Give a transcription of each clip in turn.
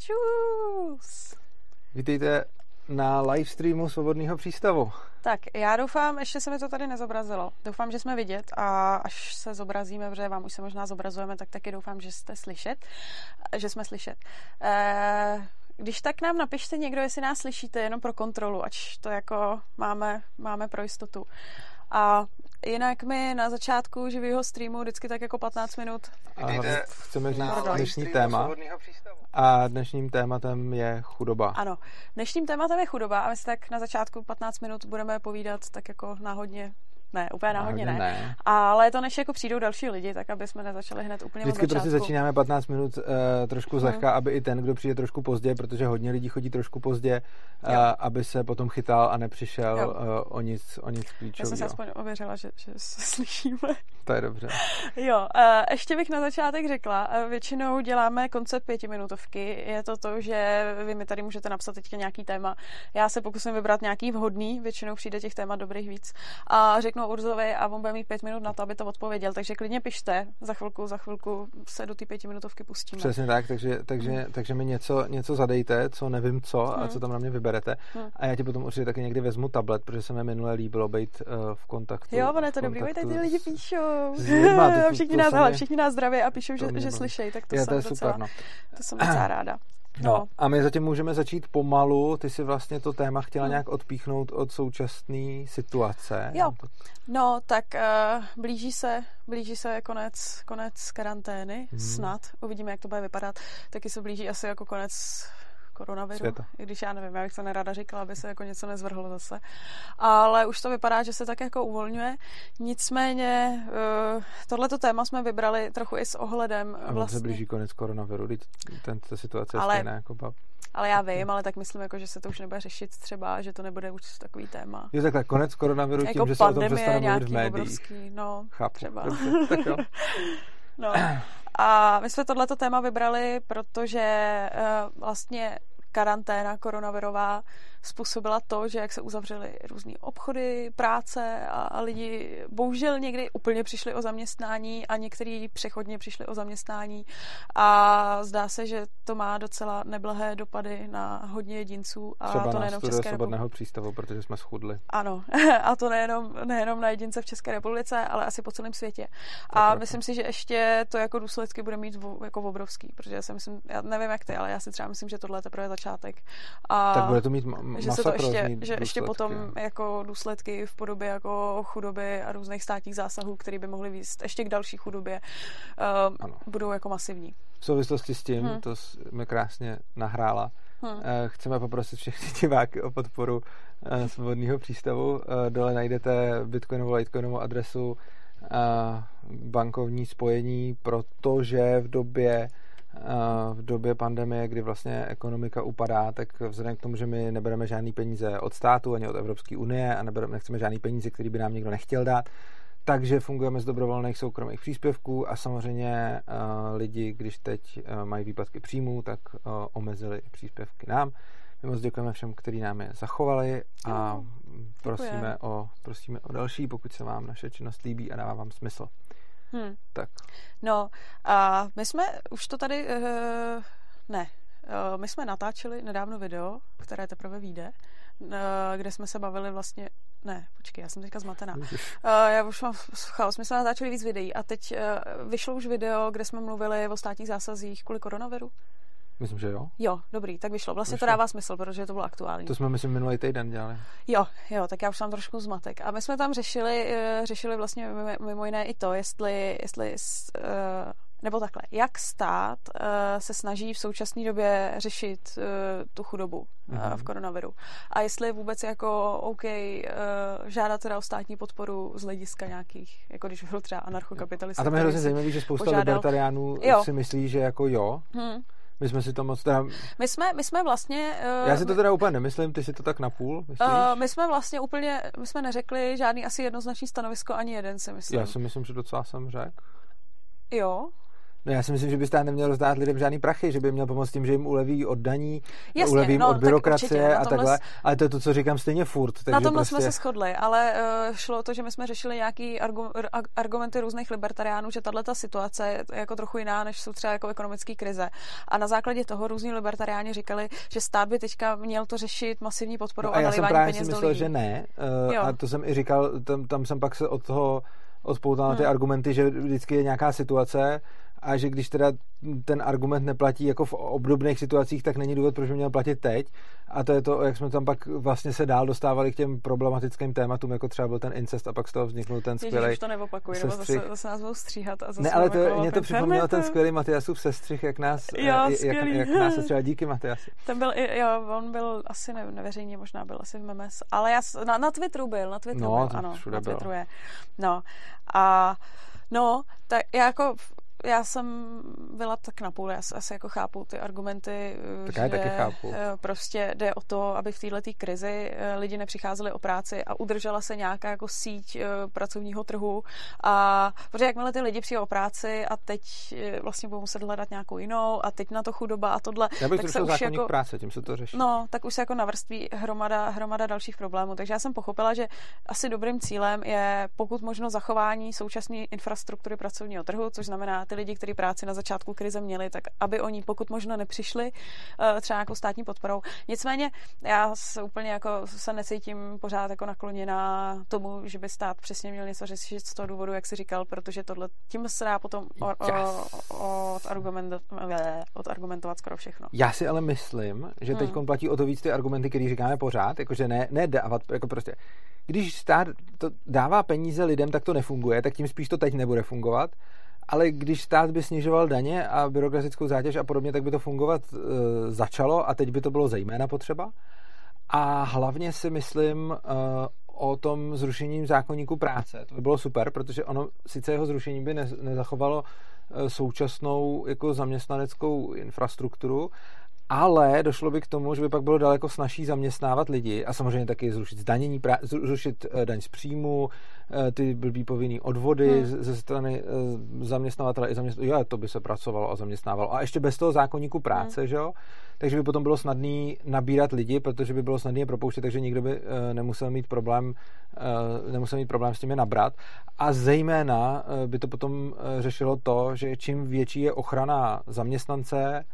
Čus. Vítejte na livestreamu Svobodného přístavu. Tak, já doufám, ještě se mi to tady nezobrazilo. Doufám, že jsme vidět a až se zobrazíme, protože vám už se možná zobrazujeme, tak taky doufám, že jste slyšet, že jsme slyšet. Eh, když tak nám napište někdo, jestli nás slyšíte, jenom pro kontrolu, ať to jako máme, máme pro jistotu. A jinak my na začátku živého streamu vždycky tak jako 15 minut. A chceme říct dnešní téma. A dnešním tématem je chudoba. Ano, dnešním tématem je chudoba a my si tak na začátku 15 minut budeme povídat tak jako náhodně ne, úplně náhodně, náhodně ne. ne. Ale to než jako přijdou další lidi, tak aby jsme nezačali hned úplně Vždycky prostě začínáme 15 minut uh, trošku hmm. zlehka, aby i ten, kdo přijde trošku pozdě, protože hodně lidí chodí trošku pozdě, uh, aby se potom chytal a nepřišel uh, o nic, o nic klíčového. Já jsem se aspoň ověřila, že, že se slyšíme. To je dobře. Jo, ještě bych na začátek řekla, většinou děláme koncept pětiminutovky. Je to to, že vy mi tady můžete napsat teďka nějaký téma. Já se pokusím vybrat nějaký vhodný, většinou přijde těch témat dobrých víc. A řeknu Urzovi a on bude mít pět minut na to, aby to odpověděl. Takže klidně pište, za chvilku, za chvilku se do té pětiminutovky pustíme. Přesně tak, takže, takže, hmm. takže mi něco, něco zadejte, co nevím co hmm. a co tam na mě vyberete. Hmm. A já ti potom určitě taky někdy vezmu tablet, protože se mi minule líbilo být uh, v kontaktu. Jo, ono je to dobrý, tady lidi píšou. Lidma, to, všichni, to, nás, ale, všichni nás zdraví a píšou, že, že slyšejí, tak to, já, jsem to je docela, super, no. to jsem docela ráda. No. no a my zatím můžeme začít pomalu. Ty si vlastně to téma chtěla hmm. nějak odpíchnout od současné situace. Jo. No, tak uh, blíží se, blíží se konec, konec karantény, hmm. snad. Uvidíme, jak to bude vypadat. Taky se blíží asi jako konec koronaviru. Světa. I když já nevím, já bych to nerada říkala, aby se jako něco nezvrhlo zase. Ale už to vypadá, že se tak jako uvolňuje. Nicméně uh, tohleto téma jsme vybrali trochu i s ohledem a vlastně. se blíží konec koronaviru, teď ta situace je ale, stejná jako bab. Ale já vím, ale tak myslím, jako, že se to už nebude řešit třeba, že to nebude už takový téma. Je takhle, konec koronaviru jako tím, že se o tom přestane mluvit v médiích. Obrovský, no, Chápu. třeba. Dobře, tak jo. no. A my jsme tohleto téma vybrali, protože uh, vlastně karanténa koronavirová způsobila to, že jak se uzavřely různé obchody, práce a, a lidi bohužel někdy úplně přišli o zaměstnání a někteří přechodně přišli o zaměstnání a zdá se, že to má docela neblahé dopady na hodně jedinců a Třeba to nejenom v České republice. přístavu, protože jsme schudli. Ano, a to nejenom, nejenom na jedince v České republice, ale asi po celém světě. A tak myslím si, že ještě to jako důsledky bude mít v, jako obrovský, protože já si myslím, já nevím jak ty, ale já si třeba myslím, že tohle je teprve začátek. A tak bude to mít že se to ještě, že ještě potom jako důsledky v podobě jako chudoby a různých státních zásahů, které by mohly výst ještě k další chudobě, uh, budou jako masivní. V souvislosti s tím, hmm. to mi krásně nahrála, Hmm. Uh, chceme poprosit všechny diváky o podporu uh, svobodného přístavu. Uh, dole najdete bitcoinovou, litecoinovou adresu, bankovní spojení, protože v době v době pandemie, kdy vlastně ekonomika upadá, tak vzhledem k tomu, že my nebereme žádný peníze od státu ani od Evropské unie a nebereme, nechceme žádný peníze, který by nám někdo nechtěl dát, takže fungujeme z dobrovolných soukromých příspěvků a samozřejmě uh, lidi, když teď uh, mají výpadky příjmů, tak omezili příspěvky nám. My moc děkujeme všem, kteří nám je zachovali a prosíme o, prosíme o další, pokud se vám naše činnost líbí a dává vám smysl. Hmm. Tak. No a my jsme už to tady, uh, ne, uh, my jsme natáčeli nedávno video, které teprve vyjde, uh, kde jsme se bavili vlastně ne, počkej, já jsem teďka zmatená. Uh, já už mám chaos. My jsme natáčeli víc videí a teď uh, vyšlo už video, kde jsme mluvili o státních zásazích kvůli koronaviru. Myslím, že jo. Jo, dobrý, tak vyšlo. Vlastně vyšlo. to dává smysl, protože to bylo aktuální. To jsme, myslím, minulý týden dělali. Jo, jo, tak já už mám trošku zmatek. A my jsme tam řešili, uh, řešili vlastně mimo jiné i to, jestli, jestli uh, nebo takhle, jak stát uh, se snaží v současné době řešit uh, tu chudobu uh, mm-hmm. v koronaviru. A jestli je vůbec jako OK uh, žádat teda o státní podporu z hlediska nějakých, jako když byl třeba anarchokapitalista. A tam je hrozně zajímavé, že spousta požádal... libertariánů jo. si myslí, že jako jo. Hmm. My jsme si to moc teda... My jsme, my jsme vlastně... Uh, Já si to teda úplně nemyslím, ty si to tak napůl myslíš? Uh, my jsme vlastně úplně, my jsme neřekli žádný asi jednoznačný stanovisko, ani jeden si myslím. Já si myslím, že docela jsem řekl. Jo? No já si myslím, že by stát neměl rozdát lidem žádný prachy, že by měl pomoct tím, že jim uleví od daní, Jasně, uleví jim no, od tak byrokracie určitě, na a takhle. s- Ale to je to, co říkám stejně furt. Takže Na tomhle prostě... jsme se shodli, ale uh, šlo o to, že my jsme řešili nějaký argu, ar- argumenty různých libertariánů, že tahle ta situace je jako trochu jiná, než jsou třeba jako ekonomické krize. A na základě toho různí libertariáni říkali, že stát by teďka měl to řešit masivní podporou No a a já jsem právě si myslel, že ne. Uh, Jo. a to jsem i říkal, tam, tam jsem pak se od toho odpoutal na ty Hmm. argumenty, že vždycky je nějaká situace a že když teda ten argument neplatí jako v obdobných situacích, tak není důvod, proč by měl platit teď. A to je to, jak jsme tam pak vlastně se dál dostávali k těm problematickým tématům, jako třeba byl ten incest a pak z toho vzniknul ten skvělý už to neopakuj, nebo zase, zase nás budou stříhat. A zase Ne, ale to, mě to připomnělo ten skvělý Matiasův sestřih, jak nás, Jo, jak, jak nás sestřihl. Díky, Matiasi. Ten byl, i- jo, on byl asi ne, neveřejně, možná byl asi v Memes, ale já, na, na Twitteru byl, na Twitteru No, byl, ano, na. Twitteru je. No, a no, tak já jako, já jsem byla tak na půl, já asi jako chápu ty argumenty, Tak že já taky chápu. eh, prostě jde o to, aby v této krizi eh, lidi nepřicházeli o práci a udržela se nějaká jako síť eh, pracovního trhu a protože jakmile ty lidi přijdou o práci a teď eh, vlastně budou muset hledat nějakou jinou a teď na to chudoba a tohle, Já bych tak se už jako, práce, tím se to řeší. No, tak už se jako navrství hromada, hromada dalších problémů. Takže já jsem pochopila, že asi dobrým cílem je pokud možno zachování současné infrastruktury pracovního trhu, což znamená ty lidi, kteří práci na začátku krize měli, tak aby oni pokud možno nepřišli eh, třeba nějakou státní podporou. Nicméně já se úplně jako se necítím pořád jako nakloněná tomu, že by stát přesně měl něco řešit z toho důvodu, jak jsi říkal, protože tohle tím se dá potom o, o, o, odargument, odargumentovat skoro všechno. Já si ale myslím, že teď Hmm. platí o to víc ty argumenty, které říkáme pořád, jakože ne, ne dávat, jako prostě, když stát to dává peníze lidem, tak to nefunguje, tak tím spíš to teď nebude fungovat, ale když stát by snižoval daně a byrokratickou zátěž a podobně, tak by to fungovat e, začalo a teď by to bylo zejména potřeba. A hlavně si myslím e, o tom zrušením zákonníku práce. To by bylo super, protože ono sice jeho zrušení by ne, nezachovalo e, současnou jako zaměstnaneckou infrastrukturu, ale došlo by k tomu, že by pak bylo daleko snažší zaměstnávat lidi a samozřejmě taky zrušit zdanění, zrušit eh, daň z příjmu, eh, ty blbý povinný odvody Hmm. hmm. ze strany eh, zaměstnavatele i zaměstnavatele. Jo, to by se pracovalo a zaměstnávalo. A ještě bez toho zákonníku práce, hmm. že jo? Takže by potom bylo snadný nabírat lidi, protože by bylo snadné je propouštět, takže nikdo by nemusel mít problém nemusel mít problém s tím je nabrat. A zejména by to potom řešilo to, že čím větší je ochrana zaměstnance,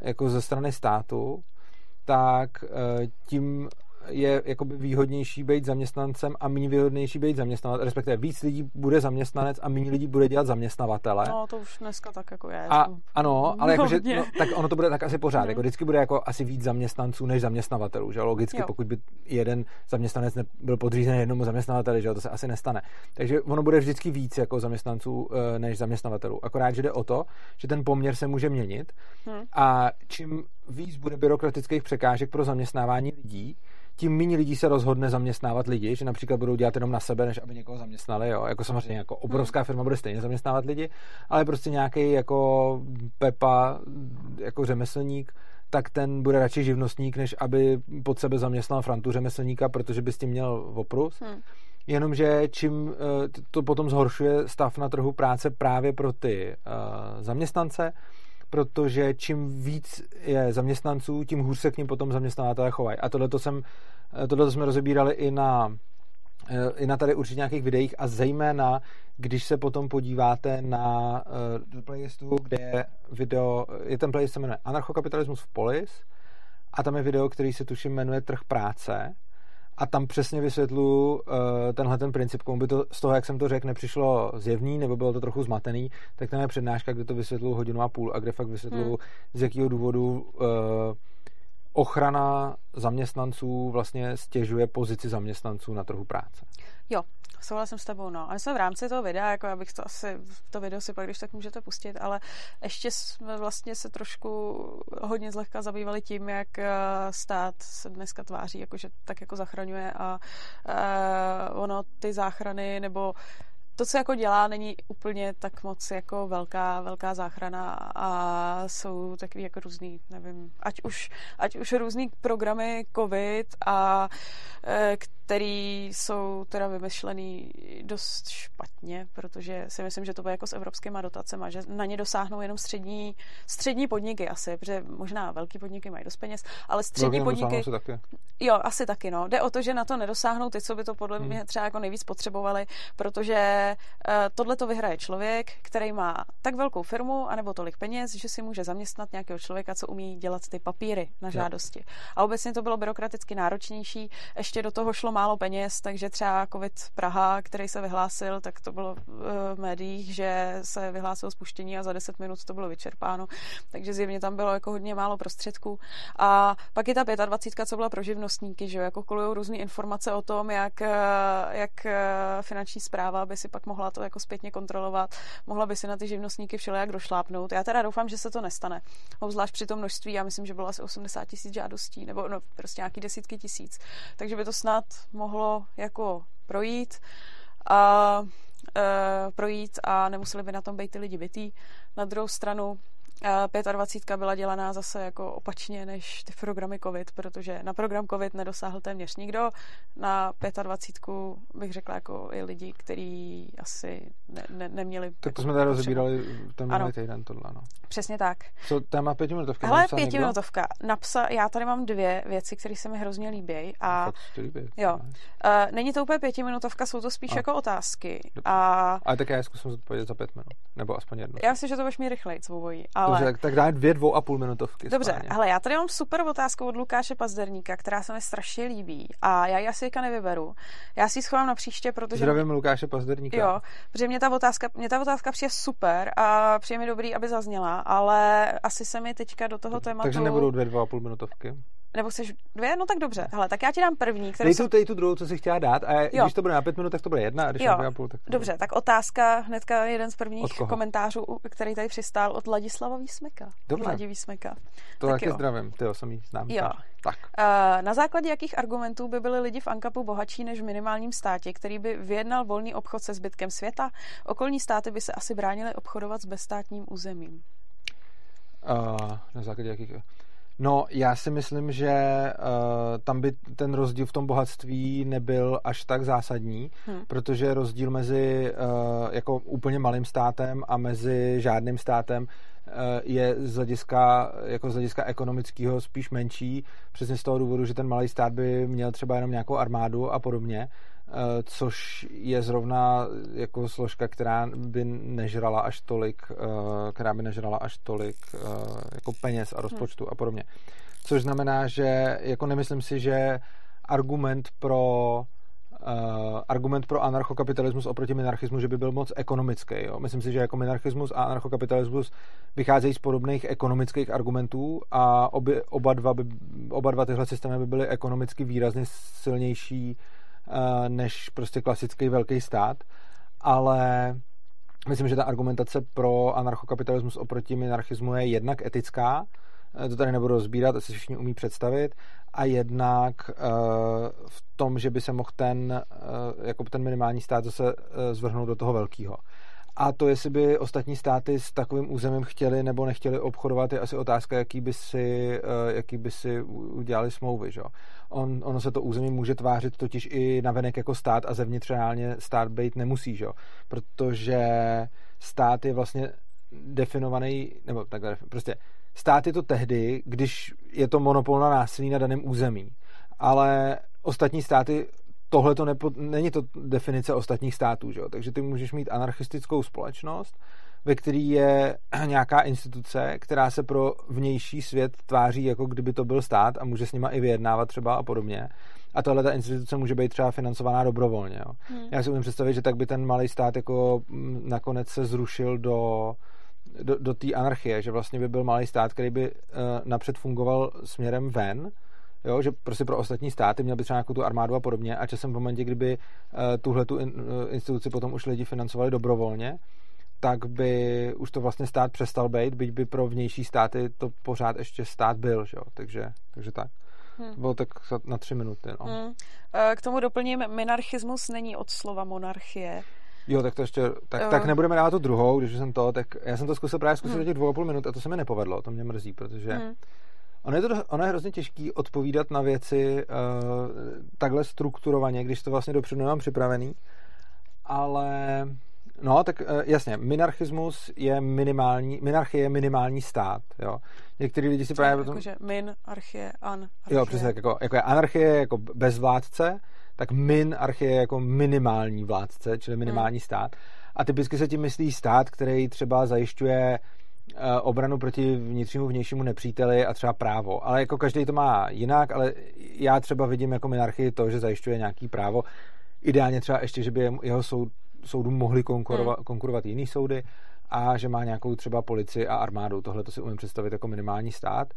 jako ze strany státu, tak eh, tím je jakoby výhodnější být zaměstnancem a méně výhodnější být zaměstnavatel, respektive víc lidí bude zaměstnanec a méně lidí bude dělat zaměstnavatele. No, to už dneska tak jako je. A jako- ano, ale jakože, no, tak ono to bude tak asi pořád. Mhm. Jako vždycky bude jako asi víc zaměstnanců než zaměstnavatelů, že? Logicky, Jo. pokud by jeden zaměstnanec byl podřízen jednomu zaměstnavateli, že to se asi nestane. Takže ono bude vždycky víc jako zaměstnanců eh, než zaměstnavatelů. Akorát, že jde o to, že ten poměr se může měnit Hm. a čím víc bude byrokratických překážek pro zaměstnávání lidí, tím méně lidí se rozhodne zaměstnávat lidi, že například budou dělat jenom na sebe, než aby někoho zaměstnali. Jo? Jako samozřejmě jako obrovská firma bude stejně zaměstnávat lidi, ale prostě nějaký jako Pepa, jako řemeslník, tak ten bude radši živnostník, než aby pod sebe zaměstnal Frantu řemeslníka, protože by s tím měl oprus. Hm. Jenomže čím eh, to potom zhoršuje stav na trhu práce právě pro ty uh, zaměstnance, protože čím víc je zaměstnanců, tím hůř se k ním potom zaměstnavatelé chovají. A tohle jsem, tohle jsme rozebírali i na eh, i na tady určitě nějakých videích a zejména, když se potom podíváte na do playlistu, kde je video, je ten playlist se jmenuje Anarchokapitalismus v polis a tam je video, který se tuším jmenuje Trh práce a tam přesně vysvětluju uh, tenhle ten princip, komu by to z toho, jak jsem to řekl, nepřišlo zjevný, nebo bylo to trochu zmatený, tak tam je přednáška, kde to vysvětluju hodinu a půl a kde fakt vysvětluju, hmm. z jakého důvodu uh, ochrana zaměstnanců vlastně stěžuje pozici zaměstnanců na trhu práce. Jo, souhlasím s tebou, no. A my jsme v rámci toho videa, jako abych to asi, to video si pak, když tak můžete pustit, ale ještě jsme vlastně se trošku hodně zlehka zabývali tím, jak eh, stát se dneska tváří, jakože tak jako zachraňuje a uh, ono ty záchrany nebo to, co jako dělá, není úplně tak moc jako velká, velká záchrana a jsou takový jako různý, nevím, ať už, ať už různý programy COVID a e, který jsou teda vymyšlený dost špatně, protože si myslím, že to bude jako s evropskýma dotacemi, že na ně dosáhnou jenom střední, střední podniky asi, protože možná velký podniky mají dost peněz, ale střední Velkým podniky... taky. Jo, asi taky, no. Jde o to, že na to nedosáhnou ty, co by to podle Hmm. mě třeba jako nejvíc potřebovali, protože uh, tohle to vyhraje člověk, který má tak velkou firmu anebo tolik peněz, že si může zaměstnat nějakého člověka, co umí dělat ty papíry na Jo. žádosti. A obecně to bylo byrokraticky náročnější, ještě do toho šlo málo peněz, takže třeba COVID Praha, který se vyhlásil, tak to bylo uh, v médiích, že se vyhlásilo spuštění a za 10 minut to bylo vyčerpáno, takže zjevně tam bylo jako hodně málo prostředků. A pak je ta 25, co byla pro živnostníky, že jo, jako kolují různé informace o tom, jak, eh, jak eh, finanční zpráva by si pak mohla to jako zpětně kontrolovat, mohla by si na ty živnostníky všelijak došlápnout. Já teda doufám, že se to nestane. Obzvlášť při tom množství, já myslím, že bylo asi 80 tisíc žádostí, nebo no, prostě nějaký desítky tisíc. Takže by to snad mohlo jako projít a e, projít a nemuseli by na tom být ty lidi bytý. Na druhou stranu 25 byla dělaná zase jako opačně než ty programy COVID, protože na program COVID nedosáhl téměř nikdo. Na 25 bych řekla jako i lidi, kteří asi ne, ne, neměli. Tak to jsme tady potřebu. rozebírali ten minulý týden, tohle, no. Přesně tak. Co téma? Hele, napsal někdo? pětiminutovka. Napsa, já tady mám dvě věci, které se mi hrozně líbí. A ti líbí. Jo. Uh, není to úplně pětiminutovka, jsou to spíš A. jako otázky. Dobře. A Ale tak já je zkusím zodpovědět za pět minut. Nebo aspoň jednu. já myslím, že to budeš mít rychleji, co obojí. Ale... Dobře, tak, tak dáme dvě dvou a půl minutovky. Dobře, hele, já tady mám super otázku od Lukáše Pazderníka, která se mi strašně líbí a já ji asi teďka nevyberu. Já si ji schovám na příště, protože... Zdravím Lukáše Pazderníka. Jo, protože mě ta otázka, mě ta otázka přijde super a přijde mi dobrý, aby zazněla, ale asi se mi teďka do toho tématu... Takže nebudou dvě dvou a půl minutovky. Nebo chceš dvě? No tak dobře. Hele, tak já ti dám první, kterou Dej jsem... tu, dej tu druhou, co si chtěla dát a Jo. když to bude na pět minut, tak to bude jedna a když Jo, na půl, tak to Dobře, tak otázka, hnedka jeden z prvních komentářů, který tady přistál od Ladislava Výsmeka. Dobře. Ladi Výsmeka. To tak taky jo. zdravím, ty jsem jí znám. Jo. Tak. Eh, Na základě jakých argumentů by byli lidi v Ankapu bohatší než v minimálním státě, který by vyjednal volný obchod se zbytkem světa? Okolní státy by se asi bránily obchodovat s bezstátním územím. Uh, na základě jakých... No, já si myslím, že uh, tam by ten rozdíl v tom bohatství nebyl až tak zásadní, Hm. protože rozdíl mezi uh, jako úplně malým státem a mezi žádným státem uh, je z hlediska, jako z hlediska ekonomického spíš menší, přesně z toho důvodu, že ten malý stát by měl třeba jenom nějakou armádu a podobně, což je zrovna jako složka, která by nežrala až tolik, uh, která by nežrala až tolik uh, jako peněz a rozpočtu a podobně. Což znamená, že jako nemyslím si, že argument pro uh, argument pro anarchokapitalismus oproti minarchismu, že by byl moc ekonomický. Jo? Myslím si, že jako minarchismus a anarchokapitalismus vycházejí z podobných ekonomických argumentů a obě, oba, dva by, oba dva tyhle systémy by byly ekonomicky výrazně silnější než prostě klasický velký stát, ale myslím, že ta argumentace pro anarchokapitalismus oproti minarchismu je jednak etická, eh, to tady nebudu rozbírat, asi všichni umí představit, a jednak uh, v tom, že by se mohl ten, jako ten minimální stát zase zvrhnout do toho velkého. A to, jestli by ostatní státy s takovým územím chtěli nebo nechtěli obchodovat, je asi otázka, jaký by si, uh, jaký by si udělali smlouvy. Že? On, ono se to území může tvářit totiž i navenek jako stát a zevnitř reálně stát být nemusí, že? protože stát je vlastně definovaný, nebo takhle, prostě stát je to tehdy, když je to monopol na násilí na daném území. Ale ostatní státy, tohle to nepo, není to definice ostatních států, že? jo? takže ty můžeš mít anarchistickou společnost, ve který je nějaká instituce, která se pro vnější svět tváří, jako kdyby to byl stát a může s nima i vyjednávat třeba a podobně. A tahle ta instituce může být třeba financovaná dobrovolně. Jo. Hmm. Já si umím představit, že tak by ten malý stát jako mm, nakonec se zrušil do, do, do té anarchie, že vlastně by byl malý stát, který by uh, napřed fungoval směrem ven, jo, že prostě pro ostatní státy měl by třeba nějakou tu armádu a podobně a časem v momentě, kdyby uh, tuhle tu in, uh, instituci potom už lidi financovali dobrovolně, tak by už to vlastně stát přestal být, byť by pro vnější státy to pořád ještě stát byl, že jo? Takže, takže tak. Hmm. To bylo tak na tři minuty, no. Hmm. Eh, K tomu doplním, minarchismus není od slova monarchie. Jo, tak to ještě, tak, Jo. tak nebudeme dávat tu druhou, když jsem to, tak já jsem to zkusil právě zkusit Hmm. do těch dvou a půl minut a to se mi nepovedlo, to mě mrzí, protože Hmm. Ono je, to, ono je hrozně těžký odpovídat na věci uh, takhle strukturovaně, když to vlastně dopředu nemám připravený, ale No, tak uh, jasně, minarchismus je minimální, minarchie je minimální stát, jo. Některý lidi si právě... Potom... Jakože min, archie, an, archie. Jo, přesně tak, jako, jako je anarchie jako bezvládce, tak min archie je jako minimální vládce, čili minimální hmm. stát. A typicky se tím myslí stát, který třeba zajišťuje obranu proti vnitřnímu vnějšímu nepříteli a třeba právo. Ale jako každý to má jinak, ale já třeba vidím jako minarchii to, že zajišťuje nějaký právo. Ideálně třeba ještě, že by jeho soud, soudu mohli konkurovat, hmm. konkurovat jiný soudy a že má nějakou třeba policii a armádu. Tohle to si umím představit jako minimální stát.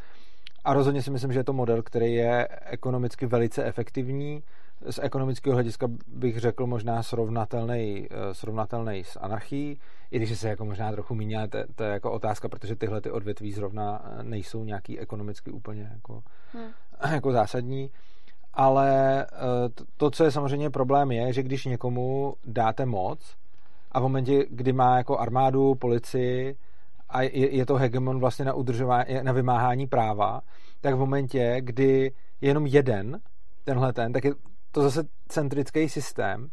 A rozhodně si myslím, že je to model, který je ekonomicky velice efektivní. Z ekonomického hlediska bych řekl možná srovnatelný, eh, srovnatelný s anarchií i když se jako možná trochu míní, ale to, to je jako otázka, protože tyhle ty odvětví zrovna eh, nejsou nějaký ekonomicky úplně jako, hmm. jako zásadní. Ale eh, to, co je samozřejmě problém, je, že když někomu dáte moc a v momentě, kdy má jako armádu, policii a je, je to hegemon vlastně na udržování, na vymáhání práva, tak v momentě, kdy je jenom jeden, tenhle ten, tak je to zase centrický systém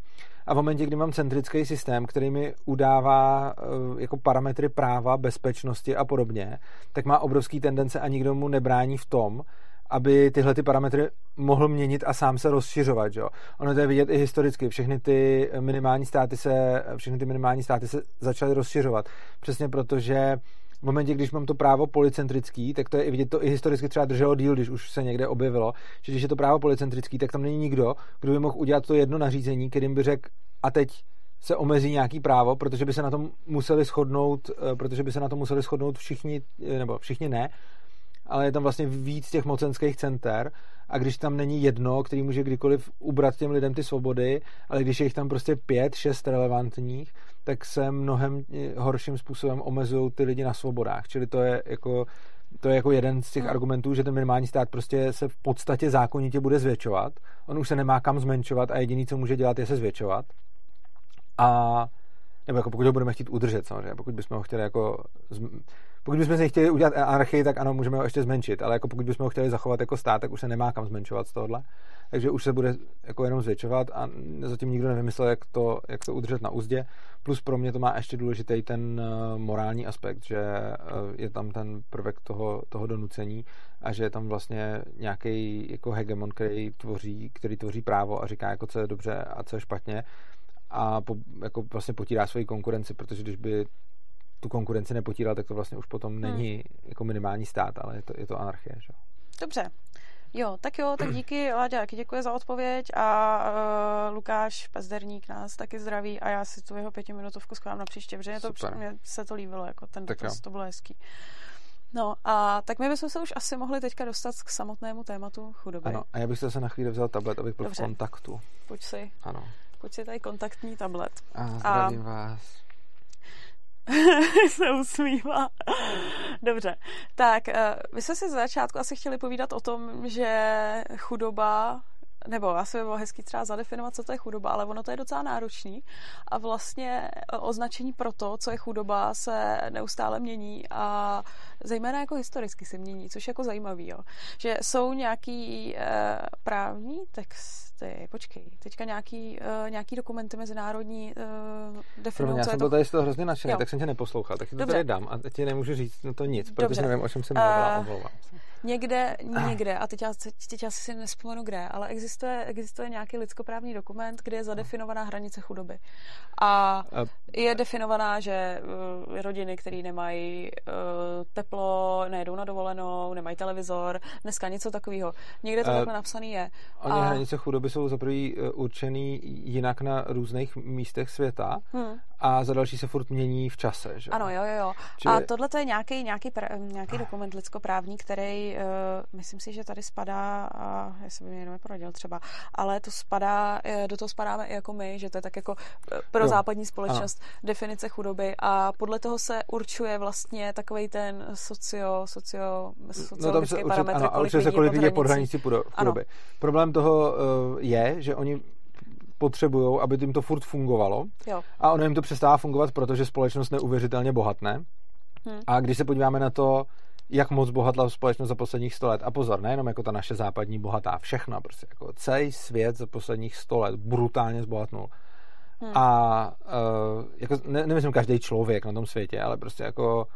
a v momentě, kdy mám centrický systém, který mi udává eh, jako parametry práva, bezpečnosti a podobně, tak má obrovský tendence a nikdo mu nebrání v tom, aby tyhle ty parametry mohl měnit a sám se rozšiřovat. Jo? Ono to je vidět i historicky. Všechny ty minimální státy se, všechny ty minimální státy se začaly rozšiřovat. Přesně proto, že v momentě, když mám to právo policentrický, tak to je vidět, to i historicky třeba drželo díl, když už se někde objevilo, že když je to právo policentrický, tak tam není nikdo, kdo by mohl udělat to jedno nařízení, kterým by řekl, a teď se omezí nějaký právo, protože by se na tom museli shodnout, eh, protože by se na tom museli shodnout všichni, eh, nebo všichni ne, ale je tam vlastně víc těch mocenských center. A když tam není jedno, který může kdykoliv ubrat těm lidem ty svobody, ale když je jich tam prostě pět, šest relevantních, tak se mnohem eh, horším způsobem omezují ty lidi na svobodách. Čili to je jako to je jako jeden z těch hmm. argumentů, že ten minimální stát prostě se v podstatě zákonitě bude zvětšovat. On už se nemá kam zmenšovat a jediný, co může dělat, je se zvětšovat. A nebo jako pokud ho budeme chtít udržet samozřejmě, pokud bychom ho chtěli jako pokud bychom si chtěli udělat anarchii, tak ano, můžeme ho ještě zmenšit, ale jako pokud bychom ho chtěli zachovat jako stát, tak už se nemá kam zmenšovat z tohohle. Takže už se bude jako jenom zvětšovat a zatím nikdo nevymyslel, jak to, jak to udržet na úzdě. Plus pro mě to má ještě důležitý ten eh, morální aspekt, že eh, je tam ten prvek toho, toho donucení a že je tam vlastně nějaký jako hegemon, který tvoří, který tvoří právo a říká, jako co je dobře a co je špatně a po, jako vlastně potírá svoji konkurenci, protože když by tu konkurenci nepotíral, tak to vlastně už potom hmm. není jako minimální stát, ale je to, je to anarchie. Že? Dobře. Jo, tak jo, tak díky, Láďa, taky děkuji za odpověď a uh, Lukáš Pezderník nás taky zdraví a já si tu jeho pětiminutovku schválám na příště, protože mě, to, mě se to líbilo, jako ten tak dotaz, to bylo hezký. No a tak my bychom se už asi mohli teďka dostat k samotnému tématu chudoby. Ano, a já bych se na chvíli vzal tablet, abych byl Dobře. v kontaktu. Pojď si. Ano. Pojď si tady kontaktní tablet. A zdravím a... vás. se usmívá. Dobře, tak eh, my jsme si z začátku asi chtěli povídat o tom, že chudoba nebo asi by bylo hezký třeba zadefinovat, co to je chudoba, ale ono to je docela náročný a vlastně označení pro to, co je chudoba, se neustále mění a zejména jako historicky se mění, což je jako zajímavý, jo. že jsou nějaký e, právní texty, počkej, teďka nějaký, e, nějaký dokumenty mezinárodní e, definují, Já jsem byl tady z toho hrozně nadšený, tak jsem tě neposlouchal, tak to tady dám a teď ti nemůžu říct no to nic, protože Dobře. nevím, o čem jsem mluvila, omlouvám se. Někde, někde, a teď já, teď já si nespomenu kde, ale existuje, existuje nějaký lidskoprávní dokument, kde je zadefinovaná hranice chudoby. A je definovaná, že uh, rodiny, které nemají uh, teplo, nejedou na dovolenou, nemají televizor, dneska něco takového. Někde to uh, takhle napsané je. Oni a... hranice chudoby jsou za prvý určený jinak na různých místech světa hmm. A za další se furt mění v čase. Že? Ano, jo, jo, jo. Čili... A tohle to je nějaký, nějaký, nějaký dokument lidskoprávní, který uh, myslím si, že tady spadá, a jestli by mě jenom neporadil třeba, ale to spadá, eh, do toho spadáme i jako my, že to je tak jako eh, pro jo. západní společnost ano. definice chudoby a podle toho se určuje vlastně takový ten socio, socio, no, parametr, ano, kolik, se, kolik lidí je pod hranicí chudoby. Ano. Problém toho uh, je, že oni potřebují, aby jim to furt fungovalo. Jo. A ono jim to přestává fungovat, protože společnost neuvěřitelně bohatne. Hmm. A když se podíváme na to, jak moc bohatla společnost za posledních 100 let. A pozor, nejenom jako ta naše západní bohatá, všechna prostě, jako celý svět za posledních 100 let brutálně zbohatnul. Hmm. A uh, jako, ne, nemyslím každý člověk na tom světě, ale prostě jako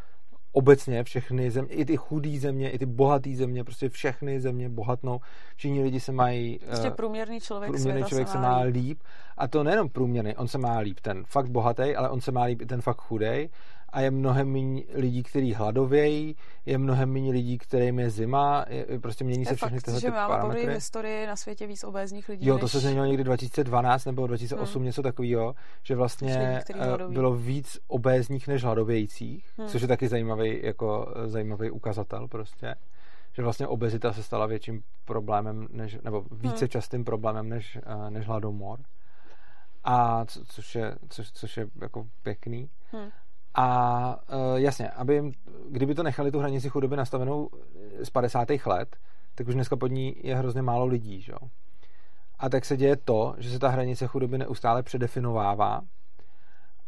obecně všechny země, i ty chudé země, i ty bohaté země, prostě všechny země bohatnou. Všichni lidi se mají... Prostě uh, průměrný člověk, průměrný člověk se má líp. A to nejenom průměrný, on se má líp ten fakt bohatý, ale on se má líp i ten fakt chudej a je mnohem méně lidí, kteří hladovějí, je mnohem méně lidí, kterým je zima, je, prostě mění je se všechny tyhle že máme parametry. v historii na světě víc obézních lidí. Jo, to než... se změnilo někdy 2012 nebo 2008, hmm. něco takového, že vlastně lidí, eh, bylo víc obézních než hladovějících, hmm. což je taky zajímavý, jako, eh, zajímavý ukazatel prostě že vlastně obezita se stala větším problémem, než, nebo více hmm. častým problémem než, eh, než hladomor. A co, což je, což, což je jako pěkný. Hmm. A uh, jasně, aby jim, kdyby to nechali tu hranici chudoby nastavenou z 50. let, tak už dneska pod ní je hrozně málo lidí, že? A tak se děje to, že se ta hranice chudoby neustále předefinovává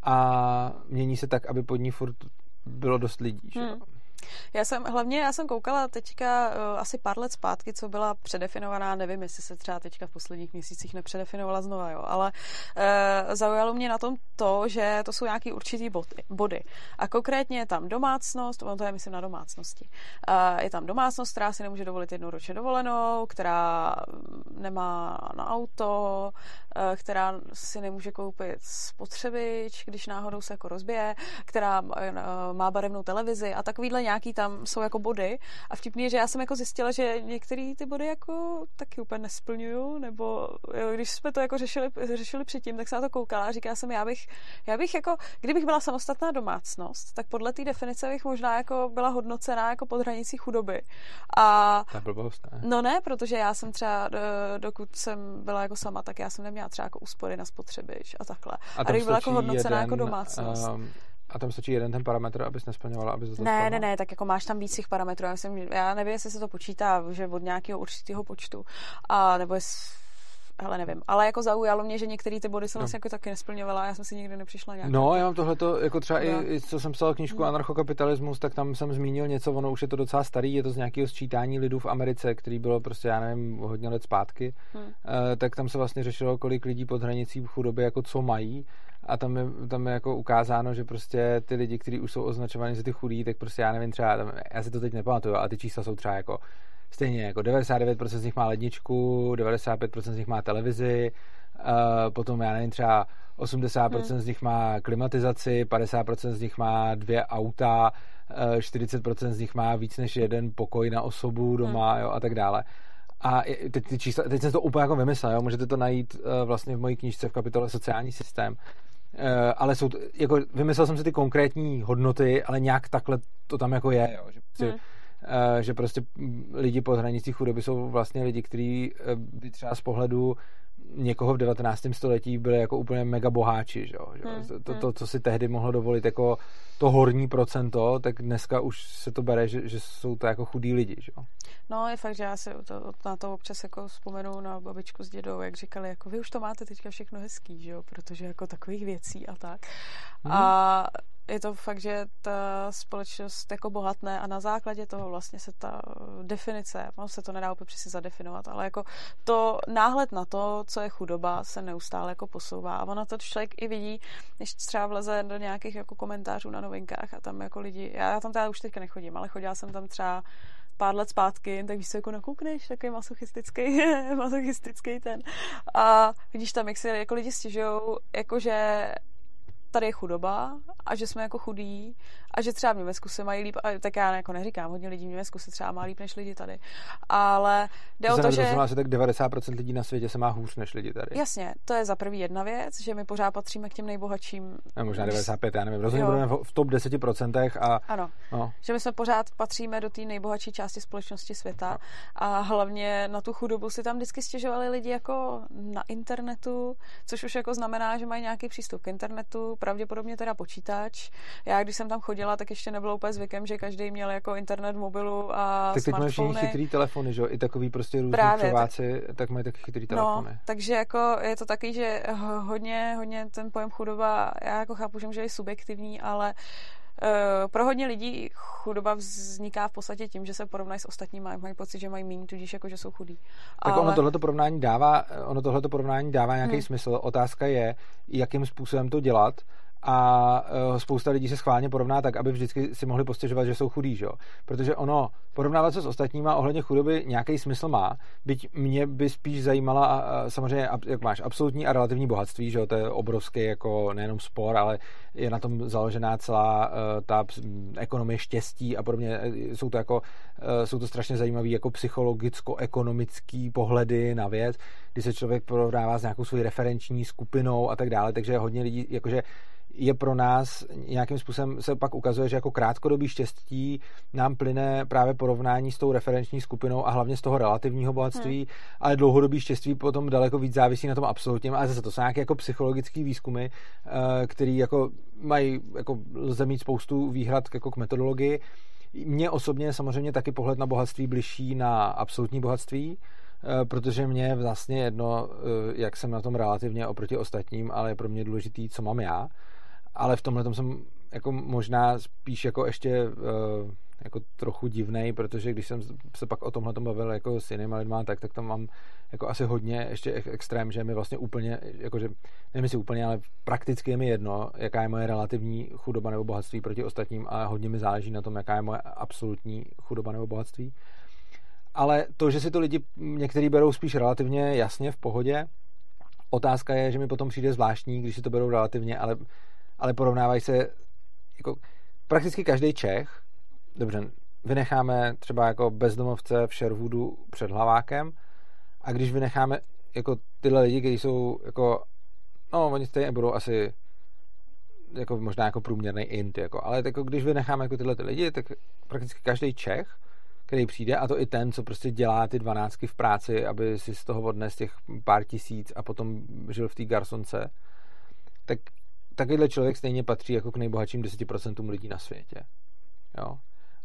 a mění se tak, aby pod ní furt bylo dost lidí, že? Hmm. Já jsem, hlavně já jsem koukala teďka uh, asi pár let zpátky, co byla předefinovaná, nevím, jestli se třeba teďka v posledních měsících nepředefinovala znova, jo, ale uh, zaujalo mě na tom to, že to jsou nějaký určitý body. A konkrétně je tam domácnost, ono to je myslím na domácnosti. Uh, je tam domácnost, která si nemůže dovolit jednou ročně dovolenou, která nemá na auto, uh, která si nemůže koupit spotřebič, když náhodou se jako rozbije, která uh, má barevnou televizi a takovýhle nějaký tam jsou jako body a vtipný je, že já jsem jako zjistila, že některé ty body jako taky úplně nesplňuju, nebo jo, když jsme to jako řešili, řešili předtím, tak jsem na to koukala a říkala jsem, já bych, já bych jako, kdybych byla samostatná domácnost, tak podle té definice bych možná jako byla hodnocená jako pod hranicí chudoby. A, Ta blbost, ne? No ne, protože já jsem třeba, dokud jsem byla jako sama, tak já jsem neměla třeba jako úspory na spotřebič a takhle. A, a bych byla jako hodnocená jako jeden, jako domácnost. Um, a tam stačí jeden ten parametr, abys nesplňovala, aby to Ne, ne, ne, tak jako máš tam víc těch parametrů. Já, myslím, já nevím, jestli se to počítá, že od nějakého určitého počtu, a nebo jest, ale nevím. Ale jako zaujalo mě, že některé ty body jsem no. vlastně jako taky nesplňovala, já jsem si nikdy nepřišla nějak. No, já mám tohleto, jako třeba no. i, co jsem psal knížku hmm. Anarchokapitalismus, tak tam jsem zmínil něco, ono už je to docela starý, je to z nějakého sčítání lidů v Americe, který bylo prostě, já nevím, hodně let zpátky, hmm. uh, tak tam se vlastně řešilo, kolik lidí pod hranicí chudoby jako co mají a tam je, tam je jako ukázáno, že prostě ty lidi, kteří už jsou označovaní za ty chudí, tak prostě já nevím třeba, tam, já si to teď nepamatuju, ale ty čísla jsou třeba jako stejně jako 99% z nich má ledničku, 95% z nich má televizi, uh, potom já nevím třeba 80% hmm. z nich má klimatizaci, 50% z nich má dvě auta, uh, 40% z nich má víc než jeden pokoj na osobu doma hmm. jo, a tak dále. A teď, ty čísla, teď jsem to úplně jako vymyslel, jo? můžete to najít uh, vlastně v mojí knížce v kapitole Sociální systém. Uh, ale jsou, jako, vymyslel jsem si ty konkrétní hodnoty, ale nějak takhle to tam jako je, jo? že si, hmm. uh, že prostě lidi pod hranicí chudoby jsou vlastně lidi, kteří by třeba z pohledu někoho v 19. století byli jako úplně mega boháči, že jo? Hmm, to, to, hmm. to, co si tehdy mohlo dovolit jako to horní procento, tak dneska už se to bere, že, že jsou to jako chudí lidi, že jo? No, je fakt, že já si to, na to občas jako vzpomenu na babičku s dědou, jak říkali, jako vy už to máte teďka všechno hezký, že jo? Protože jako takových věcí a tak. Hmm. A je to fakt, že ta společnost jako bohatné a na základě toho vlastně se ta definice, no se to nedá úplně přesně zadefinovat, ale jako to náhled na to, co je chudoba, se neustále jako posouvá a ono to člověk i vidí, když třeba vleze do nějakých jako komentářů na novinkách a tam jako lidi, já tam teda už teďka nechodím, ale chodila jsem tam třeba pár let zpátky, tak víš se jako nakoukneš, takový masochistický, masochistický ten. A vidíš tam, jak se jako lidi stěžují, jakože tady je chudoba a že jsme jako chudí a že třeba v Německu se mají líp, a tak já jako neříkám, hodně lidí v Německu se třeba má líp než lidi tady, ale jde to o to, že... Že tak 90% lidí na světě se má hůř než lidi tady. Jasně, to je za prvý jedna věc, že my pořád patříme k těm nejbohatším. A možná 95, já nevím, rozhodně budeme v top 10% a... Ano, no. že my jsme pořád patříme do té nejbohatší části společnosti světa no. a hlavně na tu chudobu si tam vždycky stěžovali lidi jako na internetu, což už jako znamená, že mají nějaký přístup k internetu, pravděpodobně teda počítač. Já, když jsem tam chodila, tak ještě nebylo úplně zvykem, že každý měl jako internet v mobilu a Tak teď mají všichni chytrý telefony, že jo? I takový prostě různý Právě, čováci, tak... tak mají taky chytrý no, telefony. No, takže jako je to taky, že hodně, hodně ten pojem chudoba, já jako chápu, že může být subjektivní, ale pro hodně lidí chudoba vzniká v podstatě tím, že se porovnají s ostatními a mají pocit, že mají méně, tudíž jako, že jsou chudí. Tak Ale... ono tohleto porovnání dává, ono tohleto porovnání dává nějaký hmm. smysl. Otázka je, jakým způsobem to dělat a uh, spousta lidí se schválně porovná tak, aby vždycky si mohli postěžovat, že jsou chudí, že? protože ono porovnávat se s ostatníma ohledně chudoby nějaký smysl má, byť mě by spíš zajímala samozřejmě, jak máš, absolutní a relativní bohatství, že? to je obrovský jako nejenom spor, ale je na tom založená celá uh, ta ekonomie štěstí a podobně, jsou to jako, jsou to strašně zajímavé jako psychologicko-ekonomický pohledy na věc, kdy se člověk porovnává s nějakou svojí referenční skupinou a tak dále, takže hodně lidí, jakože je pro nás nějakým způsobem se pak ukazuje, že jako krátkodobý štěstí nám plyne právě porovnání s tou referenční skupinou a hlavně z toho relativního bohatství, hmm. ale dlouhodobý štěstí potom daleko víc závisí na tom absolutním. Ale zase to jsou nějaké jako psychologické výzkumy, eh, který jako mají, jako lze mít spoustu výhrad jako k metodologii. Mně osobně samozřejmě taky pohled na bohatství bližší na absolutní bohatství, eh, protože mě je vlastně jedno, eh, jak jsem na tom relativně oproti ostatním, ale je pro mě důležitý, co mám já ale v tomhle tom jsem jako možná spíš jako ještě uh, jako trochu divnej, protože když jsem se pak o tomhle tom bavil jako s jinými lidmi, tak, tak tam mám jako asi hodně ještě extrém, že mi vlastně úplně, jakože, nevím si úplně, ale prakticky je mi jedno, jaká je moje relativní chudoba nebo bohatství proti ostatním a hodně mi záleží na tom, jaká je moje absolutní chudoba nebo bohatství. Ale to, že si to lidi někteří berou spíš relativně jasně v pohodě, otázka je, že mi potom přijde zvláštní, když si to berou relativně, ale ale porovnávají se jako prakticky každý Čech, dobře, vynecháme třeba jako bezdomovce v Sherwoodu před hlavákem. A když vynecháme jako tyhle lidi, kteří jsou jako, no oni stejně budou asi jako možná jako průměrný int, jako, ale jako když vynecháme jako tyhle ty lidi, tak prakticky každý Čech, který přijde, a to i ten, co prostě dělá ty dvanáctky v práci, aby si z toho odnes těch pár tisíc a potom žil v té garsonce, tak takovýhle člověk stejně patří jako k nejbohatším 10% lidí na světě. Jo?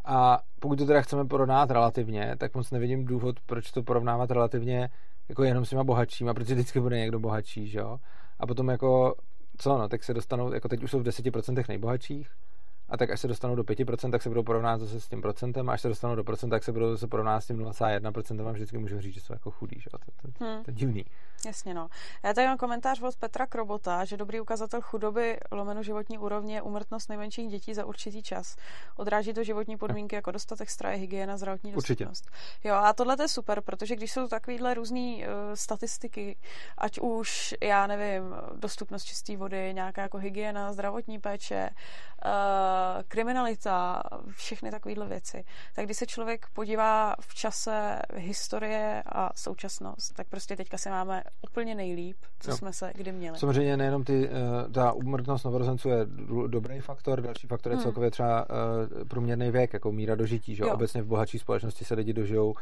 A pokud to teda chceme porovnat relativně, tak moc nevidím důvod, proč to porovnávat relativně jako jenom s těma bohatšíma, protože vždycky bude někdo bohatší, že jo? A potom jako, co no, tak se dostanou, jako teď už jsou v 10% nejbohatších, a tak až se dostanou do 5%, tak se budou porovnávat zase s tím procentem, a až se dostanou do procenta, tak se budou zase porovnávat s tím 0,1%, a vždycky můžu říct, že jsou jako chudí, že? To, to, to, hmm. to je divný. Jasně, no. Já tady mám komentář od Petra Krobota, že dobrý ukazatel chudoby lomeno životní úrovně je umrtnost nejmenších dětí za určitý čas. Odráží to životní podmínky jako dostatek straje, hygiena, zdravotní dostupnost. Určitě. Jo, a tohle je super, protože když jsou takovýhle různé uh, statistiky, ať už, já nevím, dostupnost čisté vody, nějaká jako hygiena, zdravotní péče, uh, kriminalita, všechny takovéhle věci, tak když se člověk podívá v čase historie a současnost, tak prostě teďka se máme úplně nejlíp, co jo. jsme se kdy měli. Samozřejmě nejenom ty, uh, ta úmrtnost novorozenců je dobrý faktor, další faktor je hmm. celkově třeba uh, průměrný věk, jako míra dožití, že jo? Obecně v bohatší společnosti se lidi dožijou,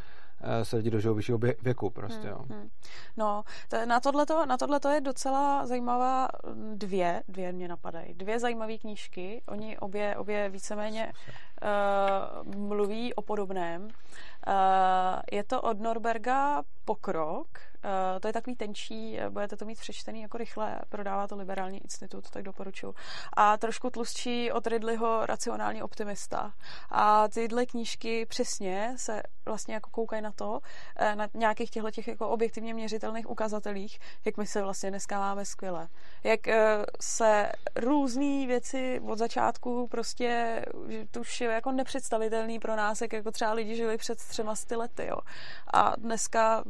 se lidi dožijou vyššího věku prostě, hmm. jo. Hmm. No, to, na tohleto, na tohleto je docela zajímavá dvě, dvě mě napadají, dvě zajímavé knížky, oni obě, obě víceméně uh, mluví o podobném. Uh, je to od Norberga Pokrok, uh, to je takový tenčí, budete to mít přečtený jako rychle, prodává to Liberální institut, tak doporučuji. A trošku tlustší od Ridleyho Racionální optimista. A tyhle knížky přesně se vlastně jako koukají na to, na nějakých těchto těch jako objektivně měřitelných ukazatelích, jak my se vlastně dneska máme skvěle. Jak se různé věci od začátku prostě, to už je jako nepředstavitelný pro nás, jak jako třeba lidi žili před třema sty lety, jo. A dneska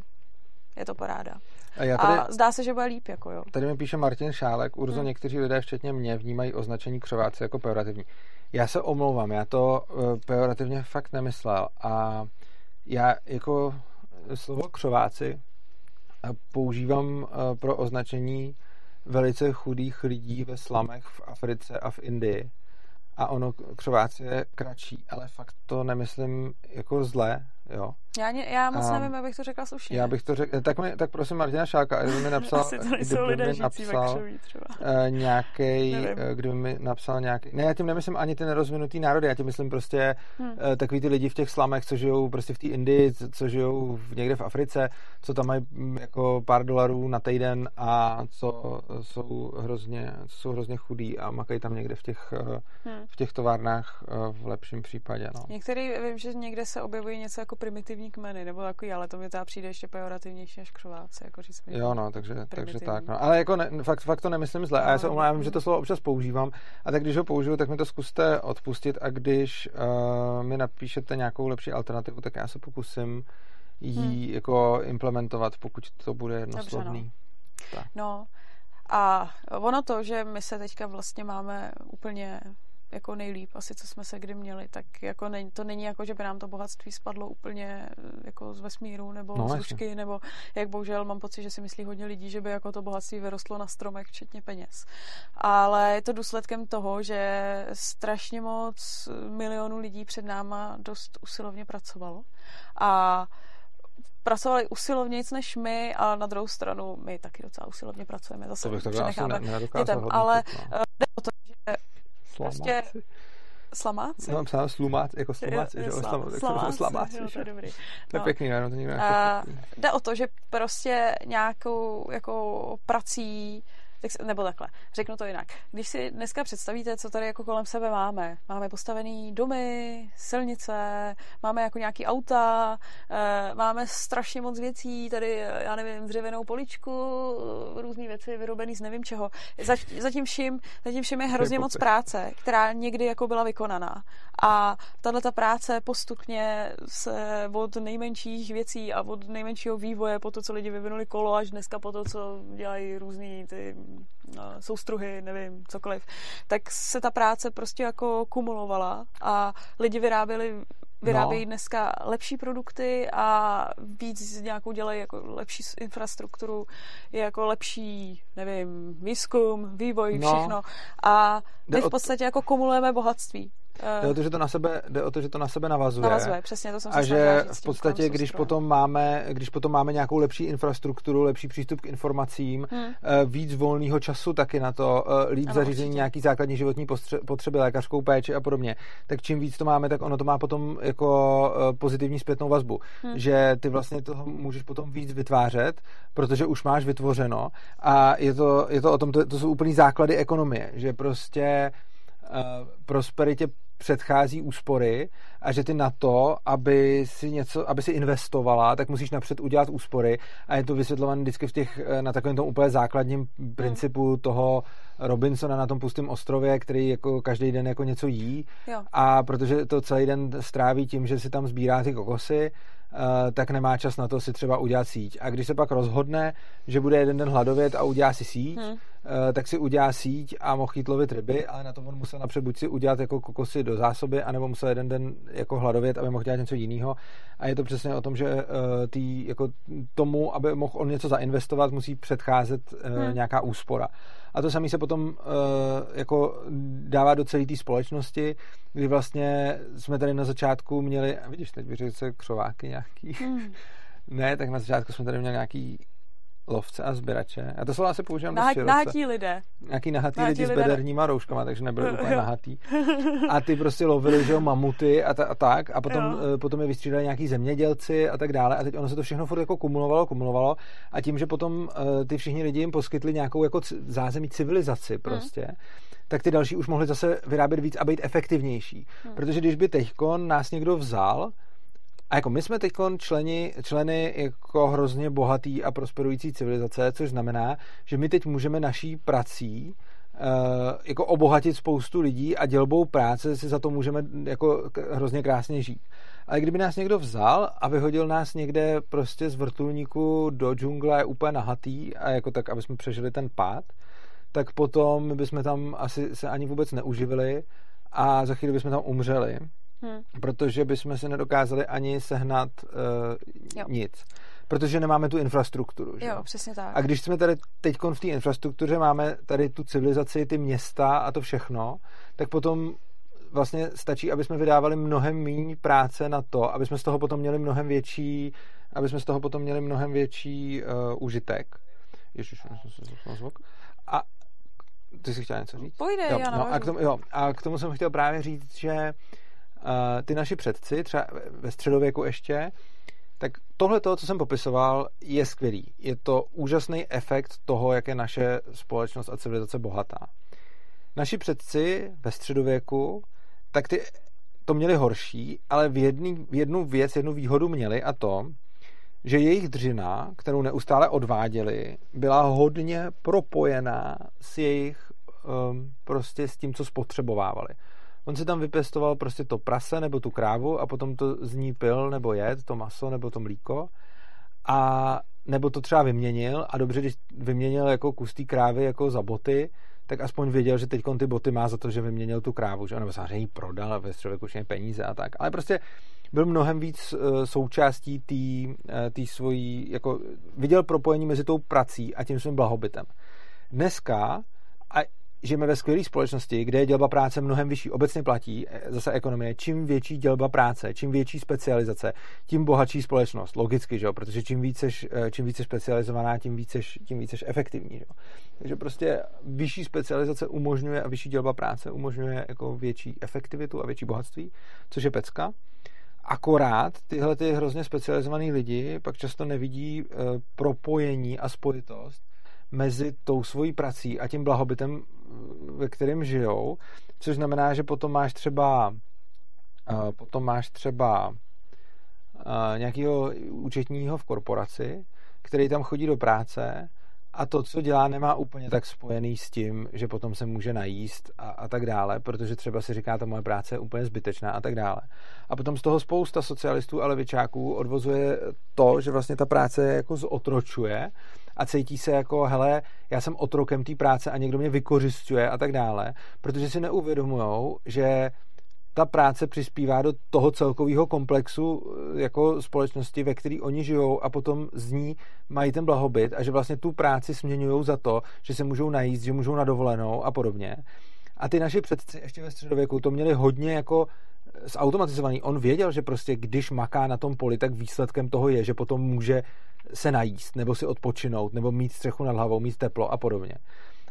je to paráda. A, já tady, a zdá se, že bude líp, jako jo. Tady mi píše Martin Šálek, Urzo, hmm. někteří lidé, včetně mě, vnímají označení křováci jako pejorativní. Já se omlouvám, já to uh, pejorativně fakt nemyslel a já jako slovo křováci eh, používám uh, pro označení velice chudých lidí ve slamech v Africe a v Indii a ono křováci je kratší, ale fakt to nemyslím jako zle, Jo? Já, ne, já moc nevím, abych to řekla slušně. Já bych to řekl, tak, mi, tak prosím Martina Šálka, kdyby mi napsal, Asi to nejsou lidé mi napsal. Uh, nějaký, kdyby mi napsal nějaký, ne, já tím nemyslím ani ty nerozvinutý národy, já tím myslím prostě hmm. uh, takový ty lidi v těch slamech, co žijou prostě v té Indii, co žijou v, někde v Africe, co tam mají mm, jako pár dolarů na týden a co jsou hrozně, co jsou hrozně chudí a makají tam někde v těch, hmm. v těch továrnách v lepším případě. No. Některý, vím, že někde se objevují něco jako primitivní kmeny, nebo takový, ale to mi teda přijde ještě pejorativnější než křováci, jako říct Jo, no, takže, takže tak. No. Ale jako ne, fakt, fakt to nemyslím zle. No, a já se omlouvám, že to slovo občas používám. A tak když ho použiju, tak mi to zkuste odpustit a když uh, mi napíšete nějakou lepší alternativu, tak já se pokusím jí hmm. jako implementovat, pokud to bude jednoslovný. Dobře, no. Tak. no a ono to, že my se teďka vlastně máme úplně jako nejlíp asi, co jsme se kdy měli, tak jako ne, to není jako, že by nám to bohatství spadlo úplně eh, jako z vesmíru nebo no, z rušky, nebo jak bohužel mám pocit, že si myslí hodně lidí, že by jako to bohatství vyrostlo na stromech, včetně peněz. Ale je to důsledkem toho, že strašně moc milionů lidí před náma dost usilovně pracovalo a pracovali usilovně než my a na druhou stranu my taky docela usilovně pracujeme. Zase to bych takhle asi ne, dětem, ale no. Eh, jde o to, že Prostě Slamáci? No, psal slumác, jako slumáci, že jo? Slamáci, slamáci, slamáci, jo, to je dobrý. To je no. pěkný, no, to nikdo Jde o to, že prostě nějakou jako prací tak, nebo takhle, řeknu to jinak. Když si dneska představíte, co tady jako kolem sebe máme, máme postavený domy, silnice, máme jako nějaký auta, e, máme strašně moc věcí, tady, já nevím, dřevěnou poličku, různé věci vyrobený z nevím čeho. Zatím vším, zatím vším je hrozně moc práce, která někdy jako byla vykonaná. A tahle ta práce postupně se od nejmenších věcí a od nejmenšího vývoje po to, co lidi vyvinuli kolo, až dneska po to, co dělají různý ty soustruhy, nevím, cokoliv, tak se ta práce prostě jako kumulovala a lidi vyráběli vyrábějí no. dneska lepší produkty a víc nějakou dělají jako lepší infrastrukturu, je jako lepší, nevím, výzkum, vývoj, no. všechno. A my v podstatě jako kumulujeme bohatství. Jde o to, že to na sebe, jde o to, že to na sebe navazuje. Navazuje, přesně, to jsem A že v podstatě, když potom, máme, když potom máme nějakou lepší infrastrukturu, lepší přístup k informacím, hmm. Eh, víc volného času taky na to, eh, líp ano, zařízení určitě. nějaký základní životní potřeby, lékařskou péči a podobně, tak čím víc to máme, tak ono to má potom jako eh, pozitivní zpětnou vazbu. Hmm. Že ty vlastně toho můžeš potom víc vytvářet, protože už máš vytvořeno a je to, je to o tom, to, to jsou úplný základy ekonomie, že prostě uh, prosperitě předchází úspory a že ty na to, aby si něco, aby si investovala, tak musíš napřed udělat úspory a je to vysvětlované vždycky v těch, eh, na takovém tom úplně základním principu hmm. toho Robinsona na tom pustém ostrově, který jako každý den jako něco jí jo. a protože to celý den stráví tím, že si tam sbírá ty kokosy, Eh, tak nemá čas na to si třeba udělat síť. A když se pak rozhodne, že bude jeden den hladovět a udělá si síť, hmm. Tak si udělá síť a mohl jít lovit ryby, ale na to on musel napřed buď si udělat jako kokosy do zásoby, anebo musel jeden den jako hladovět, aby mohl dělat něco jiného. A je to přesně o tom, že uh, tý, jako tomu, aby mohl on něco zainvestovat, musí předcházet uh, hmm. nějaká úspora. A to samé se potom jako dává do celé té společnosti, kdy vlastně jsme tady na začátku měli, vidíš, teď bych se křováky nějaký. Hmm. ne, tak na začátku jsme tady měli nějaký lovce a sběrače. A to slovo asi používám Nah, dost Nahatí lidé. Nějaký nahatý nahatí lidi lidé. s bederníma rouškama, takže nebyli úplně nahatý. A ty prostě lovili, že jo, mamuty a, ta, a tak. A potom, jo. Eh, potom je vystřídali nějaký zemědělci a tak dále. A teď ono se to všechno furt jako kumulovalo, kumulovalo. A tím, že potom uh, ty všichni lidi jim poskytli nějakou jako zázemí civilizaci hmm. prostě. Hmm tak ty další už mohli zase vyrábět víc a být efektivnější. Hmm. Protože když by teďkon nás někdo vzal a jako my jsme teď členi, členy jako hrozně bohatý a prosperující civilizace, což znamená, že my teď můžeme naší prací uh, jako obohatit spoustu lidí a dělbou práce si za to můžeme jako hrozně krásně žít. Ale kdyby nás někdo vzal a vyhodil nás někde prostě z vrtulníku do džungle úplně nahatý a jako tak, aby jsme přežili ten pád, tak potom bychom tam asi se ani vůbec neuživili a za chvíli bychom tam umřeli. Hmm. Protože bychom si nedokázali ani sehnat uh, nic. Protože nemáme tu infrastrukturu. Že? Jo, přesně tak. A když jsme tady teď v té infrastruktuře, máme tady tu civilizaci, ty města a to všechno, tak potom vlastně stačí, aby jsme vydávali mnohem méně práce na to, aby jsme z toho potom měli mnohem větší, aby jsme z toho potom měli mnohem větší uh, užitek. Ježiš, jsem zvuk. A ty jsi chtěla něco říct? Pojde, jo, já no, a, k tomu, jo, a k tomu jsem chtěl právě říct, že uh, ty naši předci, třeba ve středověku ještě, tak tohle to, co jsem popisoval, je skvělý. Je to úžasný efekt toho, jak je naše společnost a civilizace bohatá. Naši předci ve středověku, tak ty to měli horší, ale v, jedný, v jednu věc, jednu výhodu měli a to, že jejich dřina, kterou neustále odváděli, byla hodně propojená s jejich um, prostě s tím, co spotřebovávali. On si tam vypěstoval prostě to prase nebo tu krávu a potom to z ní pil nebo jed, to maso nebo to mlíko a nebo to třeba vyměnil a dobře, když vyměnil jako kus té krávy jako za boty, tak aspoň věděl, že teď ty boty má za to, že vyměnil tu krávu, že? nebo samozřejmě ji prodal a ve středověku už peníze a tak. Ale prostě byl mnohem víc uh, součástí té uh, svojí, jako viděl propojení mezi tou prací a tím svým blahobytem. Dneska, a žijeme ve skvělé společnosti, kde je dělba práce mnohem vyšší. Obecně platí eh, zase ekonomie, čím větší dělba práce, čím větší specializace, tím bohatší společnost. Logicky, že jo? protože čím více, eh, čím více specializovaná, tím více, tím více efektivní. Že jo? Takže prostě vyšší specializace umožňuje a vyšší dělba práce umožňuje jako větší efektivitu a větší bohatství, což je pecka. Akorát tyhle ty hrozně specializované lidi pak často nevidí e, propojení a spojitost mezi tou svojí prací a tím blahobytem, ve kterém žijou, což znamená, že potom máš třeba uh, potom máš třeba uh, nějakého účetního v korporaci, který tam chodí do práce a to, co dělá, nemá úplně tak spojený s tím, že potom se může najíst a, a tak dále, protože třeba si říká, ta moje práce je úplně zbytečná a tak dále. A potom z toho spousta socialistů a levičáků odvozuje to, že vlastně ta práce jako zotročuje a cítí se jako, hele, já jsem otrokem té práce a někdo mě vykořišťuje a tak dále, protože si neuvědomují, že ta práce přispívá do toho celkového komplexu eh, jako společnosti, ve který oni žijou a potom z ní mají ten blahobyt a že vlastně tu práci směňují za to, že se můžou najíst, že můžou na dovolenou a podobně. A ty naši předci ještě ve středověku to měli hodně jako zautomatizovaný. On věděl, že prostě když maká na tom poli, tak výsledkem toho je, že potom může se najíst, nebo si odpočinout, nebo mít střechu nad hlavou, mít teplo a podobně.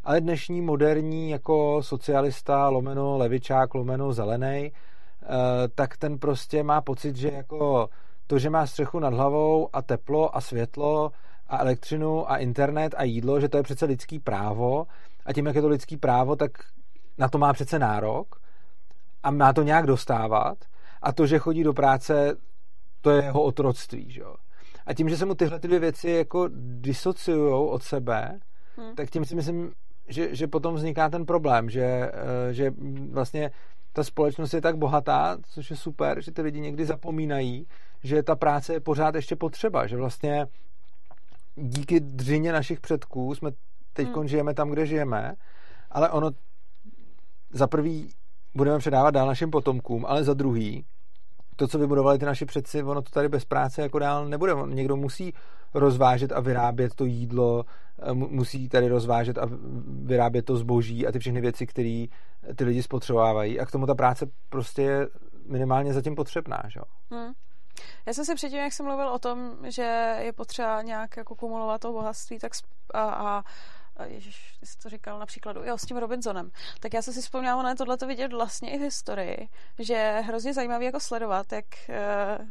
Ale dnešní moderní jako socialista, lomeno levičák, lomeno zelený, eh, tak ten prostě má pocit, že jako to, že má střechu nad hlavou a teplo a světlo a elektřinu a internet a jídlo, že to je přece lidský právo a tím, jak je to lidský právo, tak na to má přece nárok a má to nějak dostávat a to, že chodí do práce, to je jeho otroctví, že jo. A tím, že se mu tyhle ty dvě věci jako disociují od sebe, hmm. tak tím si myslím, že, že potom vzniká ten problém, že, eh, že vlastně ta společnost je tak bohatá, což je super, že ty lidi někdy zapomínají, že ta práce je pořád ještě potřeba, že vlastně díky dřině našich předků jsme teď hmm. žijeme tam, kde žijeme, ale ono za prvý budeme předávat dál našim potomkům, ale za druhý to, co vybudovali ty naši předci, ono to tady bez práce jako dál nebude. Někdo musí rozvážet a vyrábět to jídlo, eh, musí tady rozvážet a vyrábět to zboží a ty všechny věci, které ty lidi spotřebovávají. A k tomu ta práce prostě je minimálně zatím potřebná. Že? Hmm. Já jsem si předtím, jak jsem mluvil o tom, že je potřeba nějak jako kumulovat to bohatství tak a, a Ježíš, ty jsi to říkal například, jo, s tím Robinsonem, tak já jsem si vzpomněla na tohle to vidět vlastně i v historii, že je hrozně zajímavý jako sledovat, jak e,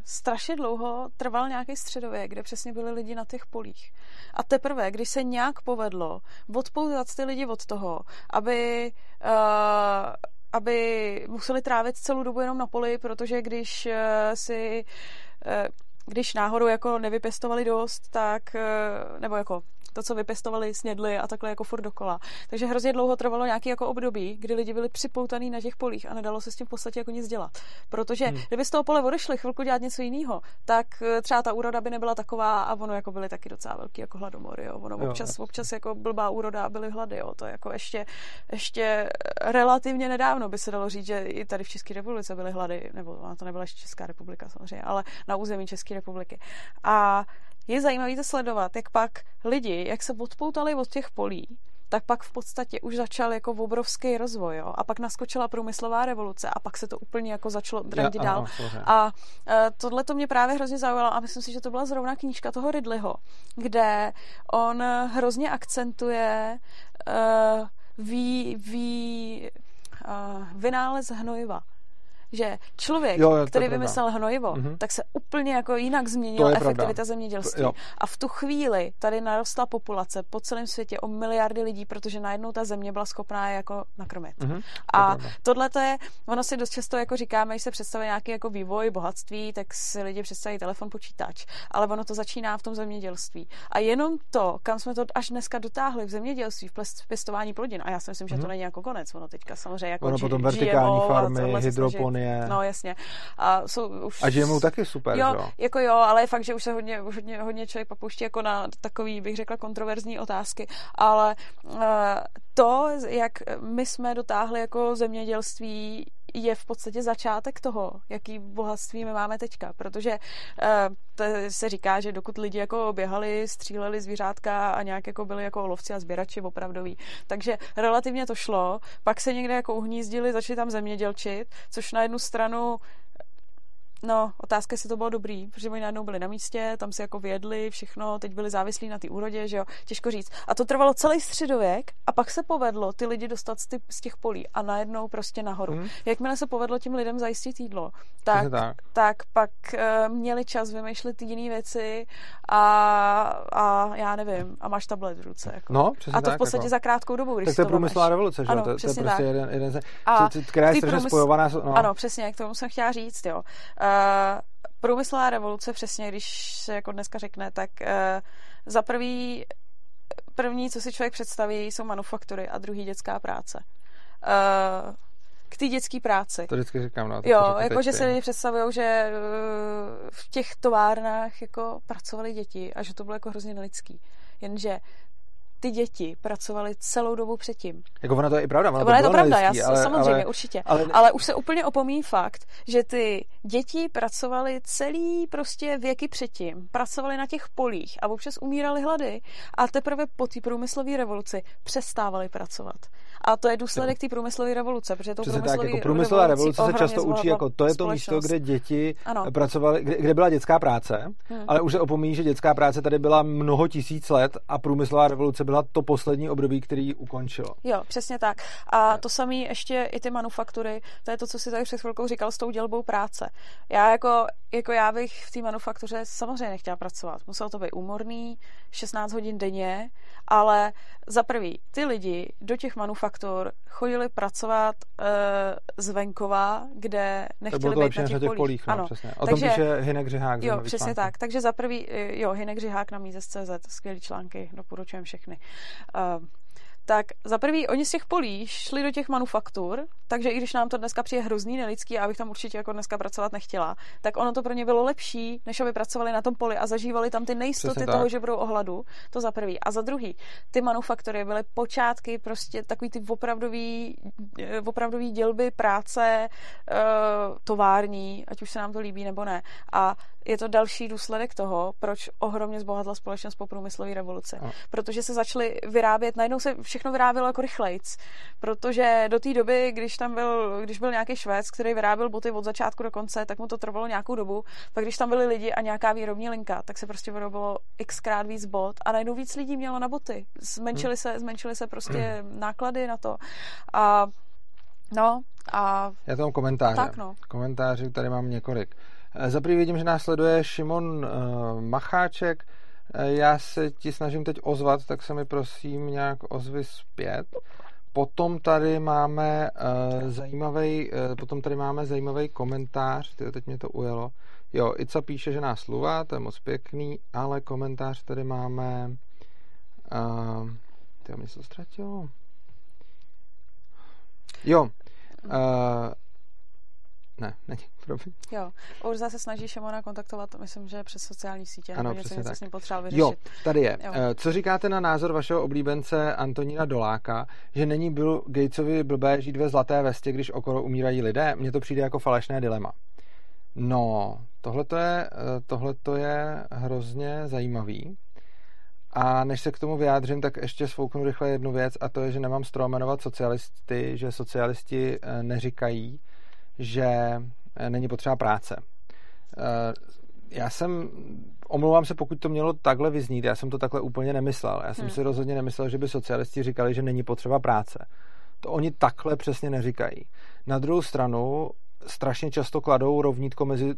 strašně dlouho trval nějaký středověk, kde přesně byli lidi na těch polích. A teprve, když se nějak povedlo odpoutat ty lidi od toho, aby e, aby museli trávit celou dobu jenom na poli, protože když e, si když náhodou jako nevypěstovali dost, tak, nebo jako to, co vypěstovali, snědli a takhle jako furt dokola. Takže hrozně dlouho trvalo nějaký jako období, kdy lidi byli připoutaný na těch polích a nedalo se s tím v podstatě jako nic dělat. Protože hmm. kdyby z toho pole odešli chvilku dělat něco jiného, tak eh, třeba ta úroda by nebyla taková a ono jako byly taky docela velký jako hladomory. Jo. Ono jo, občas, občas jako blbá úroda a byly hlady. Jo. To jako ještě, ještě relativně nedávno by se dalo říct, že i tady v České republice byly hlady, nebo ona to nebyla ještě Česká republika samozřejmě, ale na území České republiky. A je zajímavé to sledovat, jak pak lidi, jak se odpoutali od těch polí tak pak v podstatě už začal jako obrovský rozvoj. Jo? A pak naskočila průmyslová revoluce a pak se to úplně jako začalo drandit dál. Ano, a uh, tohle to mě právě hrozně zaujalo a myslím si, že to byla zrovna knížka toho Ridleyho, kde on hrozně akcentuje uh, vý, vý, uh, vynález hnojiva že člověk, jo, jo, který vymyslel hnojivo, mm-hmm. tak se úplně jako jinak změnila efektivita pravda. zemědělství. Jo. A v tu chvíli tady narostla populace po celém světě o miliardy lidí, protože najednou ta země byla schopná je jako nakrmit. Mm-hmm. A tohle to je, ono si dost často jako říkáme, když se představuje nějaký jako vývoj, bohatství, tak si lidi představí telefon, počítač, ale ono to začíná v tom zemědělství. A jenom to, kam jsme to až dneska dotáhli v zemědělství, v pěstování plodin, a já si myslím, že mm-hmm. to mhm. není jako konec, ono teďka samozřejmě jako ono potom vertikální farmy, hydropony, je. No jasně. A, jsou už... a GMO taky super, jo, jo? jako jo, ale je fakt, že už se hodně, už hodně, hodně člověk popouští jako na takový, bych řekla, kontroverzní otázky, ale uh, to, jak my jsme dotáhli jako zemědělství je v podstatě začátek toho, jaký bohatství my máme teďka, protože to se říká, že dokud lidi jako běhali, stříleli zvířátka a nějak jako byli jako lovci a sběrači opravdoví, takže relativně to šlo, pak se někde jako uhnízdili, začali tam zemědělčit, což na jednu stranu No, otázka, jestli to bylo dobrý, protože oni najednou byli na místě, tam si jako vědli všechno, teď byli závislí na té úrodě, že jo, těžko říct. A to trvalo celý středověk a pak se povedlo ty lidi dostat z, ty, z těch polí a najednou prostě nahoru. Hmm. Jakmile se povedlo těm lidem zajistit jídlo, tak, tak. tak pak uh, měli čas vymýšlet jiné věci a, a já nevím, a máš tablet v ruce. Jako. No, a to v podstatě jako. za krátkou dobu, když Tak to je průmyslová revoluce, že jo? To, to je prostě jeden, jeden ze, a která je spojovaná. No. Ano, přesně, k tomu jsem chtěla říct, jo. Uh, Uh, průmyslová revoluce, přesně, když se jako dneska řekne, tak uh, za prvý, první, co si člověk představí, jsou manufaktury a druhý dětská práce. Uh, k té dětské práci. To vždycky říkám, no. Jo, jako že si lidi představují, že v těch továrnách jako pracovali děti a že to bylo jako hrozně nelidský. Jenže ty děti pracovaly celou dobu předtím. Jako ona to je i pravda. Ona, ona to je to pravda, já, ale, samozřejmě, ale, určitě. Ale, ale už se úplně opomíjí fakt, že ty děti pracovaly celý prostě věky předtím. Pracovaly na těch polích a občas umírali hlady a teprve po té průmyslové revoluci přestávali pracovat. A to je důsledek té průmyslové revoluce, protože to tak, jako průmyslová revoluce se často učí jako to je to místo, kde děti ano. pracovaly, kde, kde byla dětská práce, hmm. ale už se opomíjí, že dětská práce tady byla mnoho tisíc let a průmyslová revoluce byla to poslední období, který ukončilo. Jo, přesně tak. A to samé ještě i ty manufaktury, to je to, co si tady před chvilkou říkal s tou dělbou práce. Já jako, jako já bych v té manufaktuře samozřejmě nechtěla pracovat. Muselo to být úmorný, 16 hodin denně, ale za prvý, ty lidi do těch manufaktur chodili pracovat uh, z venkova, kde nechtěli být na těch, těch polích. no, ano. přesně. O Takže, tom píše Hinek Řihák. Jo, přesně články. tak. Takže za prvý, eh, jo, Hinek Řihák na CZ, skvělý články, doporučujem všechny. Uh, tak za prvý, oni z těch polí šli do těch manufaktur, takže i když nám to dneska přijde hrozný nelidský a abych tam určitě jako dneska pracovat nechtěla, tak ono to pro ně bylo lepší, než aby pracovali na tom poli a zažívali tam ty nejistoty Přesně toho, tak. že budou ohladu. To za prvý. A za druhý, ty manufaktory byly počátky prostě takový ty opravdový, eh, opravdový dělby práce eh, tovární, ať už se nám to líbí nebo ne. A je to další důsledek toho, proč ohromně zbohatla společnost po průmyslové revoluci. A. Protože se začaly vyrábět, najednou se všechno vyrábělo jako rychlejc, protože do té doby, když tam byl, když byl nějaký švéd, který vyráběl boty od začátku do konce, tak mu to trvalo nějakou dobu. Pak když tam byli lidi a nějaká výrobní linka, tak se prostě vyrobilo xkrát víc bot a najednou víc lidí mělo na boty. Zmenšily hmm. se, zmenšily se prostě náklady na to. A No a... Já tam komentáře. Tak no. Komentáři tady mám několik. Za vidím, že následuje Šimon uh, Macháček. Eh, já se ti snažím teď ozvat, tak se mi prosím nějak ozvy zpět. Potom tady máme uh, zajímavý, uh, potom tady máme zajímavý komentář, tyjo, teď mě to ujelo. Jo, Ica píše, že nás sluvá, to je moc pěkný, ale komentář tady máme... Uh, ty mě se ztratilo. Jo, uh, ne, není, promiň. Jo, Urza se snaží Šimona kontaktovat, myslím, že přes sociální sítě. Ano, něco, přesně něco tak. s ním potřeboval vyřešit. Jo, tady je. Jo. Eh, co říkáte na názor vašeho oblíbence Antonína Doláka, že není Bill Gatesovi blbé žít ve zlaté vestě, když okolo umírají lidé? Mně to přijde jako falešné dilema. No, tohle je, eh, tohleto je hrozně zajímavý. A než se k tomu vyjádřím, tak ještě svouknu rychle jednu věc a to je, že nemám stromenovat socialisty, že socialisti eh, neříkají, že eh, není potřeba práce. Eh, já jsem, omlouvám se, pokud to mělo takhle vyznít, já jsem to takhle úplně nemyslel. Já jsem hmm. si rozhodně nemyslel, že by socialisti říkali, že není potřeba práce. To oni takhle přesně neříkají. Na druhou stranu strašně často kladou rovnítko mezi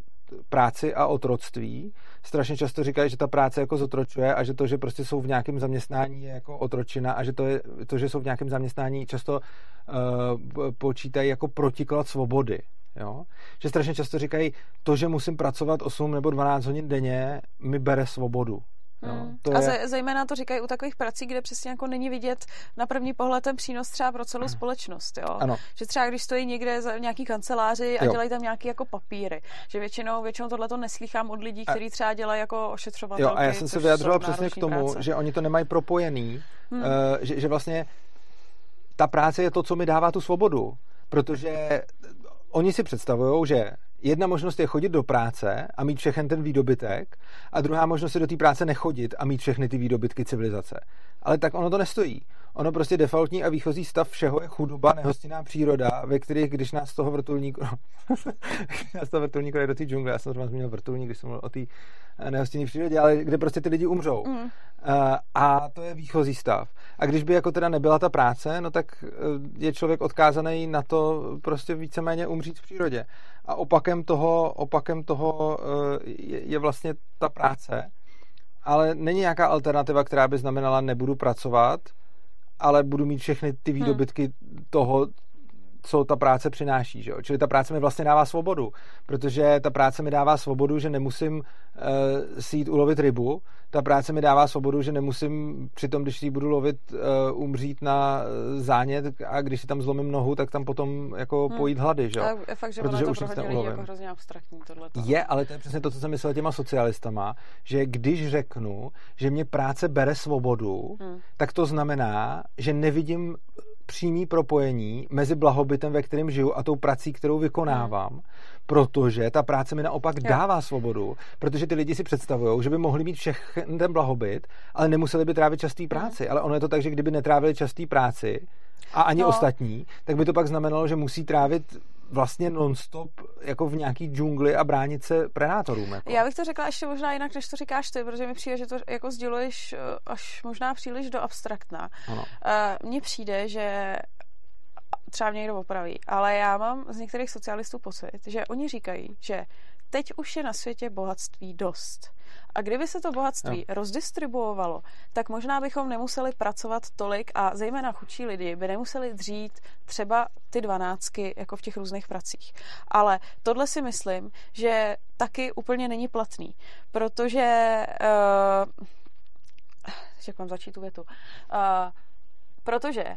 práci a otroctví. Strašně často říkají, že ta práce jako zotročuje a že to, že prostě jsou v nějakém zaměstnání je jako otročina a že to, je, to že jsou v nějakém zaměstnání často uh, počítají jako protiklad svobody. Jo? Že strašně často říkají, to, že musím pracovat 8 nebo 12 hodin denně, mi bere svobodu. No, hmm. to a je... zejména to říkají u takových prací, kde přesně jako není vidět na první pohled ten přínos třeba pro celou společnost. Jo? Ano. Že třeba když stojí někde za nějaký kanceláři a jo. dělají tam nějaký jako papíry, že většinou, většinou tohle to neslýchám od lidí, kteří třeba dělají jako ošetřovatelky. Jo, a já jsem se vyjadřoval přesně k tomu, práce. že oni to nemají propojený, hmm. uh, že, že vlastně ta práce je to, co mi dává tu svobodu. Protože oni si představují, že jedna možnost je chodit do práce a mít všechen ten výdobytek a druhá možnost je do té práce nechodit a mít všechny ty výdobytky civilizace. Ale tak ono to nestojí. Ono prostě defaultní a výchozí stav všeho je chudoba, nehostinná příroda, ve kterých, když nás toho vrtulníku, nás toho vrtulníku do té džungle, já jsem zrovna zmínil vrtulník, když jsem mluvil o té eh, nehostinné přírodě, ale kde prostě ty lidi umřou. Mm. Uh, a to je výchozí stav. A když by jako teda nebyla ta práce, no tak eh, je člověk odkázaný na to prostě víceméně umřít v přírodě. A opakem toho, opakem toho je, je vlastně ta práce, ale není nějaká alternativa, která by znamenala nebudu pracovat, ale budu mít všechny ty hmm. výdobytky hmm. toho, co ta práce přináší. Že jo? Čili ta práce mi vlastně dává svobodu, protože ta práce mi dává svobodu, že nemusím uh, si jít ulovit rybu, ta práce mi dává svobodu, že nemusím při tom, když si budu lovit, uh, umřít na zánět a když si tam zlomím nohu, tak tam potom jako hmm. pojít hlady. Že? je fakt, že protože už to ulovím. jako hrozně abstraktní tohleto. Je, ale to je přesně to, co jsem myslel těma socialistama, že když řeknu, že mě práce bere svobodu, hmm. tak to znamená, že nevidím přímý propojení mezi blahobytem, ve kterém žiju a tou prací, kterou vykonávám, hmm. protože ta práce mi naopak jo. dává svobodu, protože ty lidi si představují, že by mohli mít všechny ten blahobyt, ale nemuseli by trávit častý hmm. práci. Hmm. Ale ono je to tak, že kdyby netrávili častý práci a ani no. ostatní, tak by to pak znamenalo, že musí trávit vlastně nonstop jako v nějaký džungli a bránit se predátorům. Jako. Já bych to řekla ještě možná jinak, než to říkáš ty, protože mi přijde, že to jako sděluješ eh, až možná příliš do abstraktna. Ano. Eh, mně přijde, že třeba mě někdo opraví, ale já mám z některých socialistů pocit, že oni říkají, že teď už je na světě bohatství dost. A kdyby se to bohatství no. rozdistribuovalo, tak možná bychom nemuseli pracovat tolik a zejména chudší lidi by nemuseli dřít třeba ty dvanáctky jako v těch různých pracích. Ale tohle si myslím, že taky úplně není platný, protože uh, jak mám začít tu větu? Uh, protože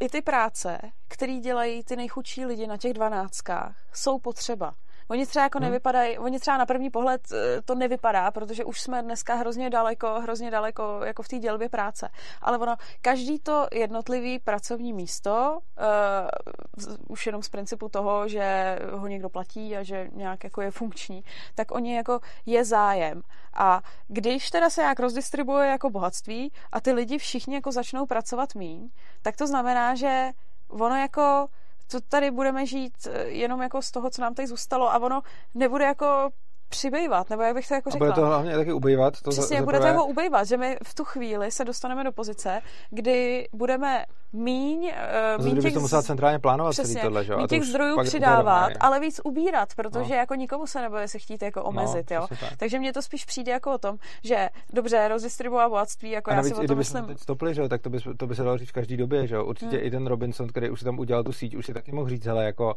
i ty práce, které dělají ty nejchudší lidi na těch dvanáctkách, jsou potřeba. Oni třeba jako hmm. nevypadají, oni třeba na první pohled eh, to nevypadá, protože už jsme dneska hrozně daleko, hrozně daleko jako v té dělbě práce. Ale ono, každý to jednotlivý pracovní místo, uh, už jenom z principu toho, že ho někdo platí a že nějak jako je funkční, tak oni jako je zájem. A když teda se jak rozdistribuje jako bohatství a ty lidi všichni jako začnou pracovat míň, tak to znamená, že ono jako co tady budeme žít eh, jenom jako z toho, co nám tady zůstalo a ono nebude jako přibývat, nebo jak bych to jako řekla. A bude to hlavně taky ubývat. To Přesně, za, bude to jako ubývat, že my v tu chvíli se dostaneme do pozice, kdy budeme míň, uh, míň těch, to musela centrálně plánovat přesně, celý tohle, že? míň těch zdrojů přidávat, ale víc ubírat, protože no. jako nikomu se nebude se chtít jako no, omezit, no, jo. Tak. Takže mně to spíš přijde jako o tom, že dobře, rozdistribuovat bohatství, jako a já si o tom myslím. teď stopli, že? tak to by, to by se dalo říct v každý době, že? Určitě hmm. i ten Robinson, který už si tam udělal tu síť, už si taky mohl říct, hele, jako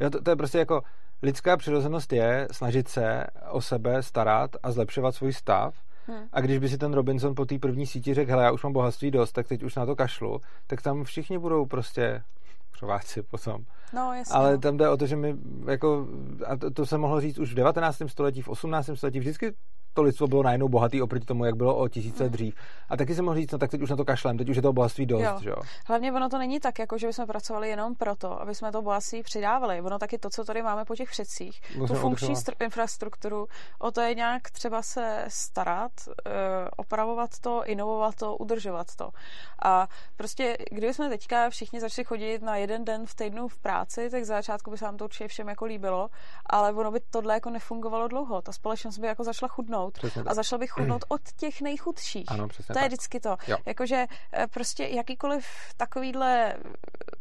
Jo, to, to je prostě jako lidská přirozenost je snažit se o sebe starat a zlepšovat svůj stav. Hmm. A když by si ten Robinson po té první síti řekl, hele, já už mám bohatství dost, tak teď už na to kašlu, tak tam všichni budou prostě křováci potom. No, jasně. Ale no. tam jde o to, že my jako, a to, to se mohlo říct už v 19. století, v 18. století, vždycky to lidstvo bylo najednou bohatý oproti tomu, jak bylo o tisíce hmm. dřív. A taky se mohl říct, no tak teď už na to kašlem, teď už je to bohatství dost, jo. Že jo? Hlavně ono to není tak, jako že bychom pracovali jenom proto, aby jsme to bohatství přidávali. Ono taky to, co tady máme po těch předcích, tu funkční stru- infrastrukturu, o to je nějak třeba se starat, uh, opravovat to, inovovat to, udržovat to. A prostě, kdybychom teďka všichni začali chodit na jeden den v týdnu v práci, tak za začátku by se vám to určitě všem jako líbilo, ale ono by tohle jako nefungovalo dlouho. Ta společnost by jako začala chudnout a začala by chudnout od těch nejchudších. Ano, přesně to je tak. vždycky to. Jo. Jakože eh, prostě jakýkoliv takovýhle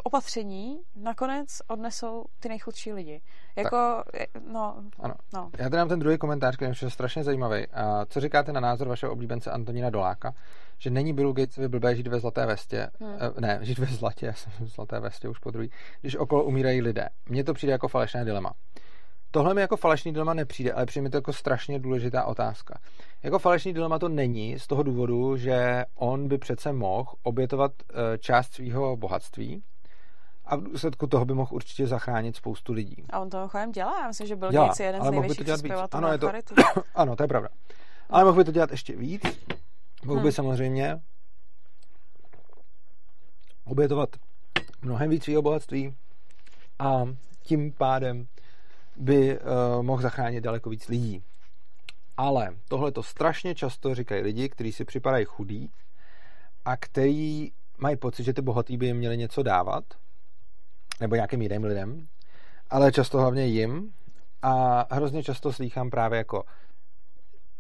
opatření nakonec odnesou ty nejchudší lidi. Jako, tak. no, ano. no. Já tady mám ten druhý komentář, který je strašně zajímavý. A co říkáte na názor vašeho oblíbence Antonína Doláka, že není Billu Gatesovi blbé žít ve zlaté vestě, hmm. ne, žít ve zlatě, já jsem v zlaté vestě už po druhý, když okolo umírají lidé. Mně to přijde jako falešné dilema. Tohle mi jako falešný dilema nepřijde, ale přijde mi to jako strašně důležitá otázka. Jako falešný dilema to není z toho důvodu, že on by přece mohl obětovat eh, část svého bohatství a v důsledku toho by mohl určitě zachránit spoustu lidí. A on to mimochodem dělá, já myslím, že byl dělá, jeden z největších přispěvatelů ano, je to, ano, to je pravda. Ale mohl by to dělat ještě víc. Mohl by hmm. samozřejmě obětovat mnohem víc svého bohatství a tím pádem by uh, mohl zachránit daleko víc lidí. Ale tohle to strašně často říkají lidi, kteří si připadají chudí a kteří mají pocit, že ty bohatí by jim měli něco dávat, nebo nějakým jiným lidem, ale často hlavně jim. A hrozně často slýchám právě jako,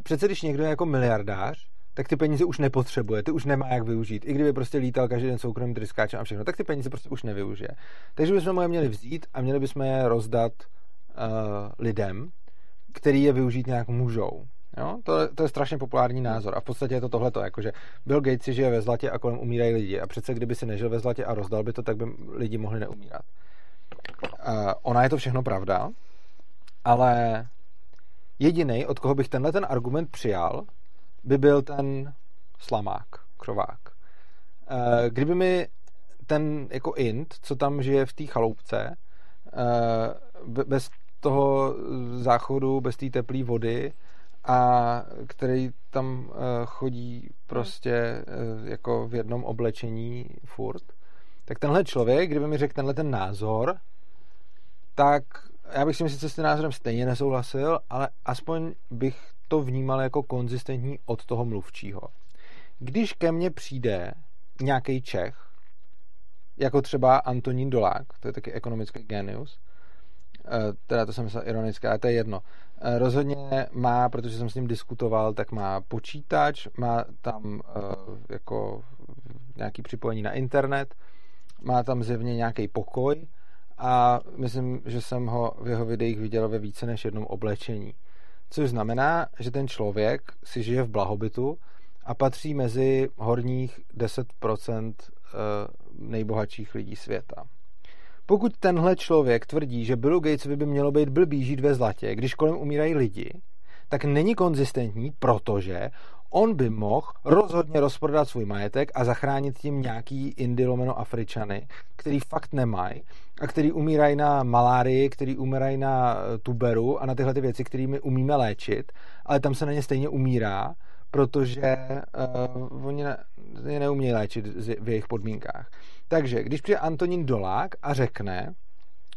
přece když někdo je jako miliardář, tak ty peníze už nepotřebuje, ty už nemá jak využít. I kdyby prostě lítal každý den soukromým tryskáčem a všechno, tak ty peníze prostě už nevyužije. Takže bychom je měli vzít a měli bychom je rozdat lidem, který je využít nějak můžou. Jo? To, to je strašně populární názor. A v podstatě je to tohleto, jakože Bill Gates si žije ve zlatě a kolem umírají lidi. A přece kdyby si nežil ve zlatě a rozdal by to, tak by lidi mohli neumírat. Uh, ona je to všechno pravda, ale jediný, od koho bych tenhle ten argument přijal, by byl ten slamák, křovák. Uh, kdyby mi ten jako int, co tam žije v té chaloupce, uh, bez toho záchodu, bez té teplé vody a který tam uh, chodí prostě uh, jako v jednom oblečení furt, tak tenhle člověk, kdyby mi řekl tenhle ten názor, tak já bych si myslím, že s tím názorem stejně nesouhlasil, ale aspoň bych to vnímal jako konzistentní od toho mluvčího. Když ke mně přijde nějaký Čech, jako třeba Antonín Dolák, to je taky ekonomický genius, Eh, teda to jsem myslel ironické, ale to je jedno. Eh, rozhodně má, protože jsem s ním diskutoval, tak má počítač, má tam eh, jako nějaký připojení na internet, má tam zjevně nějaký pokoj a myslím, že jsem ho v jeho videích viděl ve více než jednom oblečení. Což znamená, že ten člověk si žije v blahobytu a patří mezi horních 10% nejbohatších lidí světa. Pokud tenhle člověk tvrdí, že Billu Gatesovi by mělo být blbý žít ve zlatě, když kolem umírají lidi, tak není konzistentní, protože on by mohl rozhodně rozprodat svůj majetek a zachránit tím nějaký indilomeno Afričany, který fakt nemají a který umírají na malárii, který umírají na eh, tuberu a na tyhle ty věci, kterými umíme léčit, ale tam se na ně stejně umírá, protože uh, oni ne, je neumějí léčit v jejich podmínkách. Takže, když přijde Antonín Dolák a řekne,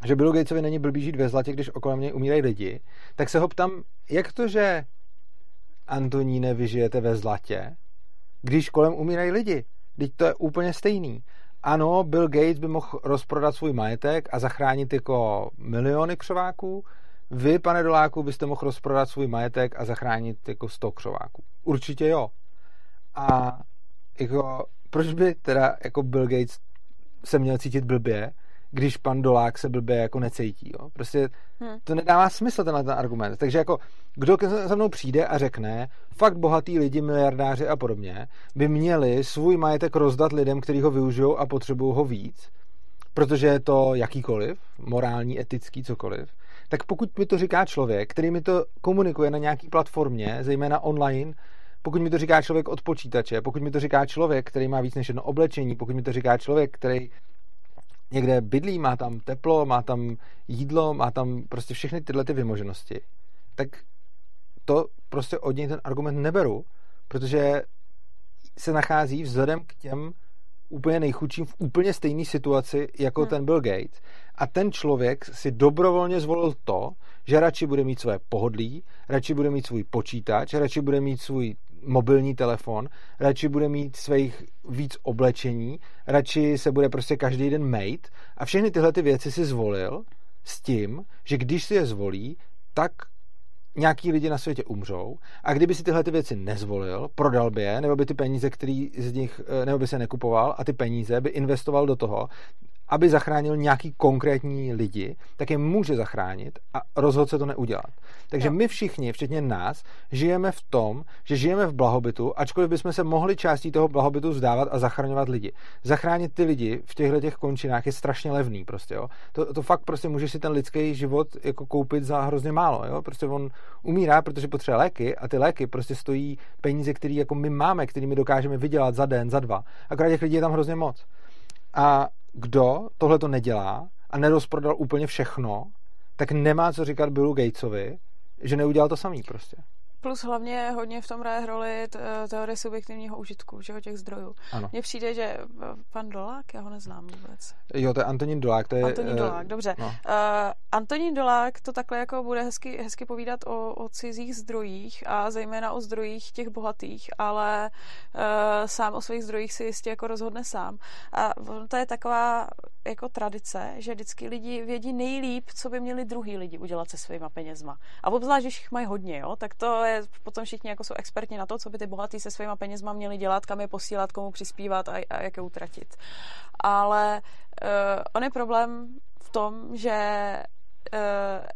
že Billu Gatesovi není blbý žít ve zlatě, když okolo mě umírají lidi, tak se ho ptám, jak to, že Antoníne, vy žijete ve zlatě, když kolem umírají lidi? Teď to je úplně stejný. Ano, Bill Gates by mohl rozprodat svůj majetek a zachránit jako miliony křováků. Vy, pane Doláku, byste mohl rozprodat svůj majetek a zachránit jako 100 křováků. Určitě jo. A jako, proč by teda jako Bill Gates se měl cítit blbě, když pan Dolák se blbě jako necítí. Jo? Prostě hmm. to nedává smysl tenhle ten argument. Takže jako kdo se mnou přijde a řekne, fakt bohatý lidi, miliardáři a podobně, by měli svůj majetek rozdat lidem, kteří ho využijou a potřebují ho víc, protože je to jakýkoliv, morální, etický, cokoliv, tak pokud mi to říká člověk, který mi to komunikuje na nějaký platformě, zejména online, pokud mi to říká člověk od počítače, pokud mi to říká člověk, který má víc než jedno oblečení, pokud mi to říká člověk, který někde bydlí, má tam teplo, má tam jídlo, má tam prostě všechny tyhle ty vymoženosti, tak to prostě od něj ten argument neberu, protože se nachází vzhledem k těm úplně nejchudším v úplně stejné situaci, jako hmm. ten Bill Gates. A ten člověk si dobrovolně zvolil to, že radši bude mít své pohodlí, radši bude mít svůj počítač, radši bude mít svůj mobilní telefon, radši bude mít svých víc oblečení, radši se bude prostě každý den mate a všechny tyhle ty věci si zvolil s tím, že když si je zvolí, tak nějaký lidi na světě umřou. A kdyby si tyhle ty věci nezvolil, prodal by je, nebo by ty peníze, který z nich, eh, nebo by se nekupoval a ty peníze by investoval do toho, aby zachránil nějaký konkrétní lidi, tak je může zachránit a rozhodl se to neudělat. Takže jo. my všichni, včetně nás, žijeme v tom, že žijeme v blahobytu, ačkoliv bychom se mohli částí toho blahobytu vzdávat a zachraňovat lidi. Zachránit ty lidi v těchto těch končinách je strašně levný prostě, jo. To, to fakt prostě můžeš si ten lidský život jako koupit za hrozně málo, jo. Prostě on umírá, protože potřebuje léky a ty léky prostě stojí peníze, které jako my máme, kterými dokážeme vydělat za den, za dva. Akorát těch lidí je tam hrozně moc. A kdo tohle to nedělá a nerozprodal úplně všechno, tak nemá co říkat Billu Gatesovi, že neudělal to samý prostě. Plus hlavně hodně v tom hraje roli teorie subjektivního užitku, že těch zdrojů. Mně přijde, že pan Dolák, já ho neznám vůbec. Jo, to je Antonín Dolák. To je, Antonín uh, Dolák, dobře. No. Uh, Antonín Dolák to takhle jako bude hezky, hezky povídat o, o cizích zdrojích a zejména o zdrojích těch bohatých, ale uh, sám o svých zdrojích si jistě jako rozhodne sám. A to je taková jako tradice, že vždycky lidi vědí nejlíp, co by měli druhý lidi udělat se svýma penězma. A obzvlášť, když jich mají hodně, jo, tak to je potom všichni jako jsou experti na to, co by ty bohatí se svýma penězma měli dělat, kam je posílat, komu přispívat a, a jak je utratit. Ale uh, on je problém v tom, že uh,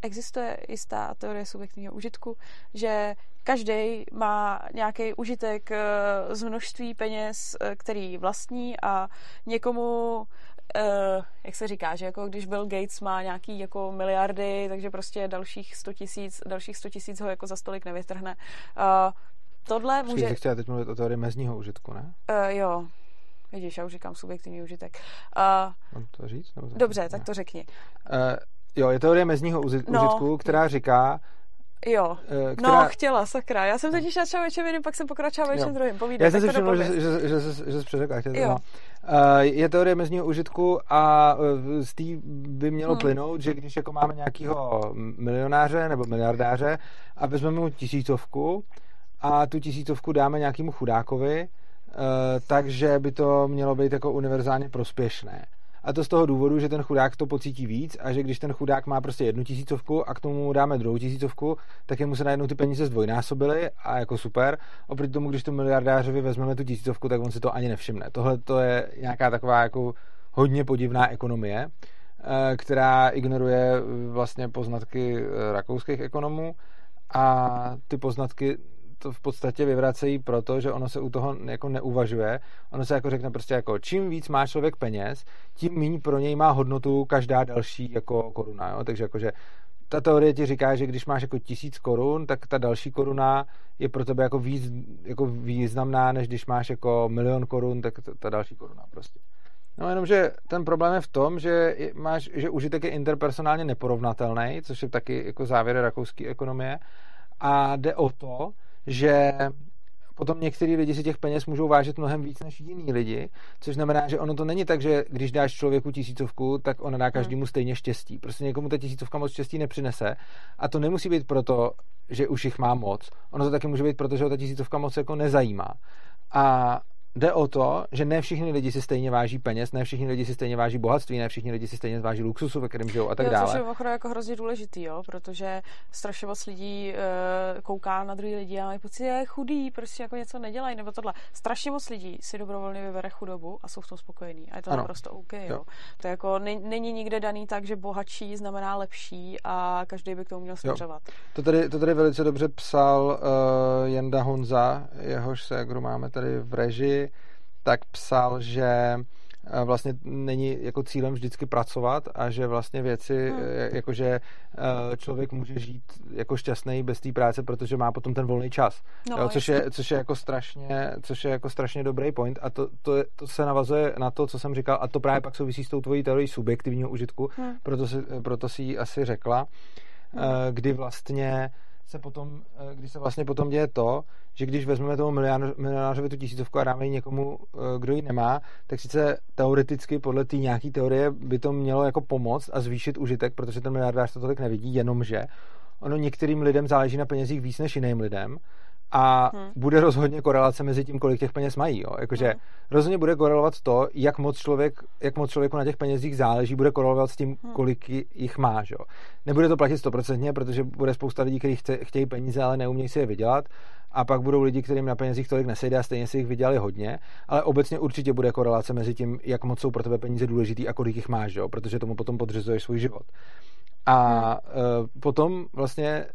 existuje jistá teorie subjektivního užitku, že každý má nějaký užitek uh, z množství peněz, který vlastní a někomu uh, jak se říká, že jako když Bill Gates má nějaký jako miliardy, takže prostě dalších 100 tisíc, dalších 100 tisíc ho jako za stolik nevytrhne. Uh, tohle může... chtěla teď mluvit o teorii mezního užitku, ne? Uh, jo. Vidíš, já už říkám subjektivní užitek. Uh, Mám to říct? Nebo dobře, tak to řekni. Uh, jo, je teorie mezního no. užitku, no. která říká, Jo, eh, která... no chtěla, sakra. Já jsem totiž začala něčem jiným, pak jsem pokračovala něčem druhým. Povídej, Já jsem si všiml, že, že, že, že, že jsi přeřekla. Jo. No. Uh, je teorie mezního užitku a uh, z té by mělo hmm. plynout, že když jako máme nějakého milionáře nebo miliardáře a vezmeme mu tisícovku a tu tisícovku dáme nějakému chudákovi, takže by to mělo být jako univerzálně prospěšné. A to z toho důvodu, že ten chudák to pocítí víc a že když ten chudák má prostě jednu tisícovku a k tomu dáme druhou tisícovku, tak jemu se najednou ty peníze zdvojnásobily a jako super. Oproti tomu, když tu miliardářovi vezmeme tu tisícovku, tak on si to ani nevšimne. Tohle to je nějaká taková jako hodně podivná ekonomie, eh, která ignoruje vlastně poznatky eh, rakouských ekonomů a ty poznatky to v podstatě vyvracejí proto, že ono se u toho jako neuvažuje. Ono se jako řekne prostě jako čím víc má člověk peněz, tím méně pro něj má hodnotu každá další jako koruna. Jo? Takže jakože ta teorie ti říká, že když máš jako tisíc korun, tak ta další koruna je pro tebe jako víc jako významná, než když máš jako milion korun, tak ta další koruna prostě. No jenom, že ten problém je v tom, že, máš, že užitek je interpersonálně neporovnatelný, což je taky jako závěr rakouské ekonomie. A jde o to, že potom některý lidi si těch peněz můžou vážit mnohem víc než jiní lidi, což znamená, že ono to není tak, že když dáš člověku tisícovku, tak ona dá každému hmm. stejně štěstí. Prostě někomu ta tisícovka moc štěstí nepřinese a to nemusí být proto, že už jich má moc. Ono to taky může být proto, že ho ta tisícovka moc jako nezajímá. A jde o to, že ne všichni lidi si stejně váží peněz, ne všichni lidi si stejně váží bohatství, ne všichni lidi si stejně váží luxusu, ve kterém žijou a tak jo, dále. Což je jako hrozně důležitý, jo, protože strašně moc lidí e, kouká na druhý lidi a mají pocit, že je chudý, prostě jako něco nedělají nebo tohle. Strašně moc lidí si dobrovolně vybere chudobu a jsou v tom spokojení. A je to ano. naprosto OK, jo. jo. To je jako není nikde daný tak, že bohatší znamená lepší a každý by k tomu měl směřovat. To tady, to tady velice dobře psal uh, Jenda Honza, jehož se, jak máme tady v režii, tak psal, že eh, vlastně není jako cílem vždycky pracovat a že vlastně věci, hmm. Eh, jakože eh, člověk může žít jako šťastný bez té práce, protože má potom ten volný čas. No, jo, což, je, což, je jako strašně, což je jako strašně dobrý point a to, to, je, to se navazuje na to, co jsem říkal a to právě pak souvisí s tou tvojí teorií subjektivního užitku, hmm. proto, si, proto si ji asi řekla, hmm. kdy vlastně se potom, eh, když se vlastně potom děje to, že když vezmeme tomu milionářovi tu tisícovku a dáme ji někomu, eh, kdo ji nemá, tak sice teoreticky podle té nějaké teorie by to mělo jako pomoct a zvýšit užitek, protože ten miliardář to tolik nevidí, jenomže ono některým lidem záleží na penězích víc než jiným lidem a hmm. bude rozhodně korelace mezi tím, kolik těch peněz mají. Jo? Jakože hmm. rozhodně bude korelovat to, jak moc, člověk, jak moc člověku na těch penězích záleží, bude korelovat s tím, hmm. kolik jich má. Jo? Nebude to platit stoprocentně, protože bude spousta lidí, kteří chce, chtějí peníze, ale neumějí si je vydělat. A pak budou lidi, kterým na penězích tolik nesejde a stejně si jich vydělali hodně. Ale obecně určitě bude korelace mezi tím, jak moc jsou pro tebe peníze důležitý a kolik jich máš, jo? protože tomu potom podřizuješ svůj život. A hmm. uh, potom vlastně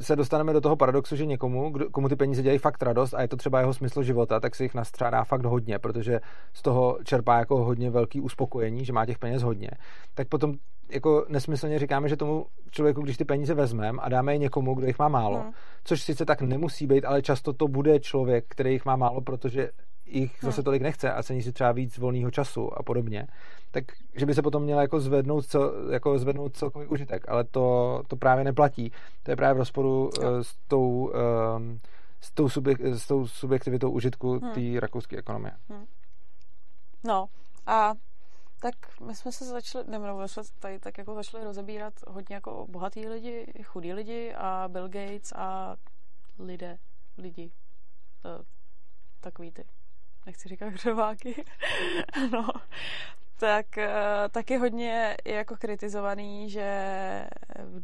se dostaneme do toho paradoxu, že někomu, kdo, komu ty peníze dělají fakt radost a je to třeba jeho smysl života, tak si jich nastřádá fakt hodně, protože z toho čerpá jako hodně velký uspokojení, že má těch peněz hodně. Tak potom jako nesmyslně říkáme, že tomu člověku, když ty peníze vezmeme a dáme je někomu, kdo jich má málo, hmm. což sice tak nemusí být, ale často to bude člověk, který jich má málo, protože jich zase hmm. tolik nechce a cení si třeba víc volného času a podobně, tak že by se potom měla jako zvednout, cel, jako zvednout celkový užitek, ale to, to právě neplatí. To je právě v rozporu no. s tou, um, s tou, subjek, s tou subjektivitou užitku hmm. té rakouské ekonomie. Hmm. No a tak my jsme se začali, nebo jsme tady tak jako začali rozebírat hodně jako bohatý lidi, chudí lidi a Bill Gates a lidé, lidi, takový ty nechci říkat křováky, no, tak uh, taky hodně je jako kritizovaný, že v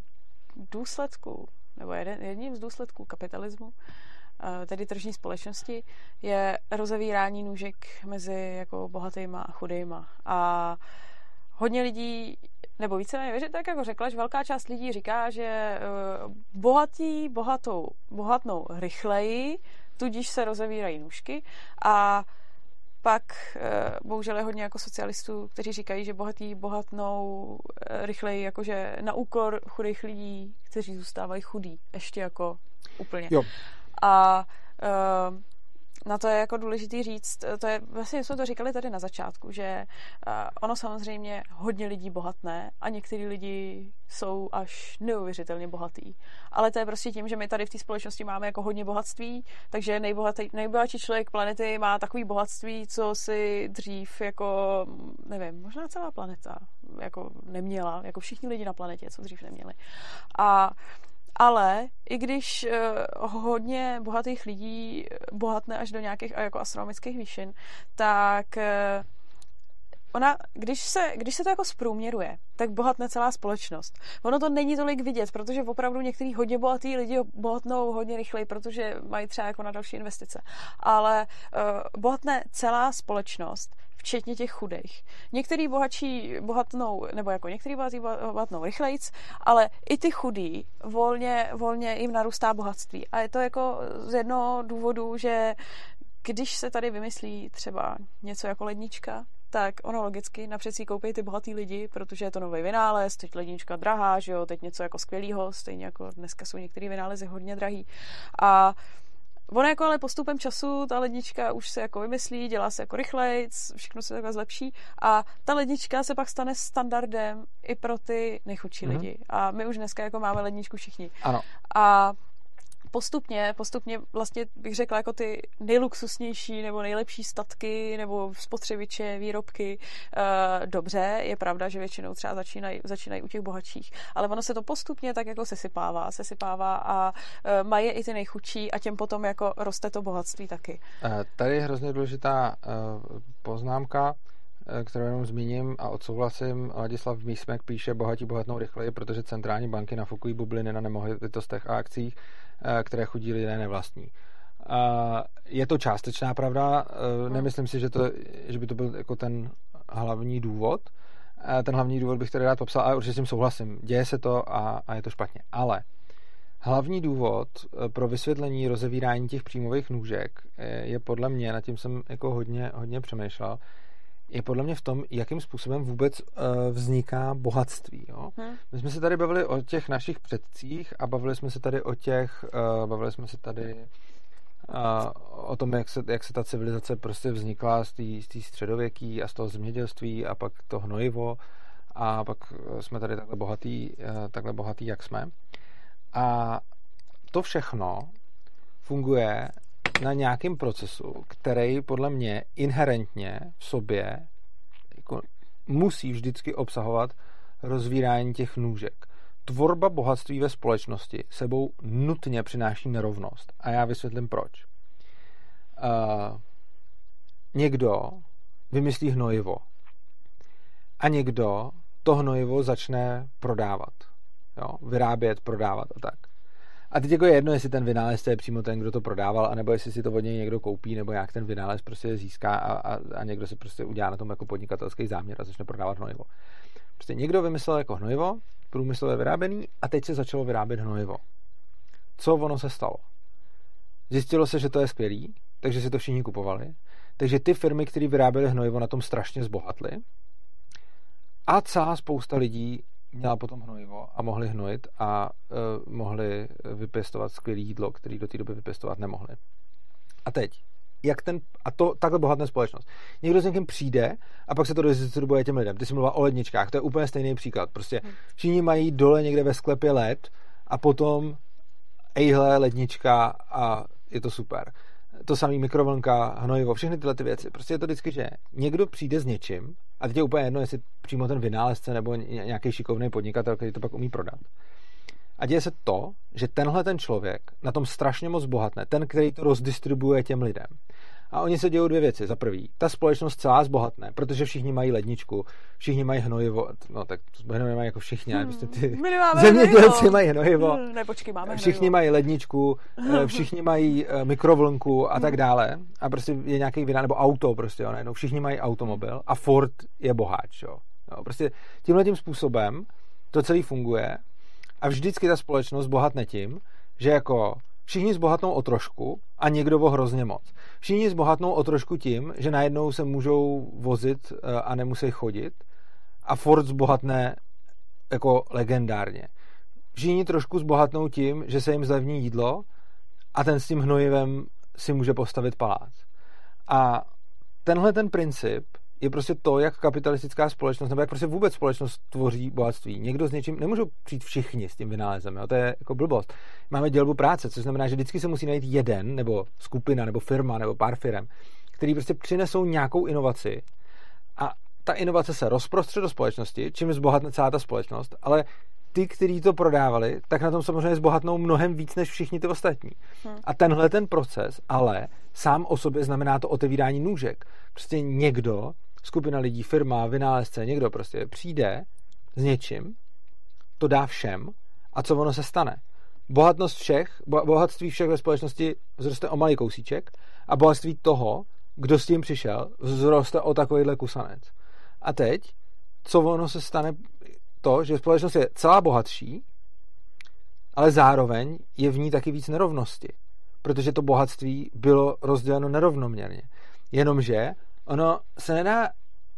důsledku, nebo jeden, jedním z důsledků kapitalismu, uh, tedy tržní společnosti, je rozevírání nůžek mezi jako bohatýma a chudýma. A hodně lidí nebo více že tak jako řekla, že velká část lidí říká, že uh, bohatí bohatou, bohatnou rychleji, tudíž se rozevírají nůžky a pak eh, bohužel je hodně jako socialistů, kteří říkají, že bohatí bohatnou eh, rychleji, jakože na úkor chudých lidí, kteří zůstávají chudí, ještě jako úplně. Jo. A uh, na to je jako důležitý říct, to je, vlastně jsme to říkali tady na začátku, že uh, ono samozřejmě hodně lidí bohatné a některý lidi jsou až neuvěřitelně bohatý. Ale to je prostě tím, že my tady v té společnosti máme jako hodně bohatství, takže nejbohatší člověk planety má takový bohatství, co si dřív jako, nevím, možná celá planeta jako neměla, jako všichni lidi na planetě, co dřív neměli. A ale i když uh, hodně bohatých lidí bohatne až do nějakých jako astronomických výšin, tak uh, ona, když se, když se to jako zprůměruje, tak bohatne celá společnost. Ono to není tolik vidět, protože opravdu některý hodně bohatý lidi bohatnou hodně rychleji, protože mají třeba jako na další investice. Ale uh, bohatne celá společnost, včetně těch chudých. Některý bohatší bohatnou, nebo jako některý bohatý bohatnou rychlejc, ale i ty chudí volně, volně jim narůstá bohatství. A je to jako z jednoho důvodu, že když se tady vymyslí třeba něco jako lednička, tak ono logicky napřed si koupí ty bohatý lidi, protože je to nový vynález, teď lednička drahá, že jo, teď něco jako skvělého, stejně jako dneska jsou některé vynálezy hodně drahý. A Ono jako ale postupem času ta lednička už se jako vymyslí, dělá se jako rychleji, všechno se takhle zlepší a ta lednička se pak stane standardem i pro ty nejchudší mm-hmm. lidi. A my už dneska jako máme ledničku všichni. Ano. A postupně, postupně vlastně bych řekla jako ty nejluxusnější nebo nejlepší statky nebo spotřebiče, výrobky. E, dobře, je pravda, že většinou třeba začínají, začínají u těch bohatších, ale ono se to postupně tak jako sesypává, sesypává a e, mají i ty nejchudší a těm potom jako roste to bohatství taky. E, tady je hrozně důležitá poznámka, kterou jenom zmíním a odsouhlasím. Ladislav Mísmek píše, bohatí bohatnou rychleji, protože centrální banky nafukují bubliny na nemovitostech a akcích Eh, které chudí lidé nevlastní. Je to částečná pravda, eh, nemyslím si, že, to, že by to byl jako ten hlavní důvod. Eh, ten hlavní důvod bych tady rád popsal, ale určitě s tím souhlasím. Děje se to a, a je to špatně. Ale hlavní důvod pro vysvětlení rozevírání těch příjmových nůžek je podle mě, nad tím jsem jako hodně, hodně přemýšlel, je podle mě v tom, jakým způsobem vůbec uh, vzniká bohatství. Jo? Hmm. My jsme se tady bavili o těch našich předcích a bavili jsme se tady o těch, uh, bavili jsme se tady uh, o tom, jak se, jak se ta civilizace prostě vznikla z té středověký a z toho zemědělství a pak to hnojivo a pak jsme tady takhle bohatý, takhle bohatý, jak jsme. A to všechno funguje na nějakém procesu, který podle mě inherentně v sobě jako musí vždycky obsahovat rozvírání těch nůžek. Tvorba bohatství ve společnosti sebou nutně přináší nerovnost. A já vysvětlím proč. Uh, někdo vymyslí hnojivo a někdo to hnojivo začne prodávat. Jo? Vyrábět, prodávat a tak. A teď jako je jedno, jestli ten vynálezce je přímo ten, kdo to prodával, anebo jestli si to od něj někdo koupí, nebo jak ten vynález prostě získá a, a, a někdo se prostě udělá na tom jako podnikatelský záměr a začne prodávat hnojivo. Prostě někdo vymyslel jako hnojivo, průmyslově vyráběný a teď se začalo vyrábět hnojivo. Co ono se stalo? Zjistilo se, že to je skvělý, takže si to všichni kupovali. Takže ty firmy, které vyráběly hnojivo, na tom strašně zbohatly. A celá spousta lidí měla potom hnojivo a mohli hnojit a uh, mohli vypěstovat skvělé jídlo, které do té doby vypěstovat nemohli. A teď, jak ten, a to takhle bohatná společnost. Někdo s někým přijde a pak se to distribuuje těm lidem. Ty jsi mluvila o ledničkách, to je úplně stejný příklad. Prostě hmm. všichni mají dole někde ve sklepě led a potom ejhle lednička a je to super. To samý mikrovlnka, hnojivo, všechny tyhle ty věci. Prostě je to vždycky, že někdo přijde s něčím a teď je úplně jedno, jestli přímo ten vynálezce nebo nějaký šikovný podnikatel, který to pak umí prodat. A děje se to, že tenhle ten člověk na tom strašně moc bohatne, ten, který to rozdistribuje těm lidem. A oni se dějí dvě věci. Za prvý, ta společnost celá zbohatne, protože všichni mají ledničku, všichni mají hnojivo, no tak hnojivo mají jako všichni, ale prostě ty zemědělci mají hnojivo, hmm, ne, počkej, máme všichni hnojivo. mají ledničku, eh, všichni mají eh, mikrovlnku a tak dále. A prostě je nějaký vina, nebo auto prostě, jo, najednou všichni mají automobil a Ford je boháč, jo. jo prostě tímhle tím způsobem to celý funguje a vždycky ta společnost bohatne tím, že jako všichni zbohatnou o trošku a někdo o hrozně moc. Všichni zbohatnou o trošku tím, že najednou se můžou vozit eh, a nemusí chodit a Ford zbohatne jako legendárně. Všichni trošku zbohatnou tím, že se jim zlevní jídlo a ten s tím hnojivem si může postavit palác. A tenhle ten princip je prostě to, jak kapitalistická společnost, nebo jak prostě vůbec společnost tvoří bohatství. Někdo s něčím, nemůžou přijít všichni s tím vynálezem, jo? to je jako blbost. Máme dělbu práce, což znamená, že vždycky se musí najít jeden, nebo skupina, nebo firma, nebo pár firm, který prostě přinesou nějakou inovaci a ta inovace se rozprostře do společnosti, čím zbohatne celá ta společnost, ale ty, kteří to prodávali, tak na tom samozřejmě zbohatnou mnohem víc než všichni ty ostatní. Hmm. A tenhle ten proces ale sám o sobě znamená to otevírání nůžek. Prostě někdo skupina lidí, firma, vynálezce, někdo prostě přijde s něčím, to dá všem a co ono se stane? Bohatnost všech, bohatství všech ve společnosti vzroste o malý kousíček a bohatství toho, kdo s tím přišel, vzroste o takovýhle kusanec. A teď, co ono se stane, to, že společnost je celá bohatší, ale zároveň je v ní taky víc nerovnosti, protože to bohatství bylo rozděleno nerovnoměrně. Jenomže ono se nedá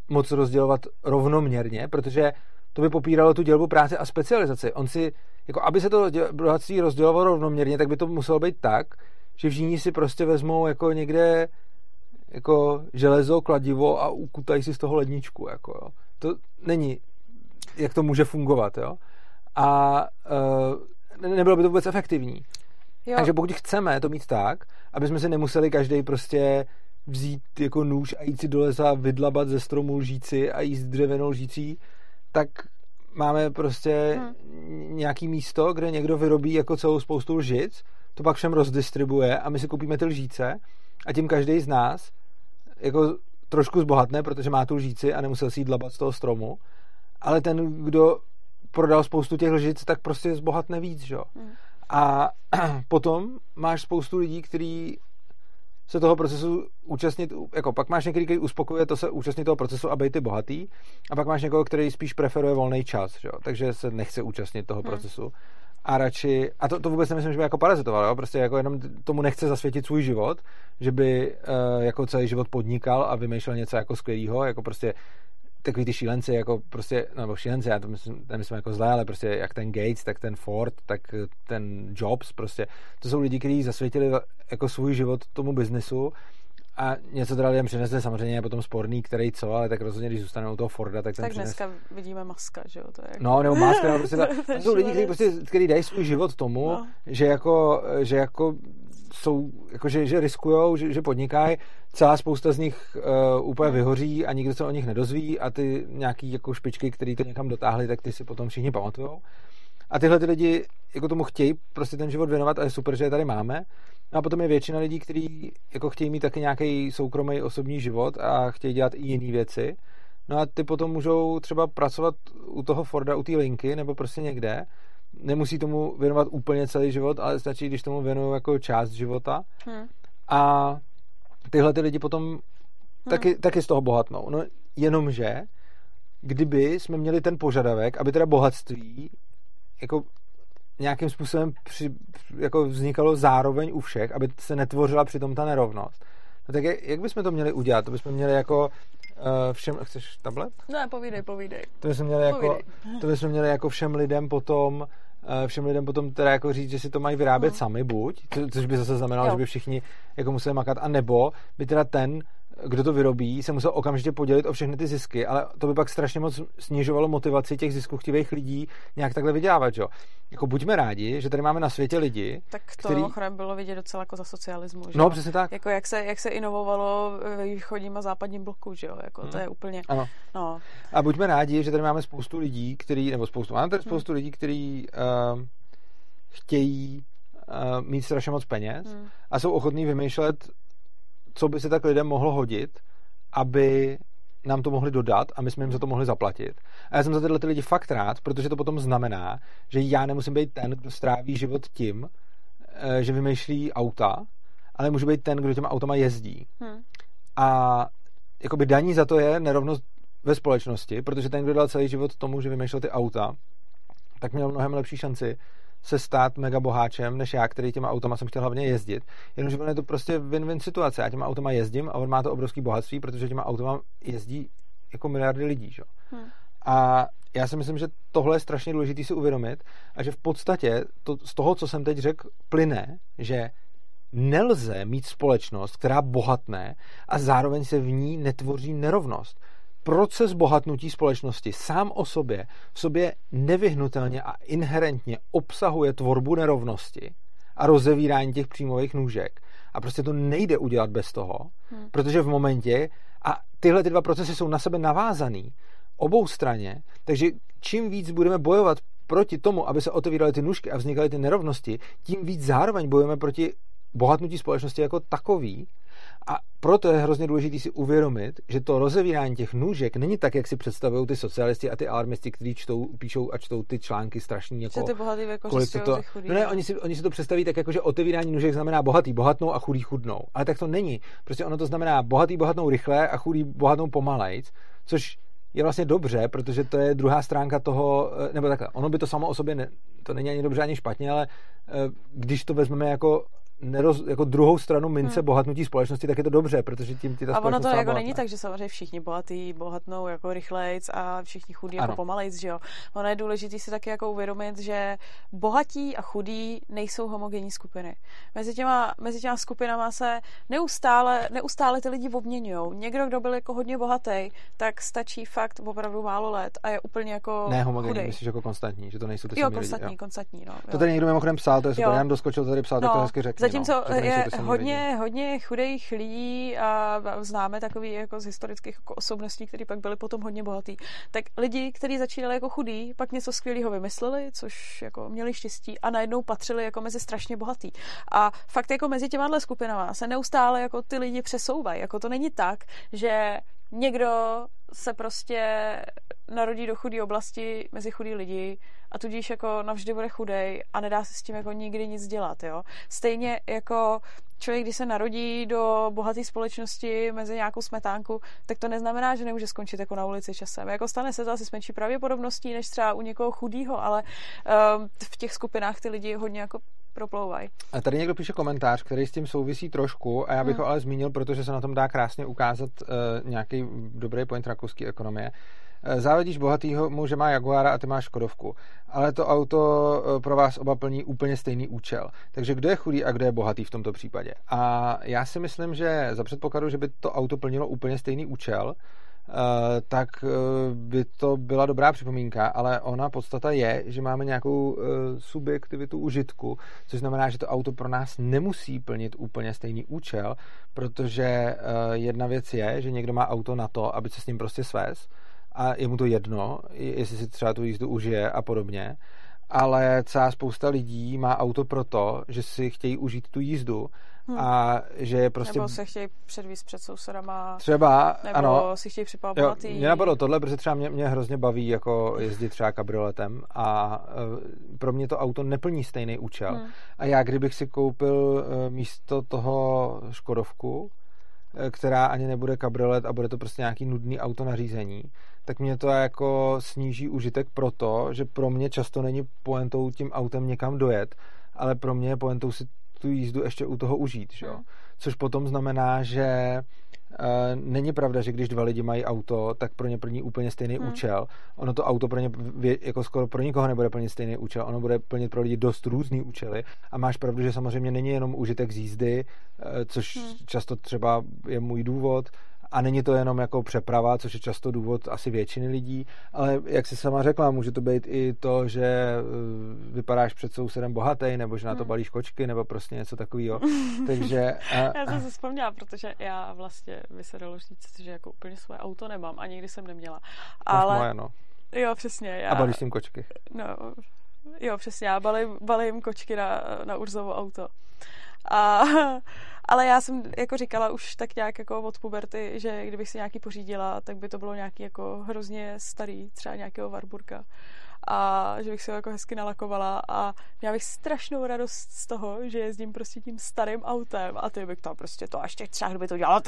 moc rozdělovat rovnoměrně, protože to by popíralo tu dělbu práce a specializaci. On si, jako aby se to bohatství rozdělovalo rovnoměrně, tak by to muselo být tak, že všichni si prostě vezmou jako někde jako železo, kladivo a ukutají si z toho ledničku. Jako, jo. To není, jak to může fungovat. Jo. A uh, nebylo by to vůbec efektivní. Jo. Takže pokud chceme to mít tak, aby jsme si nemuseli každý prostě vzít jako nůž a jít si do lesa, vydlabat ze stromu lžíci a jíst dřevěnou lžící, tak máme prostě hmm. nějaký místo, kde někdo vyrobí jako celou spoustu lžic, to pak všem rozdistribuje a my si koupíme ty lžíce a tím každý z nás jako trošku zbohatne, protože má tu lžíci a nemusel si jít dlabat z toho stromu, ale ten, kdo prodal spoustu těch lžic, tak prostě zbohatne víc, že? Hmm. A potom máš spoustu lidí, kteří se toho procesu účastnit, jako pak máš některý, který uspokojuje to se účastnit toho procesu a být ty bohatý, a pak máš někoho, který spíš preferuje volný čas, že? takže se nechce účastnit toho hmm. procesu. A radši, a to, to vůbec nemyslím, že by jako parazitoval, jo? prostě jako jenom tomu nechce zasvětit svůj život, že by uh, jako celý život podnikal a vymýšlel něco jako skvělého, jako prostě takový ty šílenci, jako prostě, nebo šílenci, já to myslím, nemyslím jako zlé, ale prostě jak ten Gates, tak ten Ford, tak ten Jobs, prostě, to jsou lidi, kteří zasvětili jako svůj život tomu biznesu a něco teda lidem přinesli, samozřejmě je potom sporný, který co, ale tak rozhodně, když zůstane u toho Forda, tak ten Tak přines... dneska vidíme maska, že jo? To je jako... No, nebo maska, nebo prostě ta, To jsou lidi, kteří, prostě, kteří dají svůj život tomu, No. že jako, že jako jsou, jako že, že riskujou, že, že podnikají, celá spousta z nich uh, úplně vyhoří a nikdo se o nich nedozví a ty nějaký jako špičky, který to někam dotáhli, tak ty si potom všichni pamatujou. A tyhle ty lidi jako tomu chtějí prostě ten život věnovat a je super, že je tady máme. No a potom je většina lidí, kteří jako chtějí mít taky nějaký soukromý osobní život a chtějí dělat i jiné věci. No a ty potom můžou třeba pracovat u toho Forda, u té linky nebo prostě někde. Nemusí tomu věnovat úplně celý život, ale stačí, když tomu věnují jako část života. Hm. A tyhle ty lidi potom Hmm. taky, taky z toho bohatnou. No jenomže, kdyby jsme měli ten požadavek, aby teda bohatství jako nějakým způsobem při, jako vznikalo zároveň u všech, aby se netvořila přitom ta nerovnost. No tak jak, jak bychom to měli udělat? To bychom měli jako uh, všem... Chceš tablet? Ne, povídej, povídej. To bychom měli jako, to bychom měli jako všem lidem potom eh, všem lidem potom teda jako říct, že si to mají vyrábět Hmm. sami buď, co- což by zase znamenalo, Jo. že by všichni jako museli makat, a nebo by teda ten, kdo to vyrobí, se musel okamžitě podělit o všechny ty zisky, ale to by pak strašně moc snižovalo motivaci těch ziskuchtivých lidí nějak takhle vydělávat, jo. Jako buďme rádi, že tady máme na světě lidi, Tak to který- který... bylo vidět docela jako za socialismu, že no přesně tak, Jako jak se, jak se inovovalo ve východním a západním bloku, že jo? Jako to Hmm. je úplně, ano. no. A buďme rádi, že tady máme spoustu lidí, který, nebo spoustu, máme Hmm. tady spoustu lidí, kteří uh, chtějí uh, mít strašně moc peněz Hm. a jsou ochotní vymýšlet, co by se tak lidem mohlo hodit, aby nám to mohli dodat a my jsme jim za to mohli zaplatit. A já jsem za tyhle ty lidi fakt rád, protože to potom znamená, že já nemusím být ten, kdo stráví život tím, eh, že vymýšlí auta, ale můžu být ten, kdo těma automa jezdí. Hm. A jakoby daní za to je nerovnost ve společnosti, protože ten, kdo dal celý život tomu, že vymýšlel ty auta, tak měl mnohem lepší šanci se stát mega boháčem, než já, který těma automa jsem chtěl hlavně jezdit. Jenomže ono je to prostě win-win situace. Já těma automa jezdím a on má to obrovský bohatství, protože těma automa jezdí jako miliardy lidí. Že? Hm. A já si myslím, že tohle je strašně důležité si uvědomit a že v podstatě to, z toho, co jsem teď řekl, plyne, že nelze mít společnost, která bohatne a zároveň se v ní netvoří nerovnost. Proces bohatnutí společnosti sám o sobě v sobě nevyhnutelně a inherentně obsahuje tvorbu nerovnosti a rozevírání těch příjmových nůžek. A prostě to nejde udělat bez toho, Hmm. protože v momentě, a tyhle ty dva procesy jsou na sebe navázaný, obou straně, takže čím víc budeme bojovat proti tomu, aby se otevíraly ty nůžky a vznikaly ty nerovnosti, tím víc zároveň bojujeme proti bohatnutí společnosti jako takový. A proto je hrozně důležité si uvědomit, že to rozevírání těch nůžek není tak, jak si představují ty socialisti a ty alarmisti, kteří čtou, píšou a čtou ty články strašný jako ty bohatý kolik to ty chudý. No ne, no. oni si, oni si to představí tak, jako, že otevírání nůžek znamená bohatý bohatnou a chudý chudnou. Ale tak to není. Prostě ono to znamená bohatý bohatnou rychle a chudý bohatnou pomalejc, což je vlastně dobře, protože to je druhá stránka toho, eh, nebo takhle, ono by to samo o sobě, ne, to není ani dobře, ani špatně, ale eh, když to vezmeme jako neroz, jako druhou stranu mince Hmm. bohatnutí společnosti, tak je to dobře, protože tím ty ta A ono to jako není tak, že samozřejmě všichni bohatý bohatnou jako rychlejc a všichni chudí jako Ano. pomalejc, že jo. Ono je důležité si taky jako uvědomit, že bohatí a chudí nejsou homogenní skupiny. Mezi těma, mezi těma skupinama se neustále, neustále ty lidi obměňují. Někdo, kdo byl jako hodně bohatý, tak stačí fakt opravdu málo let a je úplně jako Ne homogenní, myslíš jako konstantní, že to nejsou ty Jo, samý lidi, konstantní, konstantní, no. To jo. tady někdo mimochodem psal, to je super, Jo. Jan doskočil, tady psal, tak to hezky řekni. Zatímco no, je hodně, hodně chudých lidí a známe takový jako z historických jako osobností, kteří pak byli potom hodně bohatý, tak lidi, kteří začínali jako chudí, pak něco skvělého vymysleli, což jako měli štěstí a najednou patřili jako mezi strašně bohatý. A fakt jako mezi těma skupinama se neustále jako ty lidi přesouvají. Jako to není tak, že někdo se prostě narodí do chudé oblasti mezi chudý lidi a tudíž jako navždy bude chudej a nedá se s tím jako nikdy nic dělat, jo. Stejně jako člověk, když se narodí do bohaté společnosti mezi nějakou smetánku, tak to neznamená, že nemůže skončit jako na ulici časem. Jako stane se to asi s menší pravděpodobností, než třeba u někoho chudýho, ale um, v těch skupinách ty lidi hodně jako proplouvají. A tady někdo píše komentář, který s tím souvisí trošku a já bych Hmm. ho ale zmínil, protože se na tom dá krásně ukázat uh, nějaký dobrý point rakouské ekonomie. Eh, závidíš bohatýho muže má Jaguara a ty máš Škodovku. Ale to auto eh, pro vás oba plní úplně stejný účel. Takže kdo je chudý a kdo je bohatý v tomto případě? A já si myslím, že za předpokladu, že by to auto plnilo úplně stejný účel, tak eh, by to byla dobrá připomínka, ale ona podstata je, že máme nějakou eh, subjektivitu užitku, což znamená, že to auto pro nás nemusí plnit úplně stejný účel, protože jedna věc je, že někdo má auto na to, aby se s ním prostě svez a je mu to jedno, jestli si třeba tu jízdu užije a podobně, ale celá spousta lidí má auto proto, že si chtějí užít tu jízdu Hmm. A že je prostě... Nebo se chtějí předvíst před sousedama. Třeba, nebo ano. si chtějí připravovat Mě napadlo tohle, protože třeba mě, mě hrozně baví jako jezdit třeba kabrioletem a uh, pro mě to auto neplní stejný účel. Hmm. A já, kdybych si koupil uh, místo toho Škodovku, e, která ani nebude kabriolet a bude to prostě nějaký nudný auto na řízení, tak mě to jako sníží užitek proto, že pro mě často není poentou tím autem někam dojet, ale pro mě je poentou si tu jízdu ještě u toho užít, že? Hmm. Což potom znamená, že uh, není pravda, že když dva lidi mají auto, tak pro ně plní úplně stejný hmm. účel. Ono to auto pro ně jako skoro pro nikoho nebude plnit stejný účel, ono bude plnit pro lidi dost různý účely. A máš pravdu, že samozřejmě není jenom užitek z jízdy, uh, což hmm. často třeba je můj důvod, a není to jenom jako přeprava, což je často důvod asi většiny lidí, ale jak jsi sama řekla, může to být i to, že eh, vypadáš před sousedem bohatý, nebo že na to hmm. balíš kočky, nebo prostě něco takového. Takže... A... Já jsem se vzpomněla, protože já vlastně by se dalo říct, že jako úplně své auto nemám a nikdy jsem neměla. Ale... moje, no. Jo, přesně. Já... A balíš tím kočky. No, jo, přesně. Já balím, balím kočky na, na Urzovo auto. A, ale já jsem jako říkala už tak nějak jako od puberty, že kdybych si nějaký pořídila, tak by to bylo nějaký jako hrozně starý, třeba nějakého Warburga a že bych se ho jako hezky nalakovala a měla bych strašnou radost z toho, že jezdím prostě tím starým autem a ty bych tam prostě to až těch třeba by to dělalo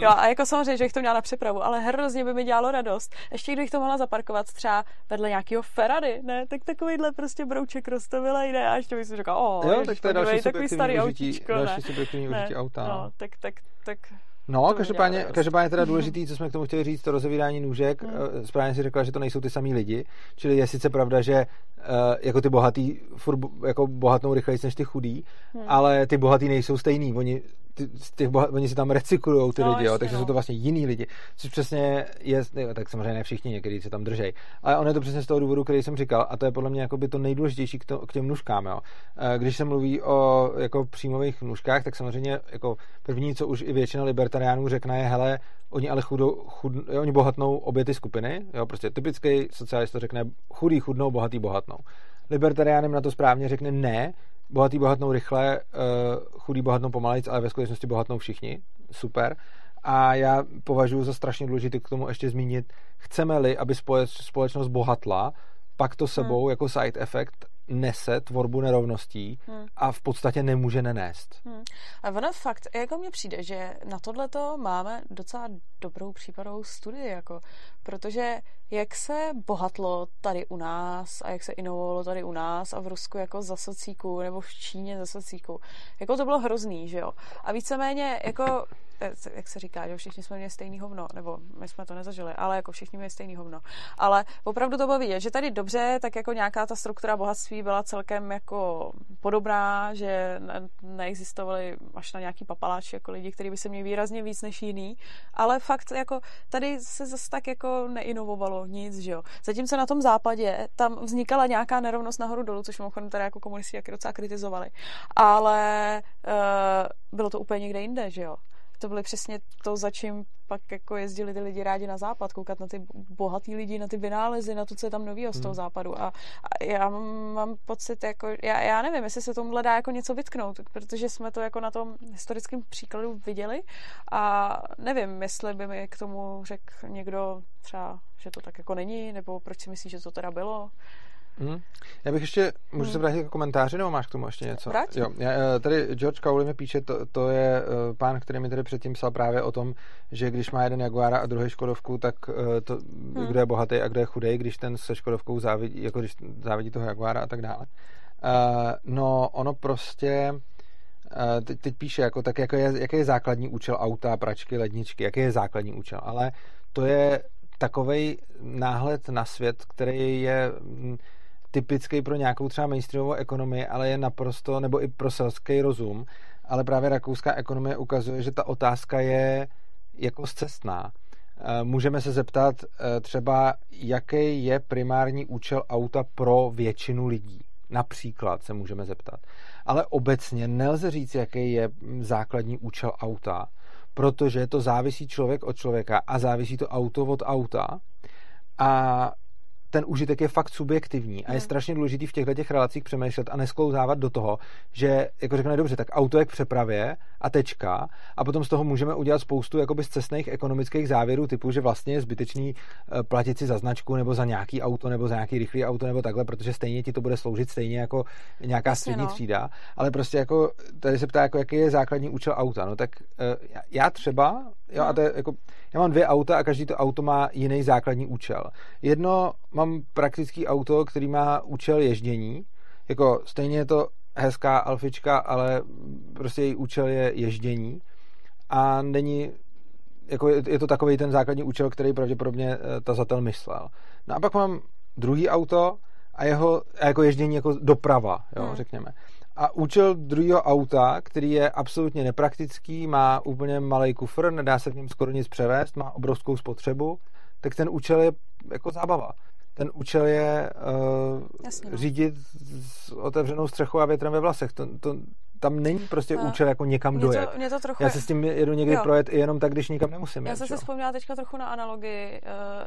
jo, a jako samozřejmě, že bych to měla na přepravu, ale hrozně by mi dělalo radost. Ještě kdybych to mohla zaparkovat třeba vedle nějakého Ferrari, ne, tak takovýhle prostě brouček rostovila ne, a ještě bych si říkala, o, jo, tak to je další takový starý autíčko, další subjektivní užití auta. No, no, tak, tak, tak No, každopádně, každopádně teda důležitý, co jsme k tomu chtěli říct, to rozevírání nůžek. Hmm. Eh, správně si řekla, že to nejsou ty samý lidi. Čili je sice pravda, že jako ty bohatý furt jako bohatnou rychleji než ty chudý, hmm. ale ty bohatý nejsou stejný. Oni ty, těch boha, oni si tam recyklujou ty no, lidi, jo, takže no. jsou to vlastně jiný lidi, což přesně je, jo, tak samozřejmě ne všichni, někteří se tam držej, ale on je to přesně z toho důvodu, který jsem říkal, a to je podle mě jako by to nejdůležitější k, to, k těm nůžkám, jo. Eh, když se mluví o jako příjmových nůžkách, tak samozřejmě jako první, co už i většina libertariánů řekne, je, hele, oni ale chudou, chud, jo, oni bohatnou obě ty skupiny, jo, prostě typický socialista řekne chudý chudnou, bohatý bohatnou. Libertariánem na to správně řekne ne, bohatý bohatnou rychle, uh, chudý bohatnou pomalejc, ale ve skutečnosti bohatnou všichni. Super. A já považuji za strašně důležité k tomu ještě zmínit, chceme-li, aby společnost bohatla, pak to sebou hmm. jako side effect nese tvorbu nerovností hmm. a v podstatě nemůže nenést. Hmm. A ono fakt, jako mně přijde, že na tohleto máme docela dobrou případovou studii, jako, protože jak se bohatlo tady u nás a jak se inovovalo tady u nás a v Rusku jako za socíku nebo v Číně za socíku, jako to bylo hrozný, že jo. A víceméně jako jak se říká, že všichni jsme měli stejný hovno, nebo my jsme to nezažili, ale jako všichni měli stejný hovno. Ale opravdu to baví, že tady dobře, tak jako nějaká ta struktura bohatství byla celkem jako podobná, že neexistovaly až na nějaký papaláč jako lidi, kteří by se měli výrazně víc než jiný, ale fakt jako tady se zase tak jako neinovovalo nic, že jo. Zatímco na tom západě tam vznikala nějaká nerovnost nahoru dolů, což mimochodem tady jako komunisti jak docela kritizovali, ale uh, bylo to úplně někde jinde, že jo to byly přesně to, za čím pak jako jezdili ty lidi rádi na západ, koukat na ty bohatý lidi, na ty vynálezy, na to, co je tam nového z toho hmm. západu. A, a já mám pocit, jako, já, já nevím, jestli se tomu dá jako něco vytknout, protože jsme to jako na tom historickém příkladu viděli a nevím, jestli by mi k tomu řekl někdo třeba, že to tak jako není, nebo proč si myslíš, že to teda bylo. Hmm. Já bych ještě, můžu hmm. se vrátit k komentáři, nebo máš k tomu ještě něco? Jo, já, eh, tady George Cowley mi píše, to, to je uh, pán, který mi tady předtím psal právě o tom, že když má jeden Jaguara a druhý Škodovku, tak uh, to, hmm. kdo je bohatý a kdo je chudý, když ten se Škodovkou závidí, jako když závidí toho Jaguara a tak dále. Uh, no, ono prostě uh, teď, teď píše, jako, tak jako je, jaký je základní účel auta, pračky, ledničky, jaký je základní účel, ale to je takový náhled na svět, který je mm, typický pro nějakou třeba mainstreamovou ekonomii, ale je naprosto, nebo i pro selský rozum, ale právě rakouská ekonomie ukazuje, že ta otázka je jako zcestná. Eh, můžeme se zeptat eh, třeba, jaký je primární účel auta pro většinu lidí. Například se můžeme zeptat. Ale obecně nelze říct, jaký je mm, základní účel auta, protože to závisí člověk od člověka a závisí to auto od auta. A ten užitek je fakt subjektivní a je strašně důležitý v těchto těch relacích přemýšlet a nesklouzávat do toho, že jako řekne dobře, tak auto je k přepravě a tečka a potom z toho můžeme udělat spoustu jakoby z cestných ekonomických závěrů typu, že vlastně je zbytečný eh, platit si za značku nebo za nějaký auto nebo za nějaký rychlý auto nebo takhle, protože stejně ti to bude sloužit stejně jako nějaká střední no. třída, ale prostě jako tady se ptá, jako jaký je základní účel auta, no tak eh, já třeba, jo, a to je jako, já mám dvě auta a každý to auto má jiný základní účel. Jedno mám praktický auto, který má účel ježdění. Jako stejně je to hezká alfička, ale prostě její účel je ježdění. A není, jako je to takový ten základní účel, který pravděpodobně eh, tazatel myslel. No a pak mám druhý auto a jeho a jako ježdění jako doprava, jo, hmm. řekněme. A účel druhého auta, který je absolutně nepraktický, má úplně malý kufr, nedá se v něm skoro nic převést, má obrovskou spotřebu, tak ten účel je jako zábava ten účel je uh, Jasně, no. řídit s otevřenou střechou a větrem ve vlasech. To, to, tam není prostě a účel jako někam mě dojet. To, mě to trochu... Já se s tím jedu někdy jo. projet i jenom tak, když nikam nemusím Já jsem si vzpomněla teďka trochu na analogii.